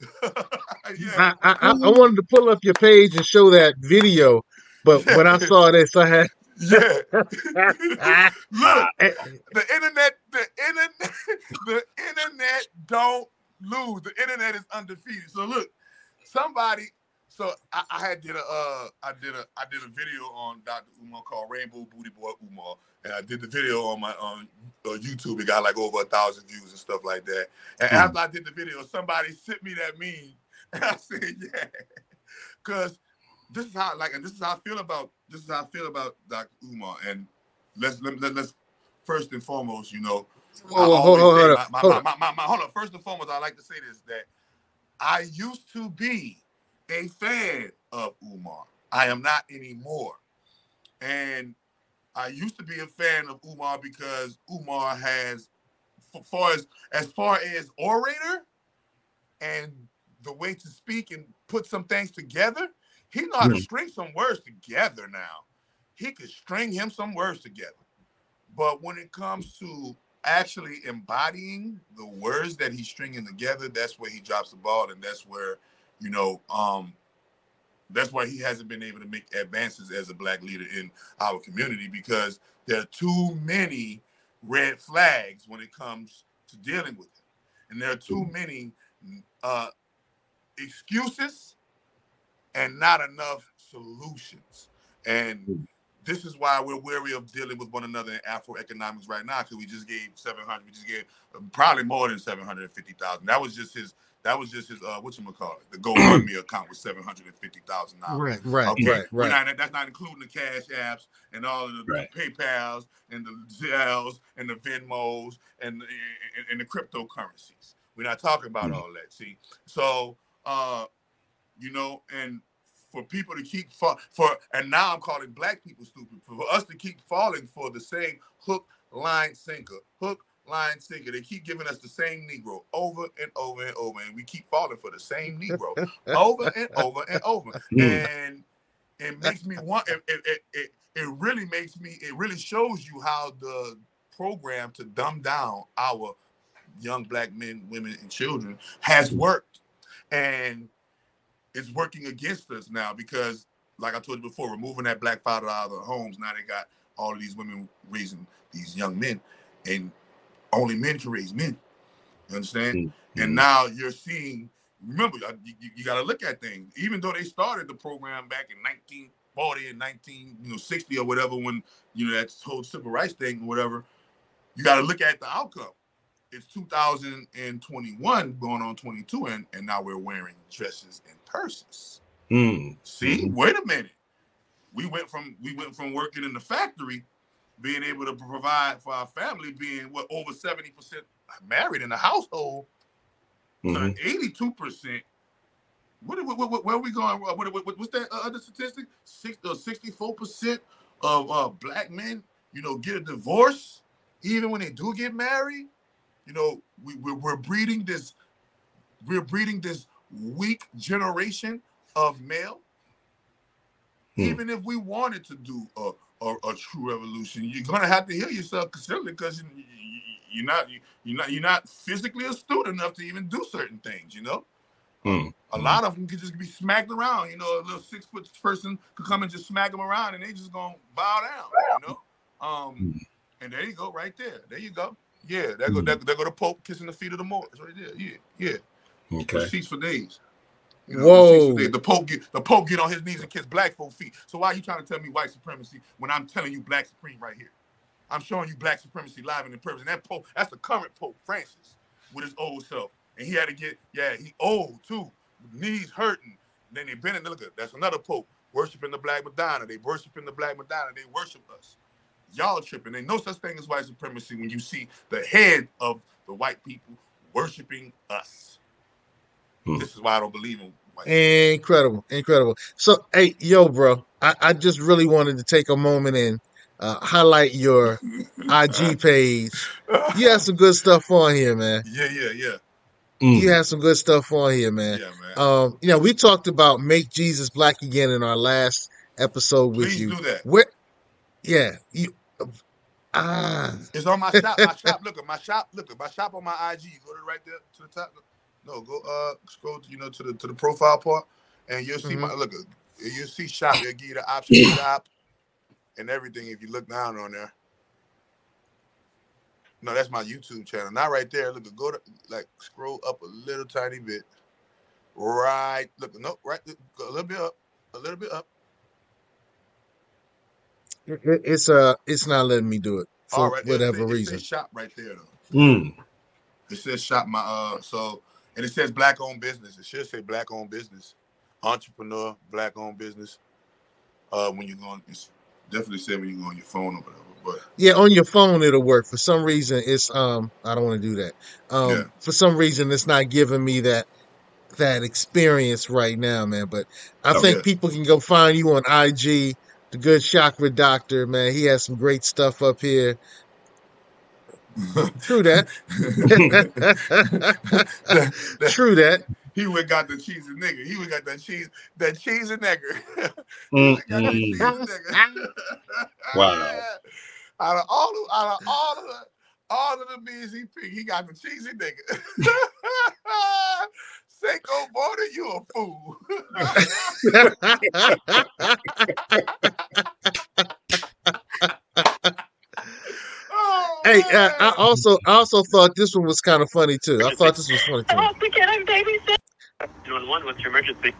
S1: I, I I wanted to pull up your page and show that video, but when I saw this, I had
S2: yeah. Look, the internet, the internet, the internet don't lose. The internet is undefeated. So look, somebody. So I, I had did a uh I did a I did a video on Dr. Umar called Rainbow Booty Boy Umar, and I did the video on my on uh, YouTube. It got like over a thousand views and stuff like that. And after I did the video, somebody sent me that meme, and I said, yeah, because this is how like and this is how I feel about this is how I feel about Dr. Umar. And let's let, let, us first and foremost, you know,
S1: Whoa, whoa, hold, hold, hold
S2: my,
S1: hold
S2: my, my, my, hold on. First and foremost, I like to say this that I used to be a fan of Umar. I am not anymore. And I used to be a fan of Umar because Umar has, far as as far as orator and the way to speak and put some things together, he know how to string some words together now. He could string him some words together. But when it comes to actually embodying the words that he's stringing together, that's where he drops the ball, and that's where, you know, um, that's why he hasn't been able to make advances as a black leader in our community because there are too many red flags when it comes to dealing with him, and there are too many uh, excuses and not enough solutions. And this is why we're wary of dealing with one another in Afro economics right now because we just gave 700, we just gave uh, probably more than 750,000. That was just his, that was just his, uh, what you call it, the GoFundMe account was $750,000.
S1: Right, right,
S2: okay.
S1: right, right.
S2: not, that's not including the cash apps and all of the, the PayPals and the Zelles and the Venmos and, the- and, and the cryptocurrencies. We're not talking about all that. See, so uh, you know, and for people to keep fa- for, and now I'm calling black people stupid for us to keep falling for the same hook, line, sinker, hook, line, sinker. They keep giving us the same Negro over and over and over, and we keep falling for the same Negro over and over and over,
S11: Mm.
S2: and it makes me want. It, it, it, it really makes me. It really shows you how the program to dumb down our young black men, women, and children has worked, and it's working against us now because, like I told you before, removing that black father out of the homes, now they got all of these women raising these young men, and only men can raise men. You understand? And now you're seeing. Remember, uh, you, you got to look at things. Even though they started the program back in 1940 and 19, you know, 60 or whatever, when you know that whole civil rights thing or whatever, you got to look at the outcome. It's 2021 going on 22, and, and now we're wearing dresses and purses.
S11: Mm.
S2: See, wait a minute. We went from we went from working in the factory, being able to provide for our family, being what over 70% married in the household,
S11: Mhm.
S2: to 82%. What, what, what, where are we going? What, what, what- what's that uh, other statistic? Six, uh, 64% of uh, black men, you know, get a divorce even when they do get married. You know, we, we're, we're breeding this, we're breeding this weak generation of male.
S11: Hmm.
S2: Even if we wanted to do a, a, a true revolution, you're gonna have to heal yourself considerably because you, you, you're not you, you're not you're not physically astute enough to even do certain things. You know,
S11: Mm.
S2: a lot of them could just be smacked around. You know, a little six foot person could come and just smack them around, and they just gonna bow down. You know, um, and there you go, right there. There you go. Yeah, there go mm-hmm. there, there go the Pope kissing the feet of the Moors right there. Yeah, yeah.
S11: Okay.
S2: Receipts for days. You
S1: Whoa.
S2: receipts for days. The Pope get the Pope get on his knees and kiss black folk feet. So why are you trying to tell me white supremacy when I'm telling you black supreme right here? I'm showing you black supremacy live and in person. And that Pope, that's the current Pope Francis with his old self. And he had to get, yeah, he old too. Knees hurting. Then they bend and look at that's another Pope worshiping the Black Madonna. They worshiping the Black Madonna. They worship us. Y'all tripping. Ain't no such thing as white supremacy when you see the head of the white people worshiping us.
S11: Hmm.
S2: This is why I don't believe in
S1: Incredible, incredible. So, hey, yo, bro, I, I just really wanted to take a moment and uh, highlight your IG page. You have some good stuff on here, man.
S2: Yeah, yeah, yeah.
S1: You have some good stuff on here, man.
S2: Yeah, man.
S1: Um, you know, we talked about make Jesus black again in our last episode with
S2: Please
S1: you.
S2: do that.
S1: Where, yeah, you. Ah,
S2: It's on my shop. My shop. Look at my shop. Look at my shop on my IG. You go to right there to the top. No, go uh scroll to, you know to the to the profile part, and you'll see my
S1: Mm-hmm.
S2: look. uh, You'll see shop. They'll give you the option to shop and everything if you look down on there. No, that's my YouTube channel. Not right there. Look, go to like scroll up a little tiny bit. Right. Look, no, right. Go a little bit up. A little bit up.
S1: It- it- it's uh, it's not letting me do it for
S2: All right. there. It
S1: whatever
S2: it
S1: reason.
S2: says shop right there though.
S11: Mm.
S2: It says shop my uh so and it says black owned business. It should say black owned business. Entrepreneur, black owned business. Uh when you're going it's definitely say when you go on your phone or whatever. But
S1: Yeah, on your phone it'll work. For some reason, it's um, I don't want to do that. Um,
S2: Yeah.
S1: for some reason, it's not giving me that that experience right now, man. But I
S2: Oh,
S1: think
S2: yeah.
S1: people can go find you on IG, the Good Chakra Doctor, man. He has some great stuff up here. True that. True that.
S2: he went got the cheese and nigger. He went got that cheese, that cheese and nigger. Got that cheese and nigger.
S11: Wow.
S2: out of all of out of all of the all of the bees he picked, he got the cheesy nigga. Seiko Border, you a fool. Oh,
S1: Hey, uh, I also I also thought this one was kind of funny too. I thought this was funny too.
S12: Hello, the kid I'm babysitting.
S13: 911, what's your emergency?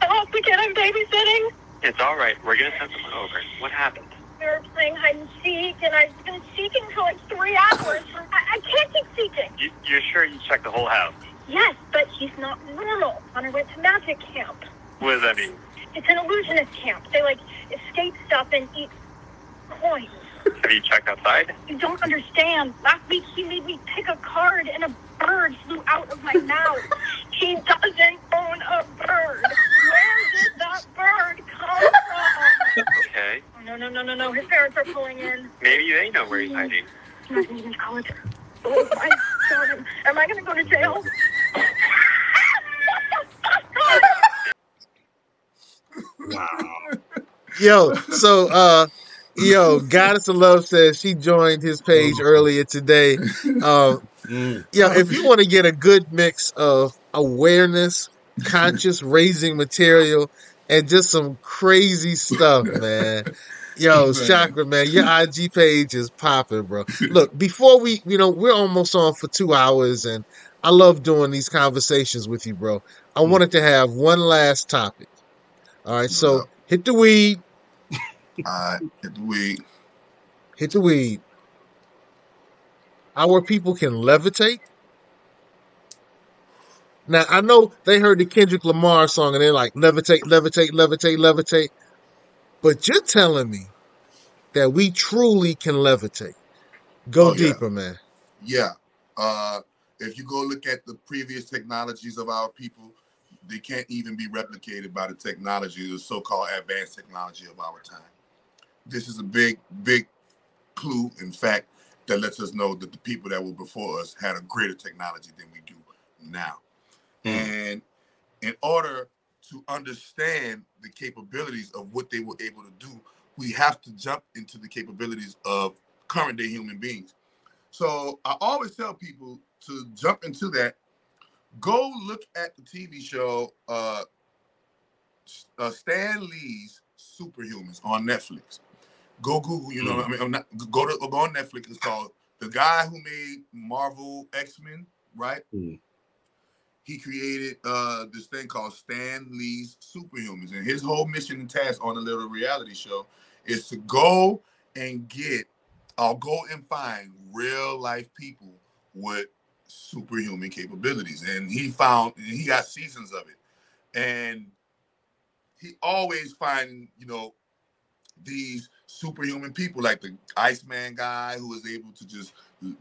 S12: Hello, the kid I'm babysitting.
S13: It's all right. We're going to send someone over. What happened?
S12: We were playing hide and seek, and I've been seeking for like three hours. I, I can't keep seeking.
S13: You, you're sure you checked the whole house?
S12: Yes, but he's not normal. On our way to magic camp.
S13: What does that mean?
S12: It's an illusionist camp. They like escape stuff and eat coins.
S13: Have you checked outside?
S12: You don't understand. Last week he made me pick a card, and a bird flew out of my mouth. He doesn't own a bird. Where did that bird come from?
S13: Okay.
S12: Oh, no, no, no, no, no. His parents are pulling in.
S13: Maybe they know where he's hiding.
S12: I'm not even college. Oh my god. Am I gonna go to jail?
S11: Wow.
S1: Yo, so uh yo, Goddess of Love says she joined his page earlier today. Um
S11: Mm.
S1: yo, if you want to get a good mix of awareness, conscious raising material, and just some crazy stuff, man. Yo, Chakra, man, your IG page is popping, bro. Look, before we, you know, we're almost on for two hours, and I love doing these conversations with you, bro. I mm. wanted to have one last topic. All right, so hit the weed,
S2: All right, hit the weed.
S1: hit the weed. Our people can levitate. Now I know they heard the Kendrick Lamar song and they're like levitate, levitate, levitate, levitate. But you're telling me that we truly can levitate. Go
S2: Oh, yeah.
S1: deeper, man.
S2: Yeah. Uh, if you go look at the previous technologies of our people, they can't even be replicated by the technology, the so-called advanced technology of our time. This is a big, big clue, in fact, that lets us know that the people that were before us had a greater technology than we do now. And in order to understand the capabilities of what they were able to do, we have to jump into the capabilities of current day human beings. So I always tell people to jump into that. Go look at the TV show uh, uh, Stan Lee's Superhumans on Netflix. Go Google, you know, I mean, I'm not, go to go on Netflix. It's called the guy who made Marvel X Men, right?
S11: Mm.
S2: He created uh, this thing called Stan Lee's Superhumans, and his whole mission and task on the little reality show is to go and get, or go and find real life people with superhuman capabilities. And he found, he got seasons of it, and he always find, you know, these superhuman people, like the Iceman guy who was able to just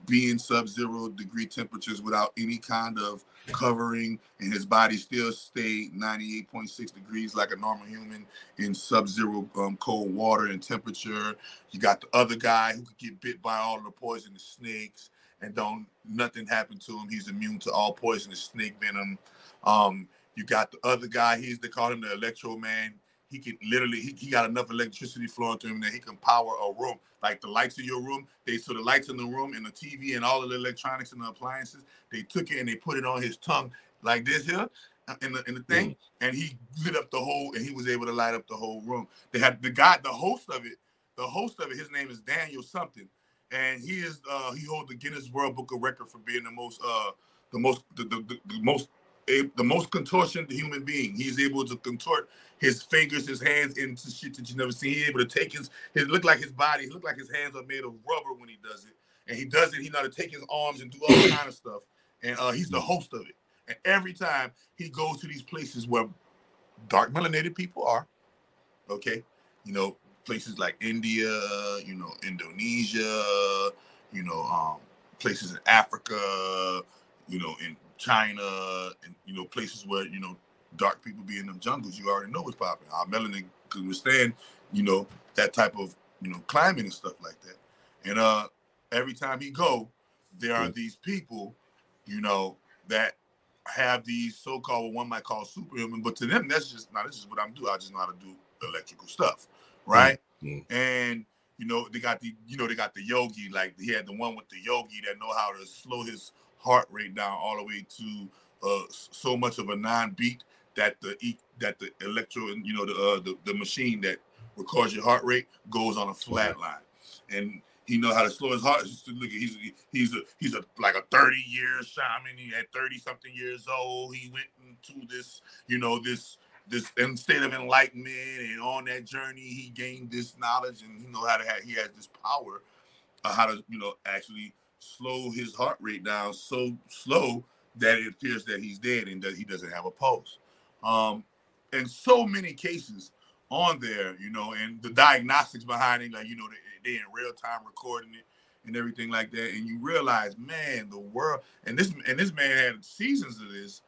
S2: be in sub-zero degree temperatures without any kind of covering, and his body still stayed 98.6 degrees like a normal human in sub-zero um, cold water and temperature. You got the other guy who could get bit by all the poisonous snakes and don't nothing happened to him. He's immune to all poisonous snake venom. Um, you got the other guy. He's they call him the Electro Man. He can literally he, he got enough electricity flowing through him that he can power a room. Like the lights in your room, they so the lights in the room and the TV and all of the electronics and the appliances, they took it and they put it on his tongue like this here uh, in the in the thing, and he lit up the whole and he was able to light up the whole room. They had the guy, the host of it, the host of it, his name is Daniel something, and he is uh he holds the Guinness World Book of Record for being the most uh the most the, the, the, the most a, the most contortion human being. He's able to contort his fingers, his hands into shit that you never seen. He's able to take his his look like his body, look like his hands are made of rubber when he does it. And he does it, he know how to take his arms and do all kind of stuff. And uh, he's the host of it. And every time he goes to these places where dark melanated people are, okay, you know, places like India, you know, Indonesia, you know, um, places in Africa, you know, in China, and you know, places where you know dark people be in them jungles. You already know what's popping. Our melanin could withstand, you know, that type of you know climbing and stuff like that. And uh, every time he go, there are these people, you know, that have these so-called what one might call superhuman, but to them that's just not. This is what I'm doing. I just know how to do electrical stuff, right? And you know they got the you know they got the yogi like he had the one with the yogi that know how to slow his heart rate down all the way to uh so much of a non-beat that the e- that the electro you know the uh, the, the machine that records your heart rate goes on a flat line and he know how to slow his heart. Look, he's he's a he's a like a thirty year shaman. He at thirty something years old. He went into this you know this this in state of enlightenment, and on that journey he gained this knowledge, and he know how to have he has this power, uh, how to you know actually slow his heart rate down so slow that it appears that he's dead and that he doesn't have a pulse. Um, in so many cases on there, you know, and the diagnostics behind it, like you know, they, they in real time recording it and everything like that, and you realize, man, the world and this and this man had seasons of this,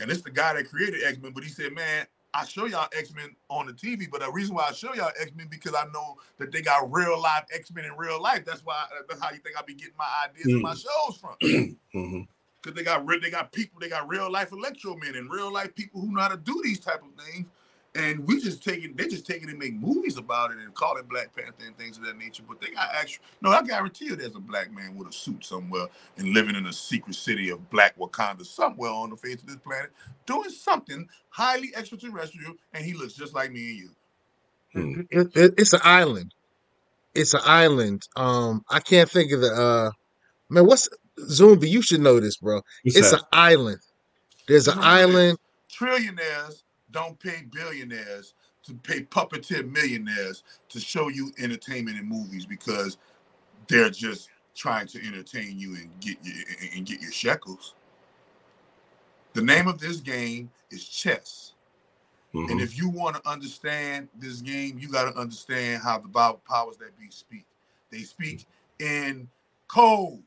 S2: and it's the guy that created X Men, but he said, man. I show y'all X Men on the TV, but the reason why I show y'all X Men because I know that they got real life X Men in real life. That's why. That's how you think I be getting my ideas and my shows from.
S10: Mhm.
S2: Because they got real, they got people, they got real life electro men and real life people who know how to do these type of things. And we just taking, they just taking and make movies about it and call it Black Panther and things of that nature. But they got actual, no, I guarantee you, there's a black man with a suit somewhere and living in a secret city of Black Wakanda somewhere on the face of this planet, doing something highly extraterrestrial, and he looks just like me and you.
S1: It, it, it's an island. It's an island. Um, I can't think of the uh man. What's Zumbi? You should know this, bro.
S10: What's
S1: it's
S10: that?
S1: an island. There's an island.
S2: Trillionaires don't pay billionaires to pay puppeteer millionaires to show you entertainment in movies because they're just trying to entertain you and get you and get your shekels. The name of this game is chess.
S10: Mm-hmm.
S2: And if you want to understand this game, you got to understand how the Bible powers that be speak. They speak in code.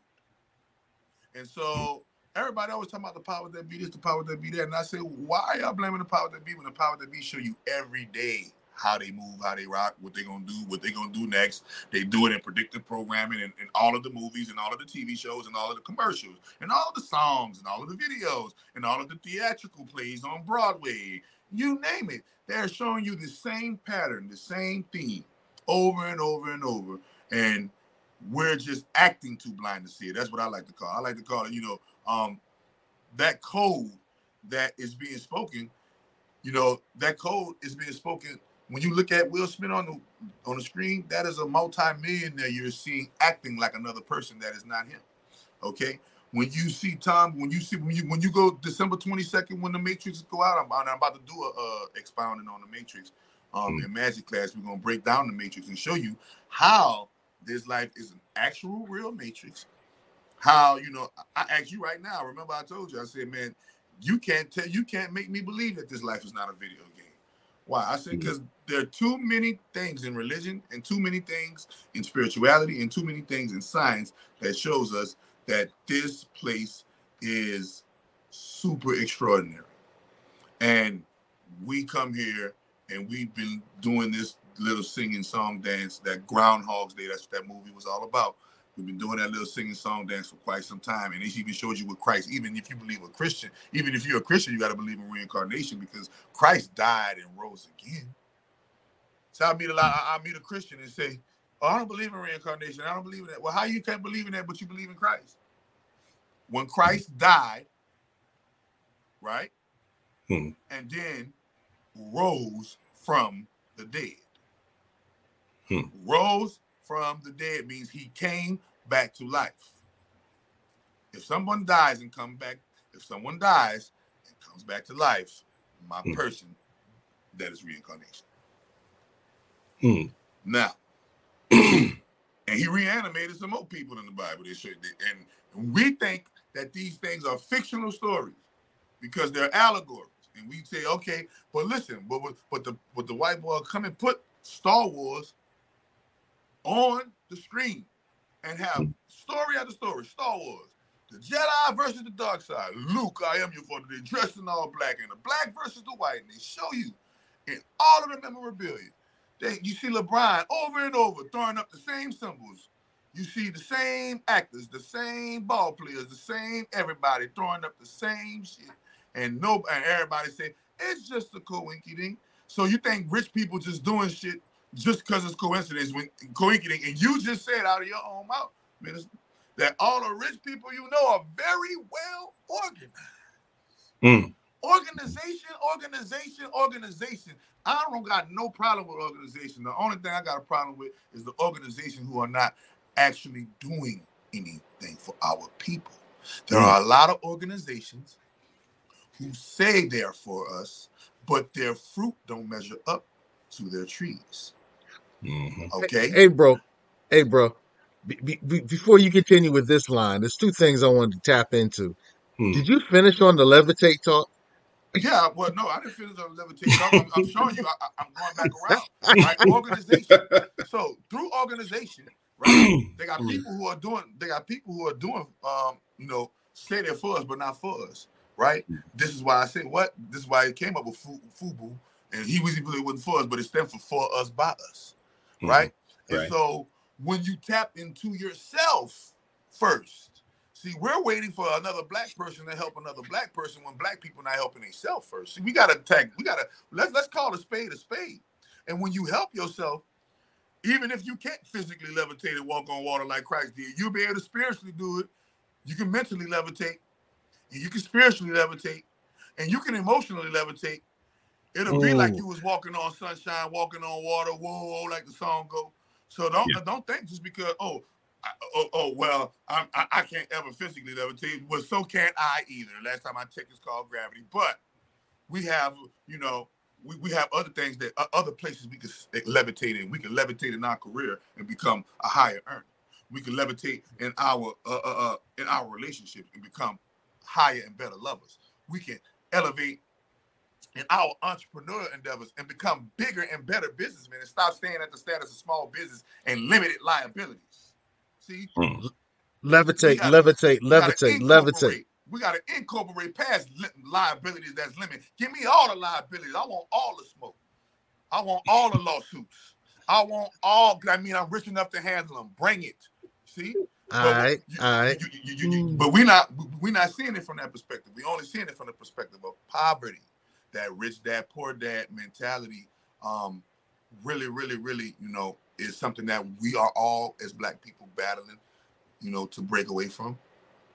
S2: And so everybody always talking about the power that be this, the power that be that. And I say, why are y'all blaming the power that be when the power that be show you every day how they move, how they rock, what they're gonna do, what they're gonna do next. They do it in predictive programming and in all of the movies and all of the TV shows and all of the commercials and all of the songs and all of the videos and all of the theatrical plays on Broadway. You name it. They're showing you the same pattern, the same theme over and over and over. And we're just acting too blind to see it. That's what I like to call. it. I like to call it, you know, um, that code that is being spoken. You know, that code is being spoken. When you look at Will Smith on the on the screen, that is a multi-millionaire you're seeing acting like another person that is not him. Okay. When you see Tom, when you see when you when you go December 22nd when the Matrix go out, I'm, I'm about to do a uh, expounding on the Matrix um, in magic class. We're gonna break down the Matrix and show you how this life is an actual real Matrix. How you know? I ask you right now. Remember, I told you. I said, man, you can't tell, you can't make me believe that this life is not a video game. Why? I said mm-hmm. because there are too many things in religion and too many things in spirituality and too many things in science that shows us that this place is super extraordinary. And we come here and we've been doing this little singing song dance that Groundhog's Day, that's what that movie was all about. We've been doing that little singing song dance for quite some time. And it even shows you with Christ, even if you believe a Christian, even if you're a Christian, you got to believe in reincarnation because Christ died and rose again. So I meet a lot, I meet a Christian and say, Oh, I don't believe in reincarnation. I don't believe in that. Well, how you can't believe in that, but you believe in Christ? When Christ died, right?
S10: Hmm.
S2: And then rose from the dead.
S10: Hmm.
S2: Rose from the dead means he came back to life. If someone dies and come back, if someone dies and comes back to life, my
S10: Hmm.
S2: person, that is reincarnation.
S10: Hmm.
S2: Now, and he reanimated some more people in the Bible. They should, and we think that these things are fictional stories because they're allegories. And we say, okay, but listen, but but- but the but the white boy come and put Star Wars on the screen and have hmm. story after story, Star Wars, the Jedi versus the dark side. Luke, I am your father. They dressed in all black, and the black versus the white, and they show you in all of the memorabilia. They, you see LeBron over and over throwing up the same symbols. You see the same actors, the same ball players, the same everybody throwing up the same shit, and no, and everybody say it's just a coincidence. So you think rich people just doing shit just because it's coincidence when coincidence, and you just said out of your own mouth, minister, that all the rich people you know are very well organized.
S10: Mm.
S2: Organization, organization, organization. I don't got no problem with organization. The only thing I got a problem with is the organization who are not actually doing anything for our people. There are a lot of organizations who say they're for us, but their fruit don't measure up to their trees. Mm-hmm. Okay.
S1: Hey, bro. Hey, bro. Be, be, be- before you continue with this line, there's two things I wanted to tap into. Hmm. Did you finish on the levitate talk?
S2: Yeah, well, no, I didn't finish on the levitate talk. I'm, I'm showing you, I, I- I'm going back around. Right, organization. So through organization, right, they got hmm. people who are doing. They got people who are doing. Um, you know, say they're for us, but not for us. Right. Hmm. This is why I said what. This is why it came up with Fu- Fubu, and he was really wasn't for us, but it stands for for us by us. Mm-hmm. Right. And
S10: Right.
S2: so when you tap into yourself first, see, we're waiting for another black person to help another black person when black people not helping themselves first. See, we gotta tag, we gotta let's let's call a spade a spade. And when you help yourself, even if you can't physically levitate and walk on water like Christ did, you'll be able to spiritually do it. You can mentally levitate, and you can spiritually levitate, and you can emotionally levitate. It'll be like you was walking on sunshine, walking on water, whoa, like the song go. So don't don't think just because oh I, oh, oh well I'm, I I can't ever physically levitate. but so can't I either. Last time I checked, it's called gravity. But we have you know we, we have other things that uh, other places we can levitate in. We can levitate in our career and become a higher earner. We can levitate in our uh, uh, uh, in our relationships and become higher and better lovers. We can elevate in our entrepreneur endeavors and become bigger and better businessmen and stop staying at the status of small business and limited liabilities. See, hmm.
S1: Levitate,
S2: gotta-
S1: levitate,
S2: gotta
S1: levitate, levitate.
S2: incorporate- We got to incorporate past li- liabilities that's limited. Give me all the liabilities. I want all the smoke. I want all the lawsuits. I want all. I mean, I'm rich enough to handle them. Bring it. See.
S1: All right, all right.
S2: You- you- you- but hmm. we're not we not seeing it from that perspective. We're only seeing it from the perspective of poverty, that rich dad poor dad mentality. Um, really, really, really, you know, is something that we are all as black people battling, you know, to break away from.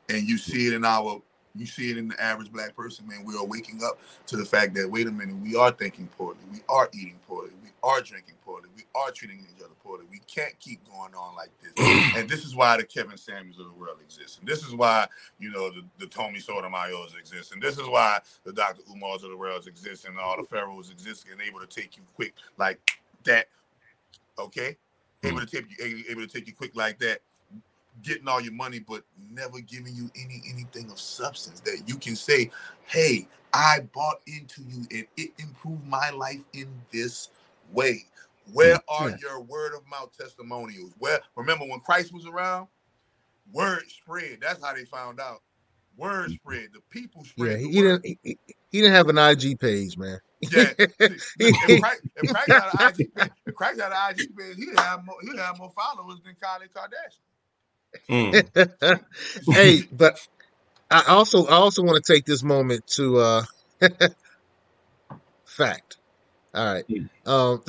S2: And you see it in our, you see it in the average black person, man. We are waking up to the fact that wait a minute, we are thinking poorly, we are eating poorly, we are drinking poorly, we are treating each other poorly. We can't keep going on like this. and this is why the Kevin Samuels of the world exists. And this is why, you know, the, the Tommy Sotomayor's exist. And this is why the Dr. Umars of the world exist and all the pharaohs exist and able to take you quick like that. Okay? Able mm. to take you able to take you quick like that. Getting all your money, but never giving you any anything of substance that you can say, "Hey, I bought into you, and it improved my life in this way." Where are
S1: Yeah.
S2: your word of mouth testimonials? Where remember when Christ was around? Word spread. That's how they found out. Word spread. The people spread.
S1: Yeah, he, didn't. He, he didn't have an IG page, man.
S2: Yeah. If, Christ, if Christ had an IG page, if Christ had an IG page, he'd have more. He'd have more followers than Kylie Kardashian.
S1: hey, but I also I also want to take this moment to uh fact. All right. Um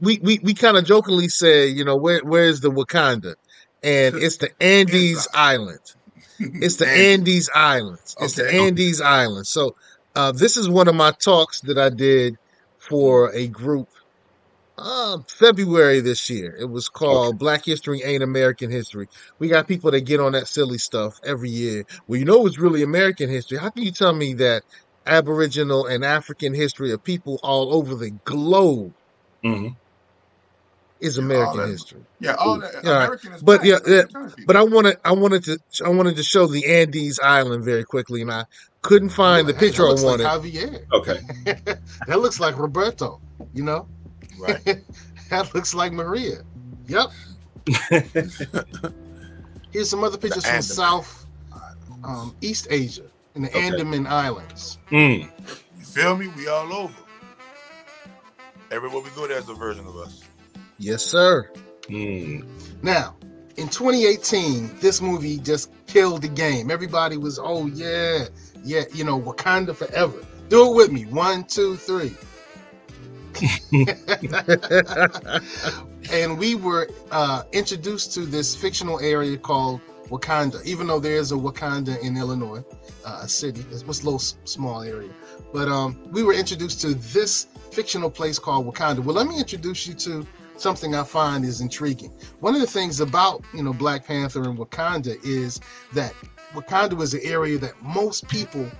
S1: we we, we kind of jokingly say, you know, where where's the Wakanda? And it's the Andes Island. It's the Andes Islands. It's the
S2: Okay.
S1: Andes Islands. So uh this is one of my talks that I did for a group uh, February this year. It was called Black History Ain't American History. We got people that get on that silly stuff every year. Well, you know it's really American history. How can you tell me that Aboriginal and African history of people all over the globe is American
S2: that-
S1: history?
S2: Yeah, all that
S1: all right.
S2: American is
S1: But yeah, yeah, but I wanted I wanted to I wanted to show the Andes Island very quickly, and I couldn't find the
S14: Hey,
S1: picture
S14: that
S1: I
S14: looks like
S1: wanted.
S14: Javier.
S11: Okay.
S14: that looks like Roberto. You know.
S2: Right.
S14: that looks like Maria. Yep. Here's some other pictures from
S2: Andaman.
S14: South um, East Asia in the
S2: Okay.
S14: Andaman Islands.
S2: You feel me? We all over. Everywhere we go, there's a version of us.
S1: Yes, sir.
S14: Now, in 2018, this movie just killed the game. Everybody was, oh yeah, yeah, you know, Wakanda forever. Do it with me. One, two, three. and we were uh, introduced to this fictional area called Wakanda, even though there is a Wakanda in Illinois, uh, a city. It's was a little small area, but um, we were introduced to this fictional place called Wakanda. Well, let me introduce you to something I find is intriguing. One of the things about you know Black Panther and Wakanda is that Wakanda was an area that most people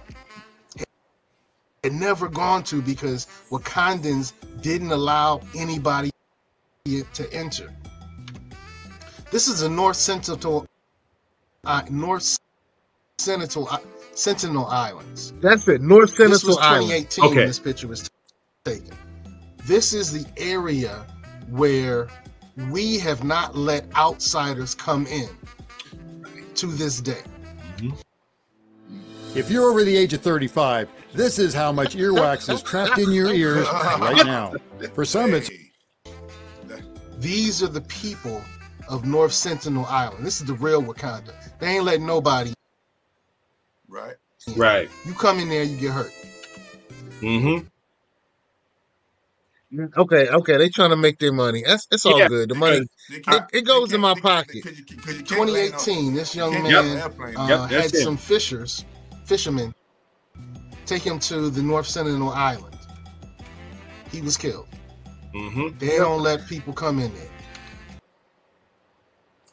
S14: had never gone to because Wakandans didn't allow anybody to enter. This is the North Sentinel, uh, North Sentinel, uh, Sentinel Islands.
S1: That's it. North Sentinel.
S14: This was
S1: Sentinel Island.
S14: 2018
S1: Okay.
S14: this picture was taken. This is the area where we have not let outsiders come in to this day.
S15: If you're over the age of 35, this is how much earwax is trapped in your ears right now. For some, it's
S14: These are the people of North Sentinel Island. This is the real Wakanda. They ain't letting nobody.
S2: Right.
S11: Right.
S14: You come in there, you get hurt.
S11: Mm-hmm.
S1: Okay, okay, they trying to make their money. That's it's all
S14: Yeah,
S1: good. The money it, it goes in my pocket.
S14: 2018, this young man
S2: land on airplane.
S14: uh,
S2: Yep,
S14: had
S2: it.
S14: some fishers, fishermen, take him to the North Sentinel Island. He was killed.
S11: Mm-hmm.
S14: They don't let people come in there.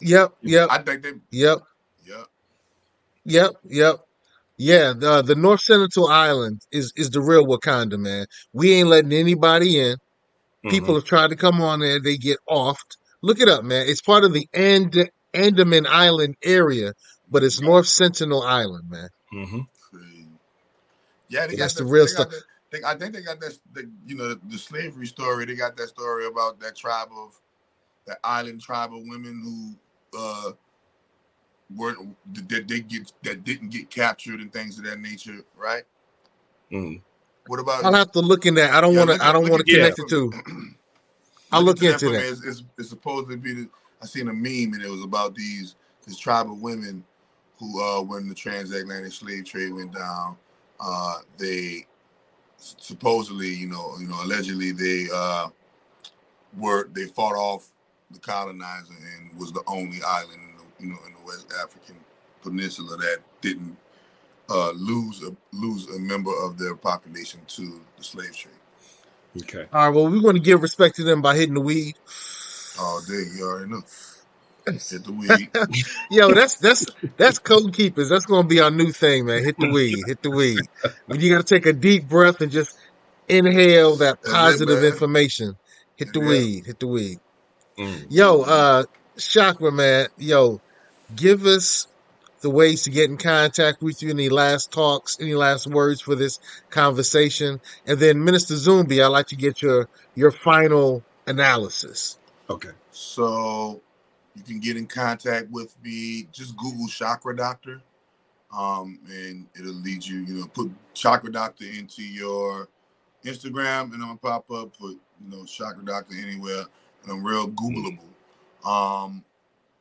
S1: Yep, yep.
S2: I think they.
S1: Yep.
S2: Yep.
S1: Yep, yep. Yeah, the the North Sentinel Island is is the real Wakanda, man. We ain't letting anybody in. People have tried to come on there, they get offed. Look it up, man. It's part of the And- Andaman Island area, but it's North Sentinel Island, man.
S11: Mm-hmm.
S2: Yeah, they
S1: That's
S2: got
S1: the
S2: that-
S1: real stuff.
S2: that- they- I think they got that. The, you know, the, slavery story. They got that story about that tribe of the island tribe of women who uh weren't that they get that didn't get captured and things of that nature, right?
S11: Mm.
S2: What about?
S1: I'll have to look in that. I don't
S2: Yeah,
S1: want to. I don't want to connect
S2: that
S1: it to. I'll look into
S2: me.
S1: that.
S2: It's, it's, it's supposed to be. The, I seen a meme and it was about these this tribe of women who, uh, when the transatlantic slave trade went down, uh, they supposedly, you know, you know, allegedly they uh, were they fought off the colonizer and was the only island, in the, you know, in the West African peninsula that didn't uh, lose a lose a member of their population to the slave trade.
S11: Okay.
S1: All right. Well, we want to give respect to them by hitting the weed.
S2: Oh, there you already know. Hit the weed.
S1: Yo, that's that's that's code keepers. That's gonna be our new thing, man. Hit the weed, hit the weed. When you gotta take a deep breath and just inhale that positive information. Hit the
S2: Yeah.
S1: weed, hit the weed.
S11: Mm.
S1: Yo, uh Chakra man, yo, give us the ways to get in contact with you. Any last talks, any last words for this conversation, and then Minister Zumbi, I'd like to get your your final analysis.
S10: Okay.
S2: So you can get in contact with me. Just Google Chakra Doctor, um, and it'll lead you. You know, put Chakra Doctor into your Instagram, and gonna pop up. Put you know Chakra Doctor anywhere, and I'm real Googleable. Um,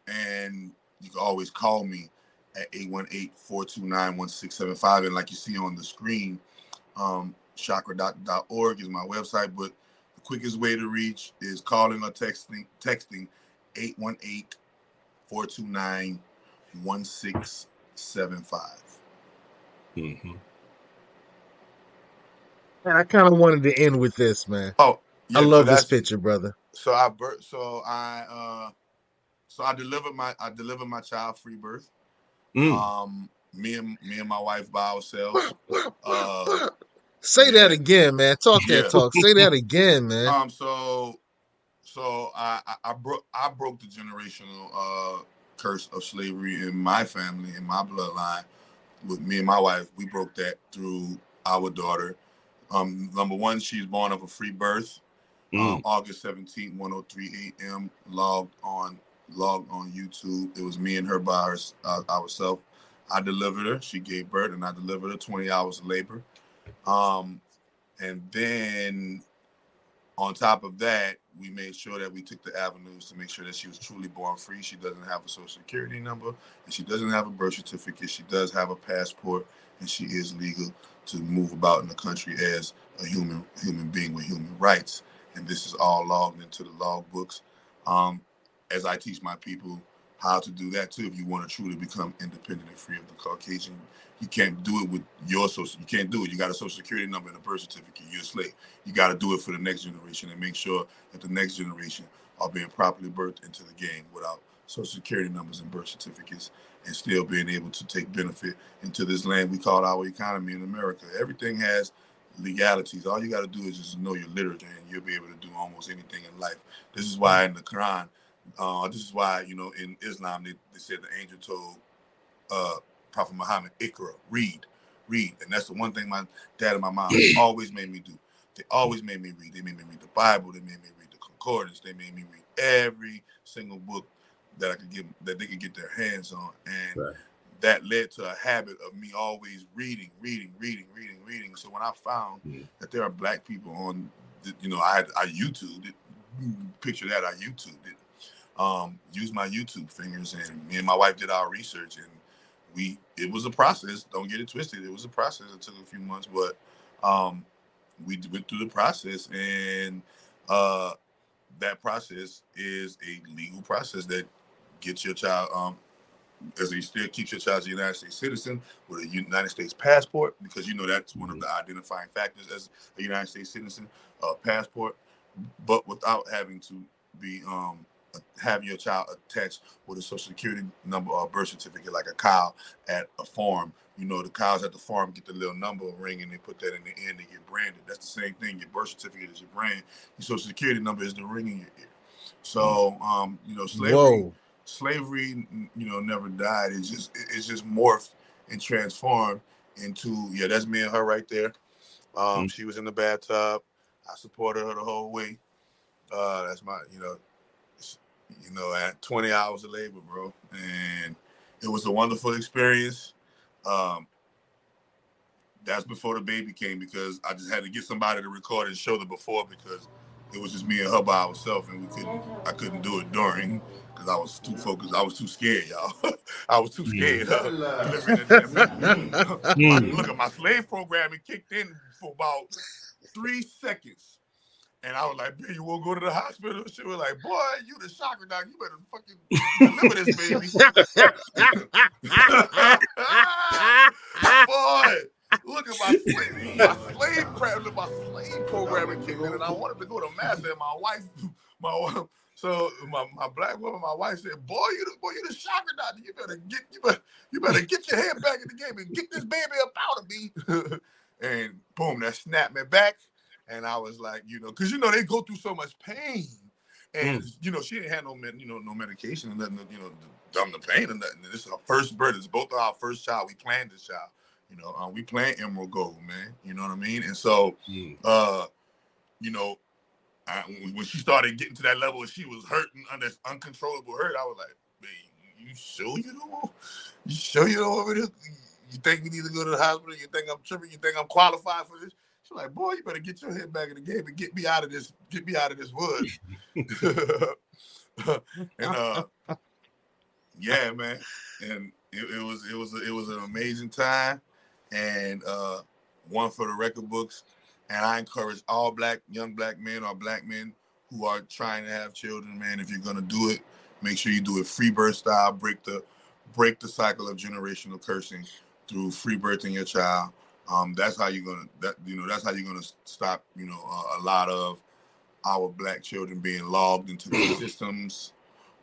S2: and you can always call me at 818-429-1675. And like you see on the screen, um, chakradoctor.org is my website, but the quickest way to reach is calling or texting texting 818-429-1675.
S10: Mm-hmm.
S1: Man, I kind of wanted to end with this, man.
S2: Oh,
S1: I
S2: yeah, so
S1: love this picture, brother.
S2: So I birth. So I. uh So I delivered my. I delivered my child free birth.
S10: Mm.
S2: Um, me and me and my wife by ourselves. Uh,
S1: Say that again, man. Talk that
S2: Yeah.
S1: talk. Say that again, man.
S2: um. So, so I I, I broke I broke the generational uh curse of slavery in my family in my bloodline. With me and my wife, we broke that through our daughter. Um, number one, she's born of a free birth. Um, August 17th, 103 a.m. Logged on, logged on YouTube. It was me and her by her, uh, ourselves. I delivered her. She gave birth, and I delivered her 20 hours of labor. Um, and then on top of that, we made sure that we took the avenues to make sure that she was truly born free. She doesn't have a social security number, and she doesn't have a birth certificate. She does have a passport, and she is legal to move about in the country as a human human being with human rights. And this is all logged into the log books. Um, as I teach my people how to do that too. If you want to truly become independent and free of the Caucasian, you can't do it with your social. You can't do it. You got a social security number and a birth certificate. You're a slave. You got to do it for the next generation and make sure that the next generation are being properly birthed into the game without social security numbers and birth certificates, and still being able to take benefit into this land we call our economy in America. Everything has legalities. All you got to do is just know your literature, and you'll be able to do almost anything in life. This is why in the Quran, uh, this is why you know in Islam they, they said the angel told uh, Prophet Muhammad, "Iqra, read, read," and that's the one thing my dad and my mom always made me do. They always made me read. They made me read the Bible. They made me read the concordance. They made me read every single book that I could get that they could get their hands on, and that led to a habit of me always reading, reading, reading, reading, reading. So when I found that there are black people on, the, you know, I had I YouTubed it. Picture that I YouTubed it. Um, used my YouTube fingers, and me and my wife did our research, and we it was a process. Don't get it twisted. It was a process. It took a few months, but um, we went through the process, and uh, that process is a legal process that gets your child um, as you still keep your child as a United States citizen with a United States passport, because you know that's one of the identifying factors as a United States citizen, uh, passport, but without having to be um, have your child attached with a social security number or birth certificate, like a cow at a farm. You know, the cows at the farm get the little number ring and they put that in the end and get branded. That's the same thing. Your birth certificate is your brand. Your social security number is the ring in your ear. So, um, you know, slavery
S1: Whoa.
S2: slavery you know never died it's just it's just morphed and transformed into yeah that's me and her right there um she was in the bathtub i supported her the whole way uh that's my you know you know at 20 hours of labor bro and it was a wonderful experience um that's before the baby came because i just had to get somebody to record and show the before because it was just me and her by ourselves and we couldn't i couldn't do it during because I was too focused. I was too scared, y'all. I was too scared. Uh, delivering the damn baby.
S10: Mm.
S2: Look at my slave programming kicked in for about three seconds. And I was like, "Baby, you won't go to the hospital?" She was like, "Boy, you the chakra doc. You better fucking deliver this baby." Boy, look at my slave, my slave program, my slave programming kicked in, and I wanted to go to mass. And my wife, my so my, my black woman, my wife said, "Boy, you the boy, you the chakra doctor. You better get you better you better get your head back in the game and get this baby up out of me." and boom, that snapped me back. And I was like, you know, because you know they go through so much pain And you know, she didn't have no med, you know, no medication and nothing, you know, to numb the pain and nothing. And this is our first birth. It's both of our first child. We planned this child. You know, uh, we planned Emerald Gold, man. You know what I mean? And so, uh, you know, I, when she started getting to that level, she was hurting under this uncontrollable hurt. I was like, man, you sure you don't? You sure you don't want me to? You think we need to go to the hospital? You think I'm tripping? You think I'm qualified for this? She's like, boy, you better get your head back in the game and get me out of this. Get me out of this woods. and uh, yeah, man, and it, it was it was it was an amazing time, and uh, one for the record books. And I encourage all black young black men or black men who are trying to have children, man. If you're gonna do it, make sure you do it free birth style. Break the break the cycle of generational cursing through free birthing your child. Um, that's how you're gonna that you know that's how you're gonna stop you know a, a lot of our black children being logged into the systems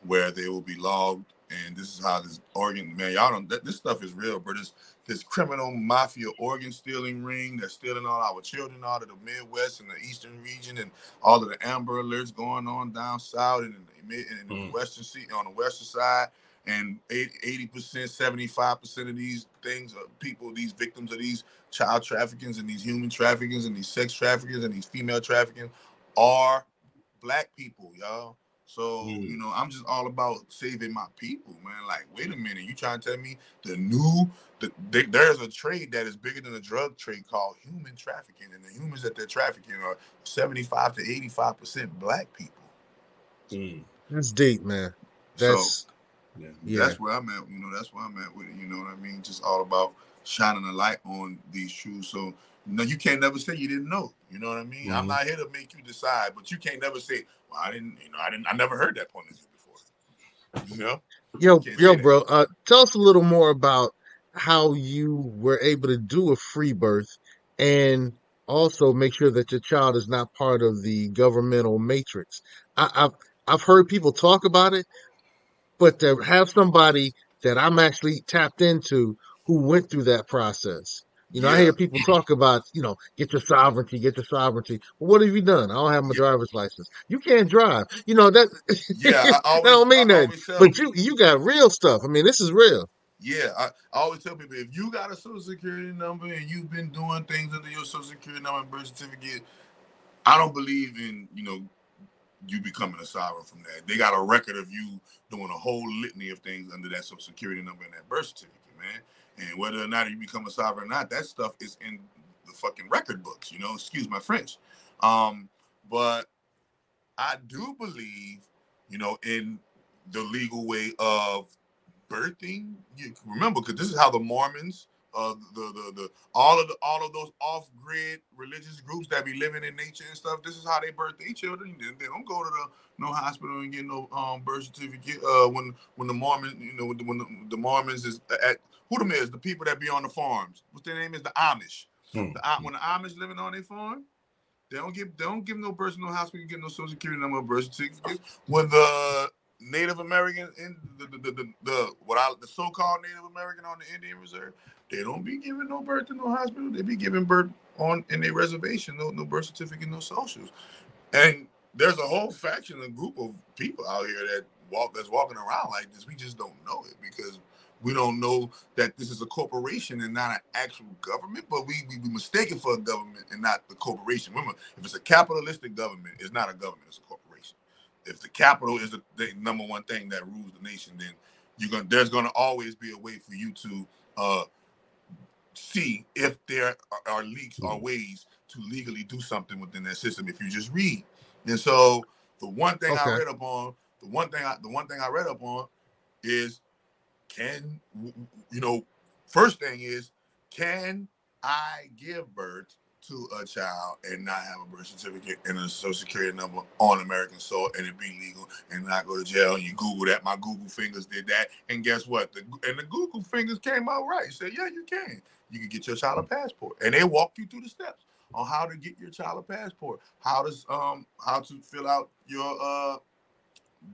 S2: where they will be logged. And this is how this organ man, y'all don't that, this stuff is real, bro. This this criminal mafia organ stealing ring that's stealing all our children out of the Midwest and the Eastern region, and all of the Amber Alerts going on down south and in the, mid- and in the Western sea on the Western side. And 80 percent, 75 percent of these things are people, these victims of these child traffickings and these human traffickings and these sex traffickings and these female trafficking are black people, y'all. So you know, I'm just all about saving my people, man. Like, wait a minute, you trying to tell me the new, the, they, there's a trade that is bigger than the drug trade called human trafficking, and the humans that they're trafficking are 75 to 85 percent black people. Mm.
S1: That's deep, man.
S2: So,
S1: That's yeah.
S2: That's where I'm at. You know, that's where I'm at with it. You know what I mean? Just all about shining a light on these shoes. So no, you can't never say you didn't know. You know what I mean? I'm
S1: Mhm.
S2: not here to make you decide, but you can't never say, "Well, I didn't." You know, I didn't. I never heard that point of view before. You know?
S1: Yo, yo, bro. Uh, tell us a little more about how you were able to do a free birth, and also make sure that your child is not part of the governmental matrix. I, I've I've heard people talk about it, but to have somebody that I'm actually tapped into who went through that process. You know, I hear people talk about, you know, get your sovereignty, get your sovereignty. Well, what have you done? I don't have my driver's license. You can't drive. You know that.
S2: Yeah, I
S1: that
S2: always-
S1: don't mean
S2: I tell
S1: But you you got real stuff. I mean, this is real.
S2: Yeah, I, I always tell people if you got a social security number and you've been doing things under your social security number and birth certificate, I don't believe in you know you becoming a sovereign from that. They got a record of you doing a whole litany of things under that social security number and that birth certificate, man. And whether or not you become a sovereign or not, that stuff is in the fucking record books. You know, excuse my French. Um, but I do believe, you know, in the legal way of birthing. You remember, because this is how the Mormons, uh, the, the the all of the all of those off-grid religious groups that be living in nature and stuff. This is how they birth their children. They, they don't go to the no hospital and get no um birth certificate. Uh, when when the Mormon, you know, when the, when the, Mormons is at who them is the people that be on the farms. What's their name is the Amish.
S11: Hmm.
S2: The, when the Amish living on their farm, they don't give they don't give no person no hospital, get no social security number, birth certificate. When the Native American in the the, the, the, what I the so-called Native American on the Indian Reserve, they don't be giving no birth in no hospital. They be giving birth on in their reservation, no no birth certificate, no socials. And there's a whole faction, a group of people out here that walk that's walking around like this. We just don't know it because we don't know that this is a corporation and not an actual government. But we we, we mistake it for a government and not the corporation. Remember, if it's a capitalistic government, it's not a government; it's a corporation. If the capital is the, the number one thing that rules the nation, then you're gonna there's gonna always be a way for you to uh see if there are, are leaks or ways to legally do something within that system if you just read. And so the one thing I read up on, the one thing I the one thing I read up on is can you know, first thing is can I give birth to a child and not have a birth certificate and a social security number on American soil and it be legal and not go to jail? And you Google that. My Google fingers did that, and guess what? The and the Google fingers came out right. Said, yeah, you can. You can get your child a passport, and they walk you through the steps on how to get your child a passport, how to um how to fill out your uh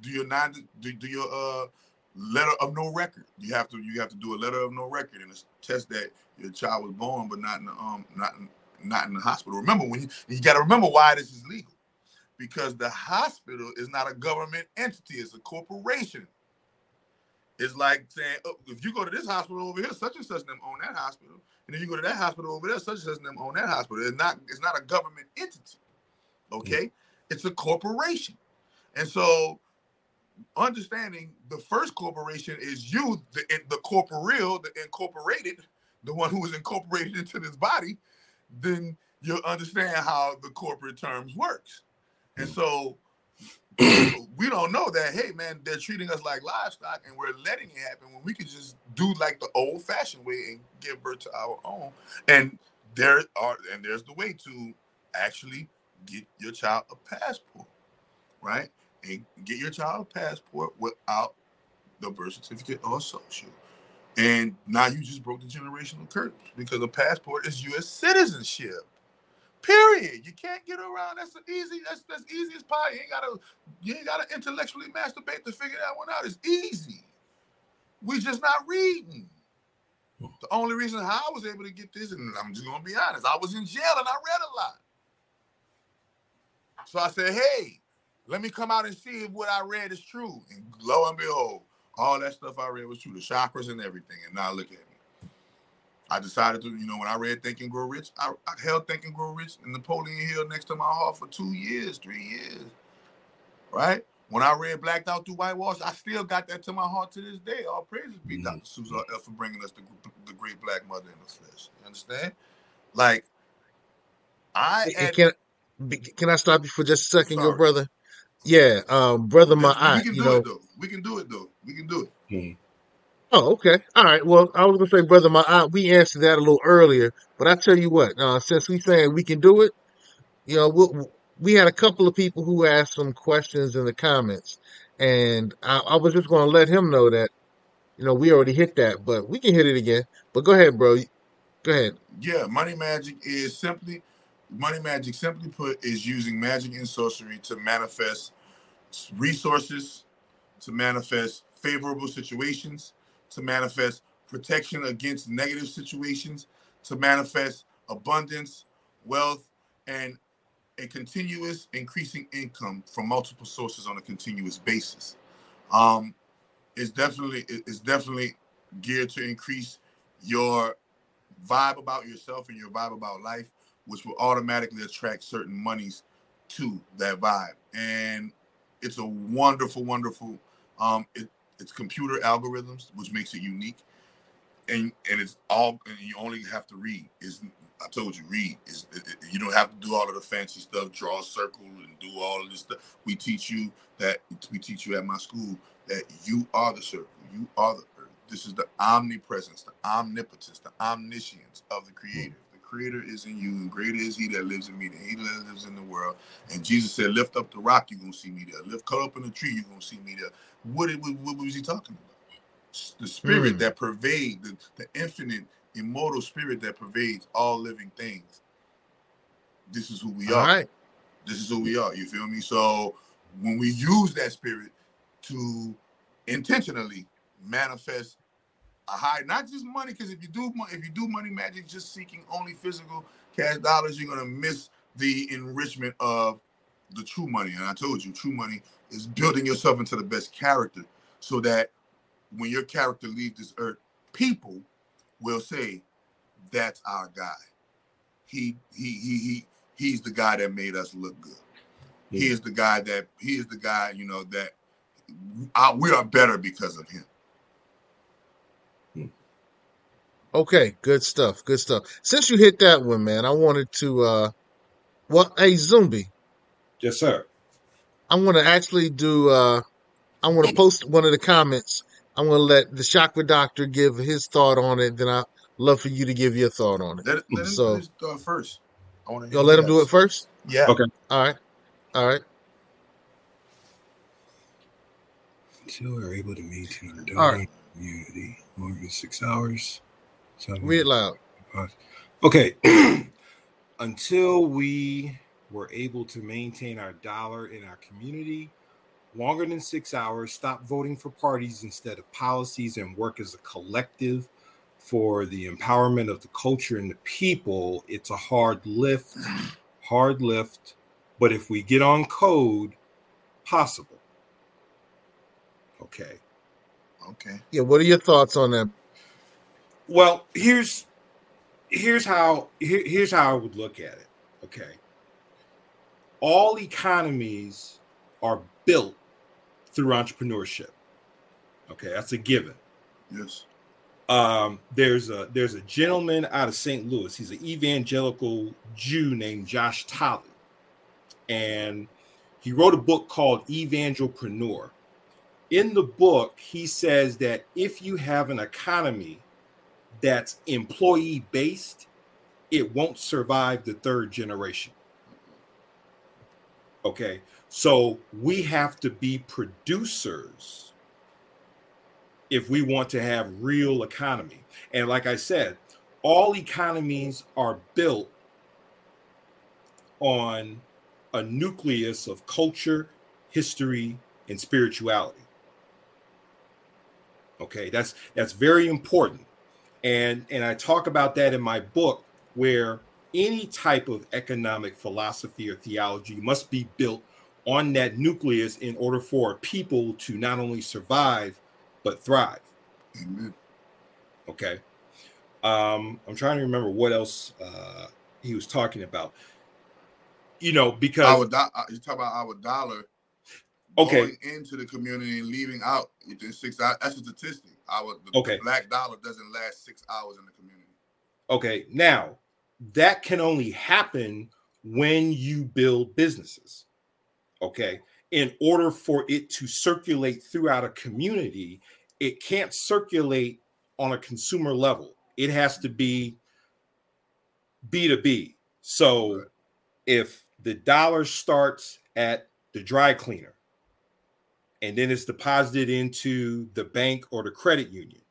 S2: do your non do, do your uh letter of no record. You have to you have to do a letter of no record and test that your child was born but not in the um not not in the hospital. Remember when you you got to remember why this is legal because the hospital is not a government entity; it's a corporation. It's like saying, oh, if you go to this hospital over here, such and such them own that hospital, and if you go to that hospital over there, such and such them own that hospital. It's not. It's not a government entity. Okay, it's a corporation, and so understanding the first corporation is you, the the corporeal, the incorporated, the one who is incorporated into this body. Then you'll understand how the corporate terms works, and so we don't know that, hey man, they're treating us like livestock and we're letting it happen when we could just do like the old fashioned way and give birth to our own. And there are and there's the way to actually get your child a passport, right? And get your child a passport without the birth certificate or social. And now you just broke the generational curse because a passport is U.S. citizenship. Period. You can't get around. That's an easy. That's that's easy as pie. You ain't gotta. You ain't gotta intellectually masturbate to figure that one out. It's easy. We just not reading. The only reason how I was able to get this, and I'm just gonna be honest, I was in jail and I read a lot. So I said, hey, let me come out and see if what I read is true. And lo and behold, all that stuff I read was true, the chakras and everything. And now look at me. I decided to, you know, when I read Think and Grow Rich, I, I held Think and Grow Rich in Napoleon Hill next to my heart for two years, three years. Right? When I read Blacked Out Through Whitewash, I still got that to my heart to this day. All praises be
S1: Mm-hmm.
S2: Dr. Susan L. for bringing us the, the great black mother in the flesh. You understand? Like, I
S1: And
S2: had,
S1: can can I stop you for just a second, good
S2: Sorry.
S1: brother? Yeah, um, brother, my
S2: we
S1: eye,
S2: can
S1: you
S2: do
S1: know.
S2: it though. We can do it though. We can do it.
S1: Oh, okay. All right. Well, I was gonna say, brother, my aunt, we answered that a little earlier, but I tell you what, uh, since we saying we can do it, you know, we we had a couple of people who asked some questions in the comments, and I, I was just gonna let him know that, you know, we already hit that, but we can hit it again. But go ahead, bro. Go ahead.
S2: Yeah, money magic is simply money magic simply put is using magic and sorcery to manifest resources, to manifest favorable situations, to manifest protection against negative situations, to manifest abundance, wealth, and a continuous increasing income from multiple sources on a continuous basis. Um, it's definitely it's definitely geared to increase your vibe about yourself and your vibe about life, which will automatically attract certain monies to that vibe. And it's a wonderful, wonderful. Um, it, it's computer algorithms, which makes it unique, and and it's all. And you only have to read. Is I told you, read. Is you don't have to do all of the fancy stuff, draw a circle, and do all of this stuff. We teach you that. We teach you at my school that you are the circle. You are the earth. This is the omnipresence, the omnipotence, the omniscience of the Creator. Creator is in you, and greater is He that lives in me than He that lives in the world. And Jesus said, "Lift up the rock, you're gonna see me there. Lift, cut up in the tree, you're gonna see me there." What, what, what was He talking about? The Spirit
S1: Mm.
S2: that pervades the, the infinite, immortal Spirit that pervades all living things. This is who we
S1: All
S2: are.
S1: right.
S2: This is who we are. You feel me? So when we use that spirit to intentionally manifest a high, not just money, because if you do if you do money magic just seeking only physical cash dollars, you're gonna miss the enrichment of the true money. And I told you, true money is building yourself into the best character, so that when your character leaves this earth, people will say, "That's our guy. He he he he he's the guy that made us look good. He is the guy that he is the guy, you know, that uh, we are better because of him."
S1: Okay, good stuff. Good stuff. Since you hit that one, man, I wanted to uh well, hey Zumbi,
S11: Yes, sir.
S1: I want to actually do uh I want to post one of the comments. I'm going to let the chakra doctor give his thought on it, then I'd love for you to give your thought on it.
S2: Let, let him
S1: So
S2: do his thought first. I want to
S1: you'll let him do it first?
S2: Yeah.
S11: Okay.
S1: All right. All right.
S10: Until we're able to maintain our
S1: All
S10: dialogue
S1: right.
S10: community longer than six hours.
S1: Read it loud.
S10: Okay. Until we were able to maintain our dollar in our community longer than six hours, stop voting for parties instead of policies, and work as a collective for the empowerment of the culture and the people, it's a hard lift, hard lift, But if we get on code, possible. Okay.
S2: Okay.
S1: Yeah, what are your thoughts on that?
S10: Well, here's here's how here, here's how I would look at it. Okay. All economies are built through entrepreneurship. Okay, that's a given.
S2: Yes.
S10: Um, there's a there's a gentleman out of St. Louis. He's an evangelical Jew named Josh Tolley, and he wrote a book called Evangelpreneur. In the book, he says that if you have an economy that's employee based, it won't survive the third generation. Okay, so we have to be producers if we want to have real economy. And like I said, all economies are built on a nucleus of culture, history, and spirituality. Okay, that's that's very important. And and I talk about that in my book where any type of economic philosophy or theology must be built on that nucleus in order for people to not only survive but thrive.
S2: Amen.
S10: Okay. Um, I'm trying to remember what else uh, he was talking about. You know, because
S2: Our do- uh, you talk about our dollar
S10: Okay.
S2: going into the community and leaving out within six hours. That's a statistic. Our the
S10: Okay.
S2: black dollar doesn't last six hours in the community.
S10: Okay, now that can only happen when you build businesses. Okay, in order for it to circulate throughout a community, it can't circulate on a consumer level. It has to be B2B. So if the dollar starts at the dry cleaner and then it's deposited into the bank or the credit union,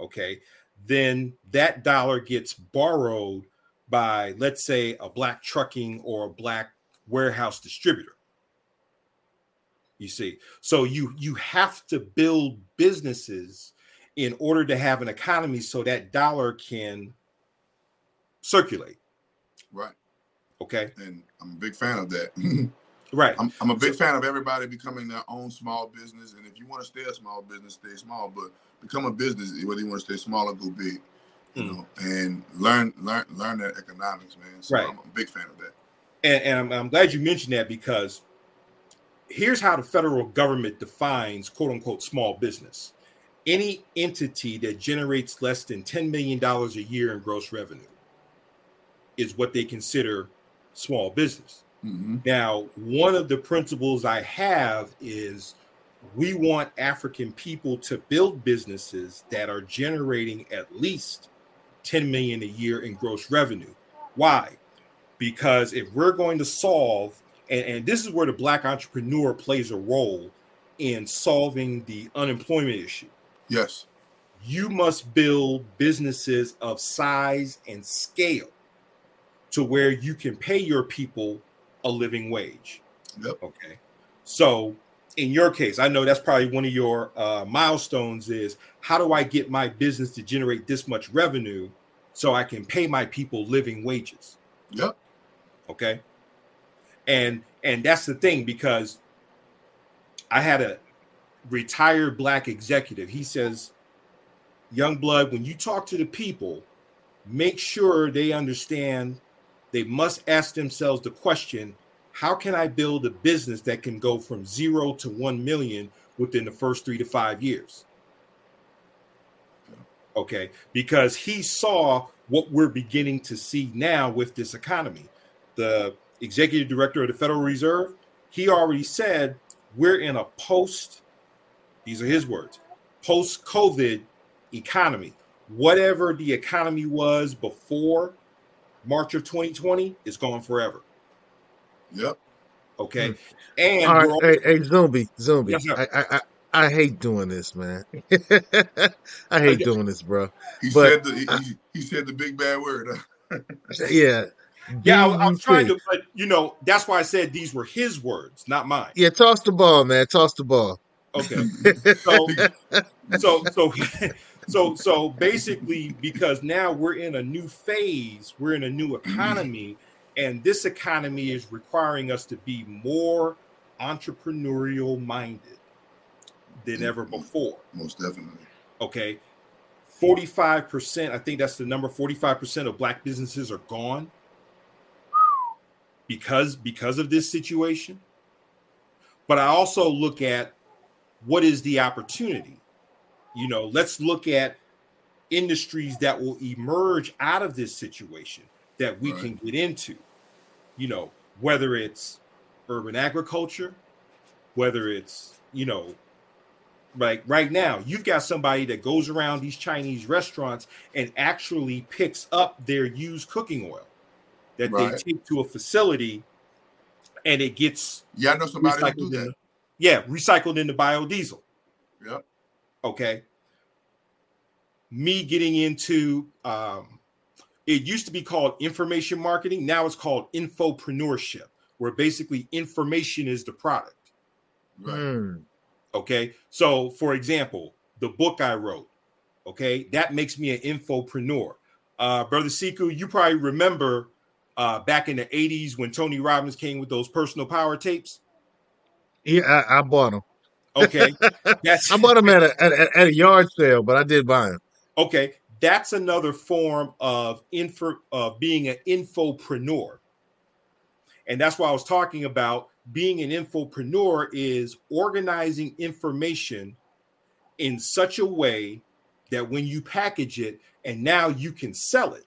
S10: okay, then that dollar gets borrowed by, let's say, a black trucking or a black warehouse distributor. You see, so you you have to build businesses in order to have an economy so that dollar can circulate.
S2: Right.
S10: Okay.
S2: And I'm a big fan of that.
S10: Right.
S2: I'm, I'm a big fan of everybody becoming their own small business. And if you want to stay a small business, stay small. But become a business, whether you want to stay small or go big, you
S10: Mm.
S2: know, and learn learn learn that economics, man. So
S10: Right.
S2: I'm a big fan of that.
S10: and, and I'm, I'm glad you mentioned that because here's how the federal government defines quote unquote small business any entity that generates less than $10 million a year in gross revenue is what they consider small business Mm-hmm. now one of the principles i have is we want african people to build businesses that are generating at least 10 million a year in gross revenue. Why? Because if we're going to solve and, and this is where the black entrepreneur plays a role in solving the unemployment issue.
S2: Yes.
S10: You must build businesses of size and scale to where you can pay your people a living wage.
S2: Yep.
S10: Okay. So in your case i know that's probably one of your uh, milestones is how do i get my business to generate this much revenue so i can pay my people living wages?
S2: Yep.
S10: okay. And and that's the thing because i had a retired black executive. He says young blood when you talk to the people make sure they understand they must ask themselves the question how can i build a business that can go from zero to 1 million within the first three to five years? Okay because he saw what we're beginning to see now with this economy. The executive director of the federal reserve he already said we're in a post these are his words post covid economy. Whatever the economy was before march of 2020 is gone forever
S2: yep
S10: okay hmm. and
S1: All right,
S10: we're
S1: hey, hey, Zumbi, Zumbi.
S10: Yes.
S1: I, I, I, I hate doing this, man. I hate doing this, bro.
S2: He
S1: but
S2: said the he, he, he said the big bad word.
S1: yeah,
S10: yeah I, I was trying to but you know that's why i said these were his words not mine
S1: Yeah, toss the ball, man. Toss the ball.
S10: Okay. So so so so so basically because now we're in a new phase, we're in a new economy And this economy is requiring us to be more entrepreneurial minded than ever mm-hmm. before.
S2: Most definitely.
S10: Okay. 45%, I think that's the number 45% of black businesses are gone because because of this situation. But I also look at what is the opportunity? You know, let's look at industries that will emerge out of this situation that we can get into. You know, whether it's urban agriculture, whether it's, you know, like right now, you've got somebody that goes around these Chinese restaurants and actually picks up their used cooking oil that
S2: Right.
S10: they take to a facility and it gets
S2: Yeah, I know somebody who do
S10: recycled
S2: that.
S10: into- yeah, recycled into biodiesel.
S2: Yep.
S10: Okay. Me getting into um, it used to be called information marketing. Now it's called infopreneurship, where basically information is the product.
S1: Hmm.
S10: Okay. So, for example, the book I wrote, okay, that makes me an infopreneur. Uh, Brother Siku, you probably remember uh, back in the 80s when Tony Robbins came with those personal power tapes.
S1: Yeah, I, I bought them.
S10: Okay. That's
S1: I bought them at a, at, at a yard sale, but I did buy them.
S10: Okay, that's another form of info of being an infopreneur. And that's why I was talking about being an infopreneur is organizing information in such a way that when you package it and now you can sell it.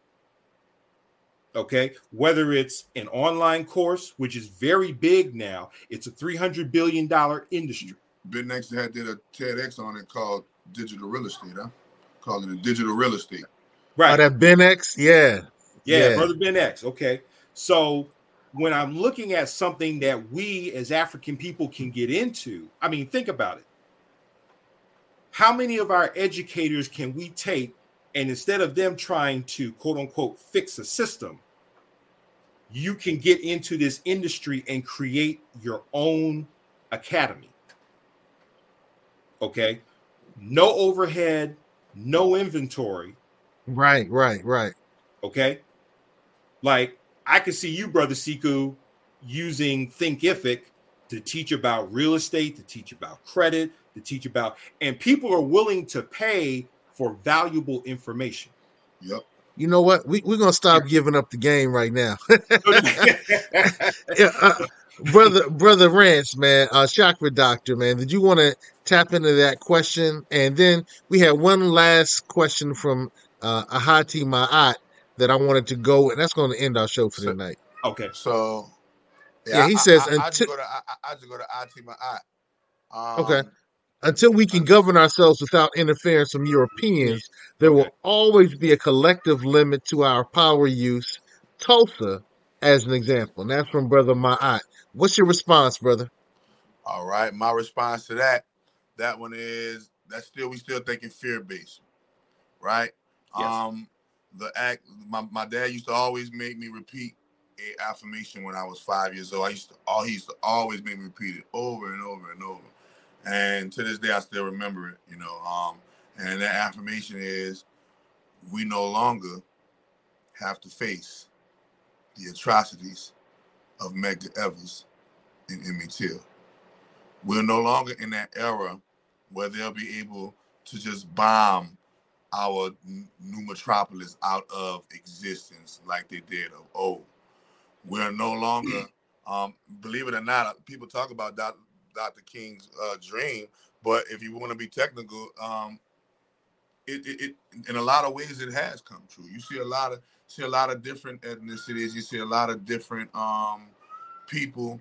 S10: Okay, whether it's an online course, which is very big now, it's a $300 billion industry.
S2: Ben had did a TEDx on it called digital real estate, huh? Called it a digital real estate.
S10: Right.
S1: Oh, that Ben X, yeah.
S10: Yeah, brother Ben X. Okay. So when I'm looking at something that we as African people can get into, I mean, think about it. How many of our educators can we take and instead of them trying to quote unquote fix a system, you can get into this industry and create your own academy. Okay. No overhead, no inventory.
S1: Right, right, right.
S10: Okay. Like I could see you, brother Siku, using Thinkific to teach about real estate, to teach about credit, to teach about, and people are willing to pay for valuable information.
S2: Yep.
S1: You know what? We, we're going to stop giving up the game right now. yeah, uh, brother, brother Ranch, man, uh, chakra doctor, man. Did you want to tap into that question? And then we had one last question from uh, Ahati Ma'at that I wanted to go, and that's going to end our show for tonight.
S10: Okay.
S2: So
S1: Yeah, he
S2: I,
S1: says
S2: I, I, I just
S1: until
S2: go to I, I I just go to Atima I. Um,
S1: okay. Until we can govern ourselves without interference from Europeans, there will always be a collective limit to our power use. Tulsa, as an example, and that's from Brother my Ma'at. What's your response, brother?
S2: All right. My response to that, that one is that's still we still thinking fear based, right? Um, the act. My, my dad used to always make me repeat a affirmation when I was five years old. I used to all he used to always make me repeat it over and over and over. And to this day, I still remember it. You know, um, and that affirmation is, we no longer have to face the atrocities of Medgar Evers and Emmett Till. We're no longer in that era where they'll be able to just bomb our new metropolis out of existence like they did of old. We're no longer, um, believe it or not, people talk about Dr. King's uh, dream, but if you want to be technical, um, it, it, it in a lot of ways it has come true. You see a lot of see a lot of different ethnicities. You see a lot of different um, people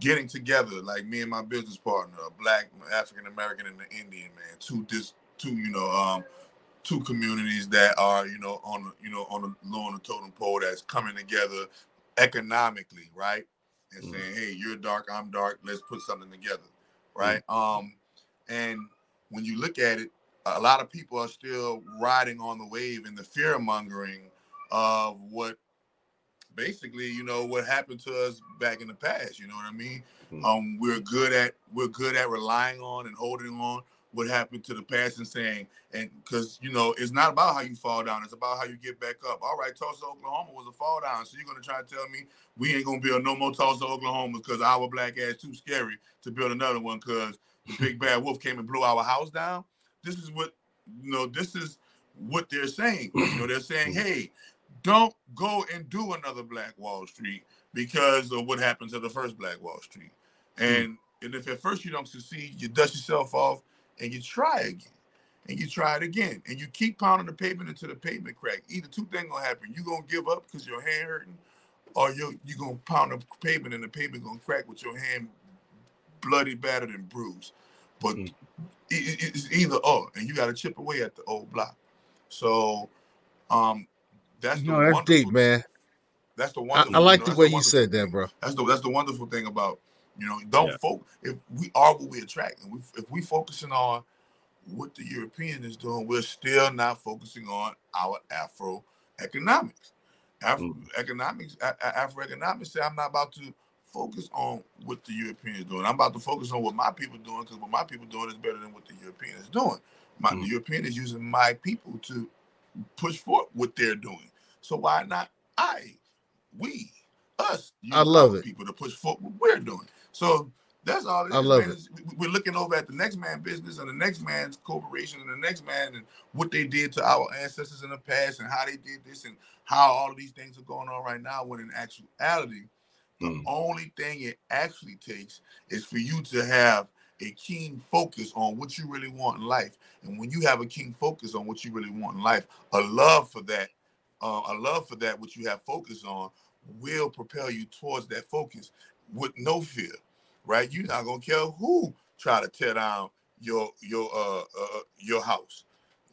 S2: getting together, like me and my business partner, a black African American and the Indian man, two dis two, you know, um, two communities that are, you know, on the, you know, on the low on the totem pole that's coming together economically, right? And saying, hey, you're dark, I'm dark, let's put something together, right? Um, and when you look at it, a lot of people are still riding on the wave and the fear mongering of what basically, you know, what happened to us back in the past. You know what I mean? Um, we're good at we're good at relying on and holding on. what happened to the past and saying, and because you know, it's not about how you fall down, it's about how you get back up. All right, Tulsa, Oklahoma was a fall down. So you're gonna try to tell me we ain't gonna build no more Tulsa, Oklahoma because our black ass too scary to build another one because the big bad wolf came and blew our house down. This is what you know, this is what they're saying. You know, they're saying, hey, don't go and do another Black Wall Street because of what happened to the first Black Wall Street. And and if at first you don't succeed, you dust yourself off and you try again. And you try it again. And you keep pounding the pavement until the pavement crack. Either two things gonna happen. You're gonna give up because your hand hurting, or you you gonna pound the pavement and the pavement gonna crack with your hand bloody, battered, and bruised. But it- it- it's either or, and you got to chip away at the old block. So, um, that's the
S1: No, that's
S2: wonderful.
S1: deep, man.
S2: That's the
S1: I,
S2: wonderful.
S1: I like
S2: you know,
S1: the
S2: that's
S1: way you
S2: wonderful
S1: said that, bro.
S2: That's the that's the wonderful thing about you know don't
S1: Yeah.
S2: focus if we are what we attract and we, if we focusing on what the European is doing, we're still not focusing on our Afro economics. Afro mm. economics, Afro economics say I'm not about to focus on what the European is doing. I'm about to focus on what my people doing because what my people doing is better than what the European is doing. My mm. the European is using my people to push forward what they're doing. So why not I, we, us,
S1: I love it.
S2: people to push forward what we're doing. So that's all. It is,
S1: I love
S2: man.
S1: it.
S2: Is we- We're looking over at the next man business and the next man's corporation and the next man and what they did to our ancestors in the past and how they did this and how all of these things are going on right now. When in actuality, the mm. only thing it actually takes is for you to have a keen focus on what you really want in life. And when you have a keen focus on what you really want in life, a love for that, uh, a love for that which you have focus on will propel you towards that focus with no fear, right? You're not gonna care who try to tear down your your uh, uh your house.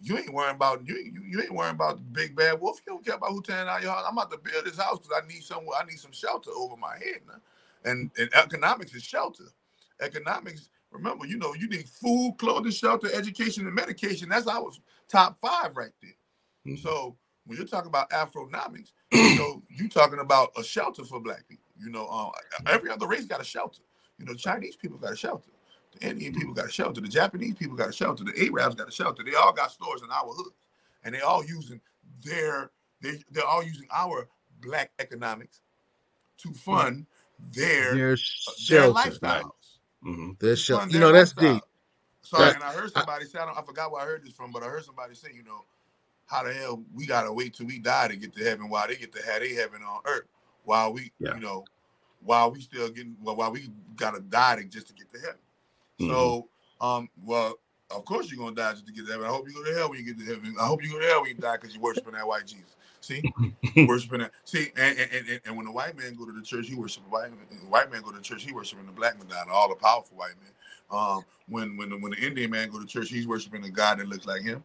S2: You ain't worrying about you, you you ain't worrying about the big bad wolf. You don't care about who tearing down your house. I'm about to build this house because I need somewhere. I need some shelter over my head now. And and economics is shelter. Economics. Remember, you know, you need food, clothing, shelter, education, and medication. That's our top five right there. So when you're talking about Afronomics, you know, you're talking about a shelter for black people. You know, uh, every other race got a shelter. You know, Chinese people got a shelter. The Indian people got a shelter. The Japanese people got a shelter. The Arabs got a shelter. They all got stores in our hoods, and they all using their they they're all using our black economics to fund their
S1: Their
S2: their
S1: shelter.
S2: lifestyles.
S1: Their
S2: To
S1: shelter. You
S2: their
S1: know, that's
S2: lifestyle.
S1: deep.
S2: Sorry,
S1: That-
S2: and I heard somebody say I, don't, I forgot where I heard this from, but I heard somebody say, you know, how the hell we gotta wait till we die to get to heaven while they get to have their heaven on earth, while we,
S11: Yeah.
S2: you know, while we still getting, well, while we gotta die to, just to get to heaven. So, um, well, of course you're gonna die just to get to heaven. I hope you go to hell when you get to heaven. I hope you go to hell when you die because you're worshiping that white Jesus. See, worshiping that. See, and, and, and, and when the white man go to the church, he worship the white man. The white man go to the church, he worshiping the black Madonna, all the powerful white men. Um, when when the, when the Indian man go to church, he's worshiping a God that looks like him.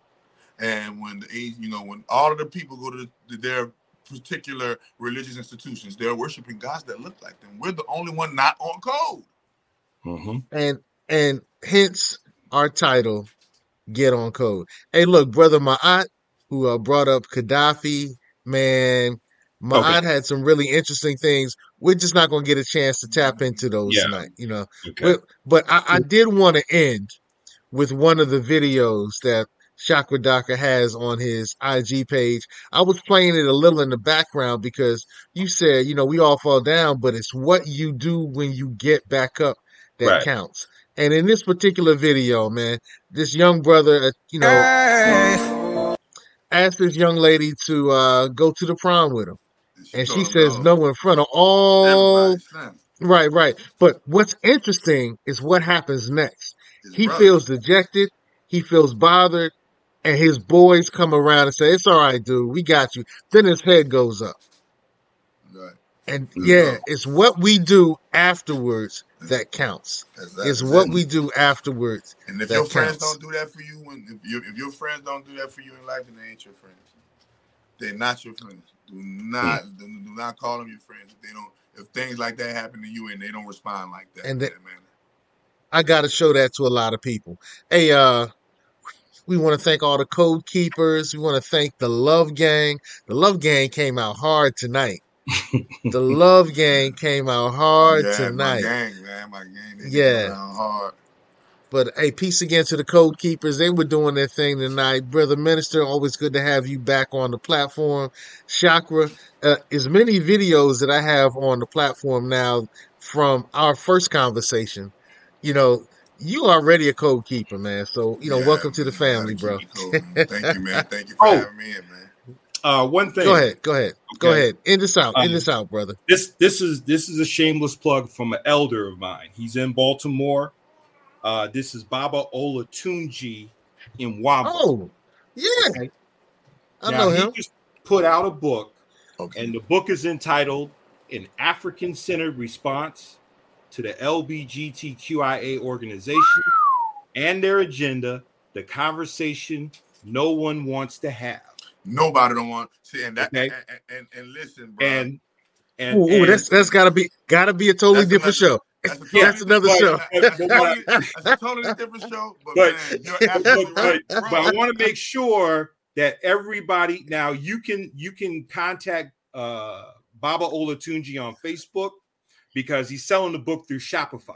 S2: And when the Asian, you know, when all of the people go to the, their particular religious institutions, they're worshiping gods that look like them. We're the only one not on code.
S1: and and hence our title get on code hey look brother Ma'at, who uh, brought up gaddafi man Ma'at
S11: Okay.
S1: had some really interesting things we're just not going to get a chance to tap into those
S11: Yeah.
S1: tonight you know
S11: Okay.
S1: but, but I, I did want to end with one of the videos that Chakra Daka has on his IG page. I was playing it a little in the background because you said, you know, we all fall down, but it's what you do when you get back up that
S11: Right.
S1: counts. And in this particular video, man, this young brother, uh, you know, asked this young lady to uh, go to the prom with him. And she says no in front of all. Right, right. But what's interesting is what happens next. He
S2: brothers.
S1: feels dejected. He feels bothered. And his boys come around and say, It's all right, dude. We got you. Then his head goes up.
S2: Right.
S1: And yeah, it's what we do afterwards that counts.
S2: That's-
S1: It's what we do afterwards
S2: And if your friends
S1: counts.
S2: don't do that for you, when if, you, if your friends don't do that for you in life, then they ain't your friends. They're not your friends. Do not
S1: Hmm.
S2: do, do not call them your friends. If they don't, if things like that happen to you and they don't respond like that,
S1: And
S2: that manner.
S1: I got to show that to a lot of people. Hey, uh, we want to thank all the code keepers. We want to thank the Love Gang. The Love Gang came out hard tonight. the Love Gang came out hard
S2: yeah,
S1: tonight.
S2: my gang, man, my gang, they
S1: Yeah.
S2: yeah. hard.
S1: But hey, peace again to the code keepers. They were doing their thing tonight. Brother Minister, always good to have you back on the platform. Chakra, uh, as many videos that I have on the platform now from our first conversation, you know, you already a code keeper, man. So, you know,
S2: Yeah,
S1: welcome to the family, bro.
S2: Thank you, man. Thank you for
S10: Oh.
S2: having me in, man.
S10: Uh, one thing.
S1: Go ahead, go ahead, go ahead. End this out, end
S10: Um,
S1: this out, brother.
S10: This this is this is a shameless plug from an elder of mine. He's in Baltimore. Uh, this is Baba Olatunji in Wamba.
S1: Oh, yeah. I
S10: Now,
S1: know
S10: he
S1: him.
S10: just put out a book, and the book is entitled "An African-Centered Response to the LBGTQIA Organization and Their Agenda: The Conversation No One Wants to Have."
S2: Nobody don't want see, and that
S10: Okay.
S2: and, and, and listen, bro.
S10: And and,
S1: Ooh, ooh,
S10: and-
S1: that's that's gotta be gotta be a totally different show. That's, another
S10: but-
S1: show.
S10: but- but
S2: That's a totally different show, but,
S10: but,
S2: man, you're absolutely right.
S10: but I want to make sure that everybody now you can you can contact uh Baba Olatunji on Facebook because he's selling the book through Shopify.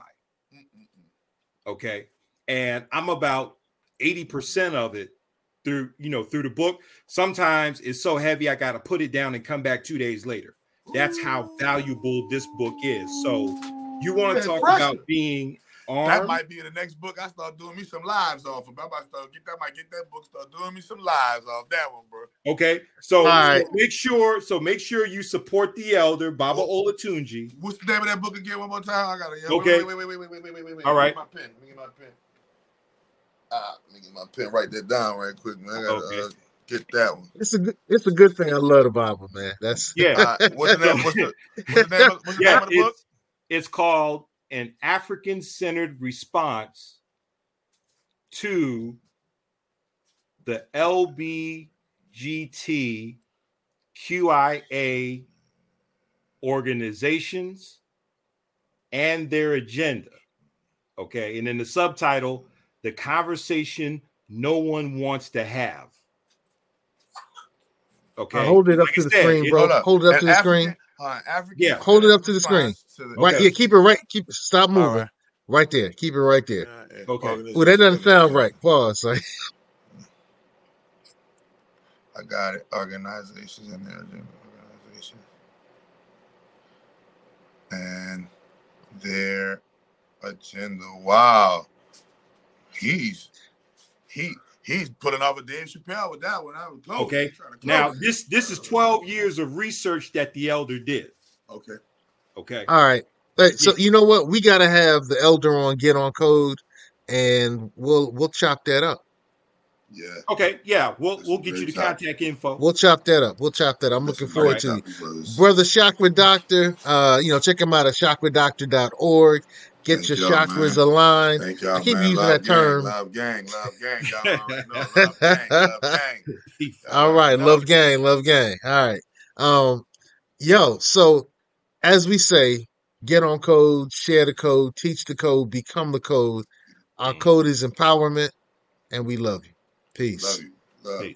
S10: Okay. And I'm about 80% of it through, you know, through the book. Sometimes it's so heavy I got to put it down and come back 2 days later. That's how valuable this book is. So you want to talk about being
S2: That might be the next book. I start doing me some lives off of. I might start get that. Might get that book. Start doing me some lives off that one, bro.
S10: Okay, so,
S2: All
S10: so
S2: right.
S10: make sure so make sure you support the elder Baba Olatunji.
S2: What's the name of that book again? One more time. I got it.
S10: Okay.
S2: Wait, wait, wait, wait, wait, wait, wait, wait, wait.
S10: All
S2: Let me get my pen. Let me get my pen. Ah, let me get my pen. Write that down right quick, man. I gotta uh, get that one.
S1: It's a good, it's a good thing I love the Bible, man. That's
S10: Yeah.
S2: Uh, what's the name? What's the, what's the name? Of, what's the
S10: yeah,
S2: name of the book?
S10: it's, it's called an African-centered response to the LBGTQIA organizations and their agenda. Okay, and then the subtitle, the conversation no one wants to have. Okay,
S1: hold it up
S10: Like
S1: to the
S10: said,
S1: screen, bro.
S2: Hold
S1: it up
S2: An
S1: to the
S2: African-
S1: screen.
S2: Uh, African
S10: Yeah.
S1: Hold it up to the screen.
S2: to the-
S1: Right,
S10: Okay.
S1: yeah, keep it right. Keep it, stop moving. Right. there. Keep it right there.
S10: Okay.
S1: Oh, that doesn't sound right. Pause. Sorry.
S2: I got it. Organizations and their agenda. And their agenda. Wow. He's he he's putting off a Dave Chappelle with that one. I was close.
S10: Okay.
S2: To
S10: Now
S2: it.
S10: this this is 12 years of research that the elder did.
S2: Okay.
S10: Okay.
S1: All right. Hey, So you know what? We gotta have the elder on get on code, and we'll we'll chop that up.
S2: Yeah.
S10: Okay. Yeah. We'll we'll get you the
S2: topic.
S10: contact info.
S1: We'll chop that up. We'll chop that. up. I'm looking forward
S2: great
S1: to it.
S2: topic, brothers.
S1: Brother Chakra Doctor, uh, you know, check him out at chakradoctor.org. Get
S2: Thank
S1: your
S2: y'all,
S1: chakras
S2: man.
S1: aligned.
S2: Thank y'all,
S1: I keep
S2: man.
S1: using
S2: love
S1: that
S2: gang,
S1: term.
S2: Love gang, love gang. Y'all already know. Love gang, love gang.
S1: All right, love gang, love gang. All right. Um, yo, so as we say, get on code, share the code, teach the code, become the code. Our code is empowerment, and we love you. Peace.
S2: Love you. Love you.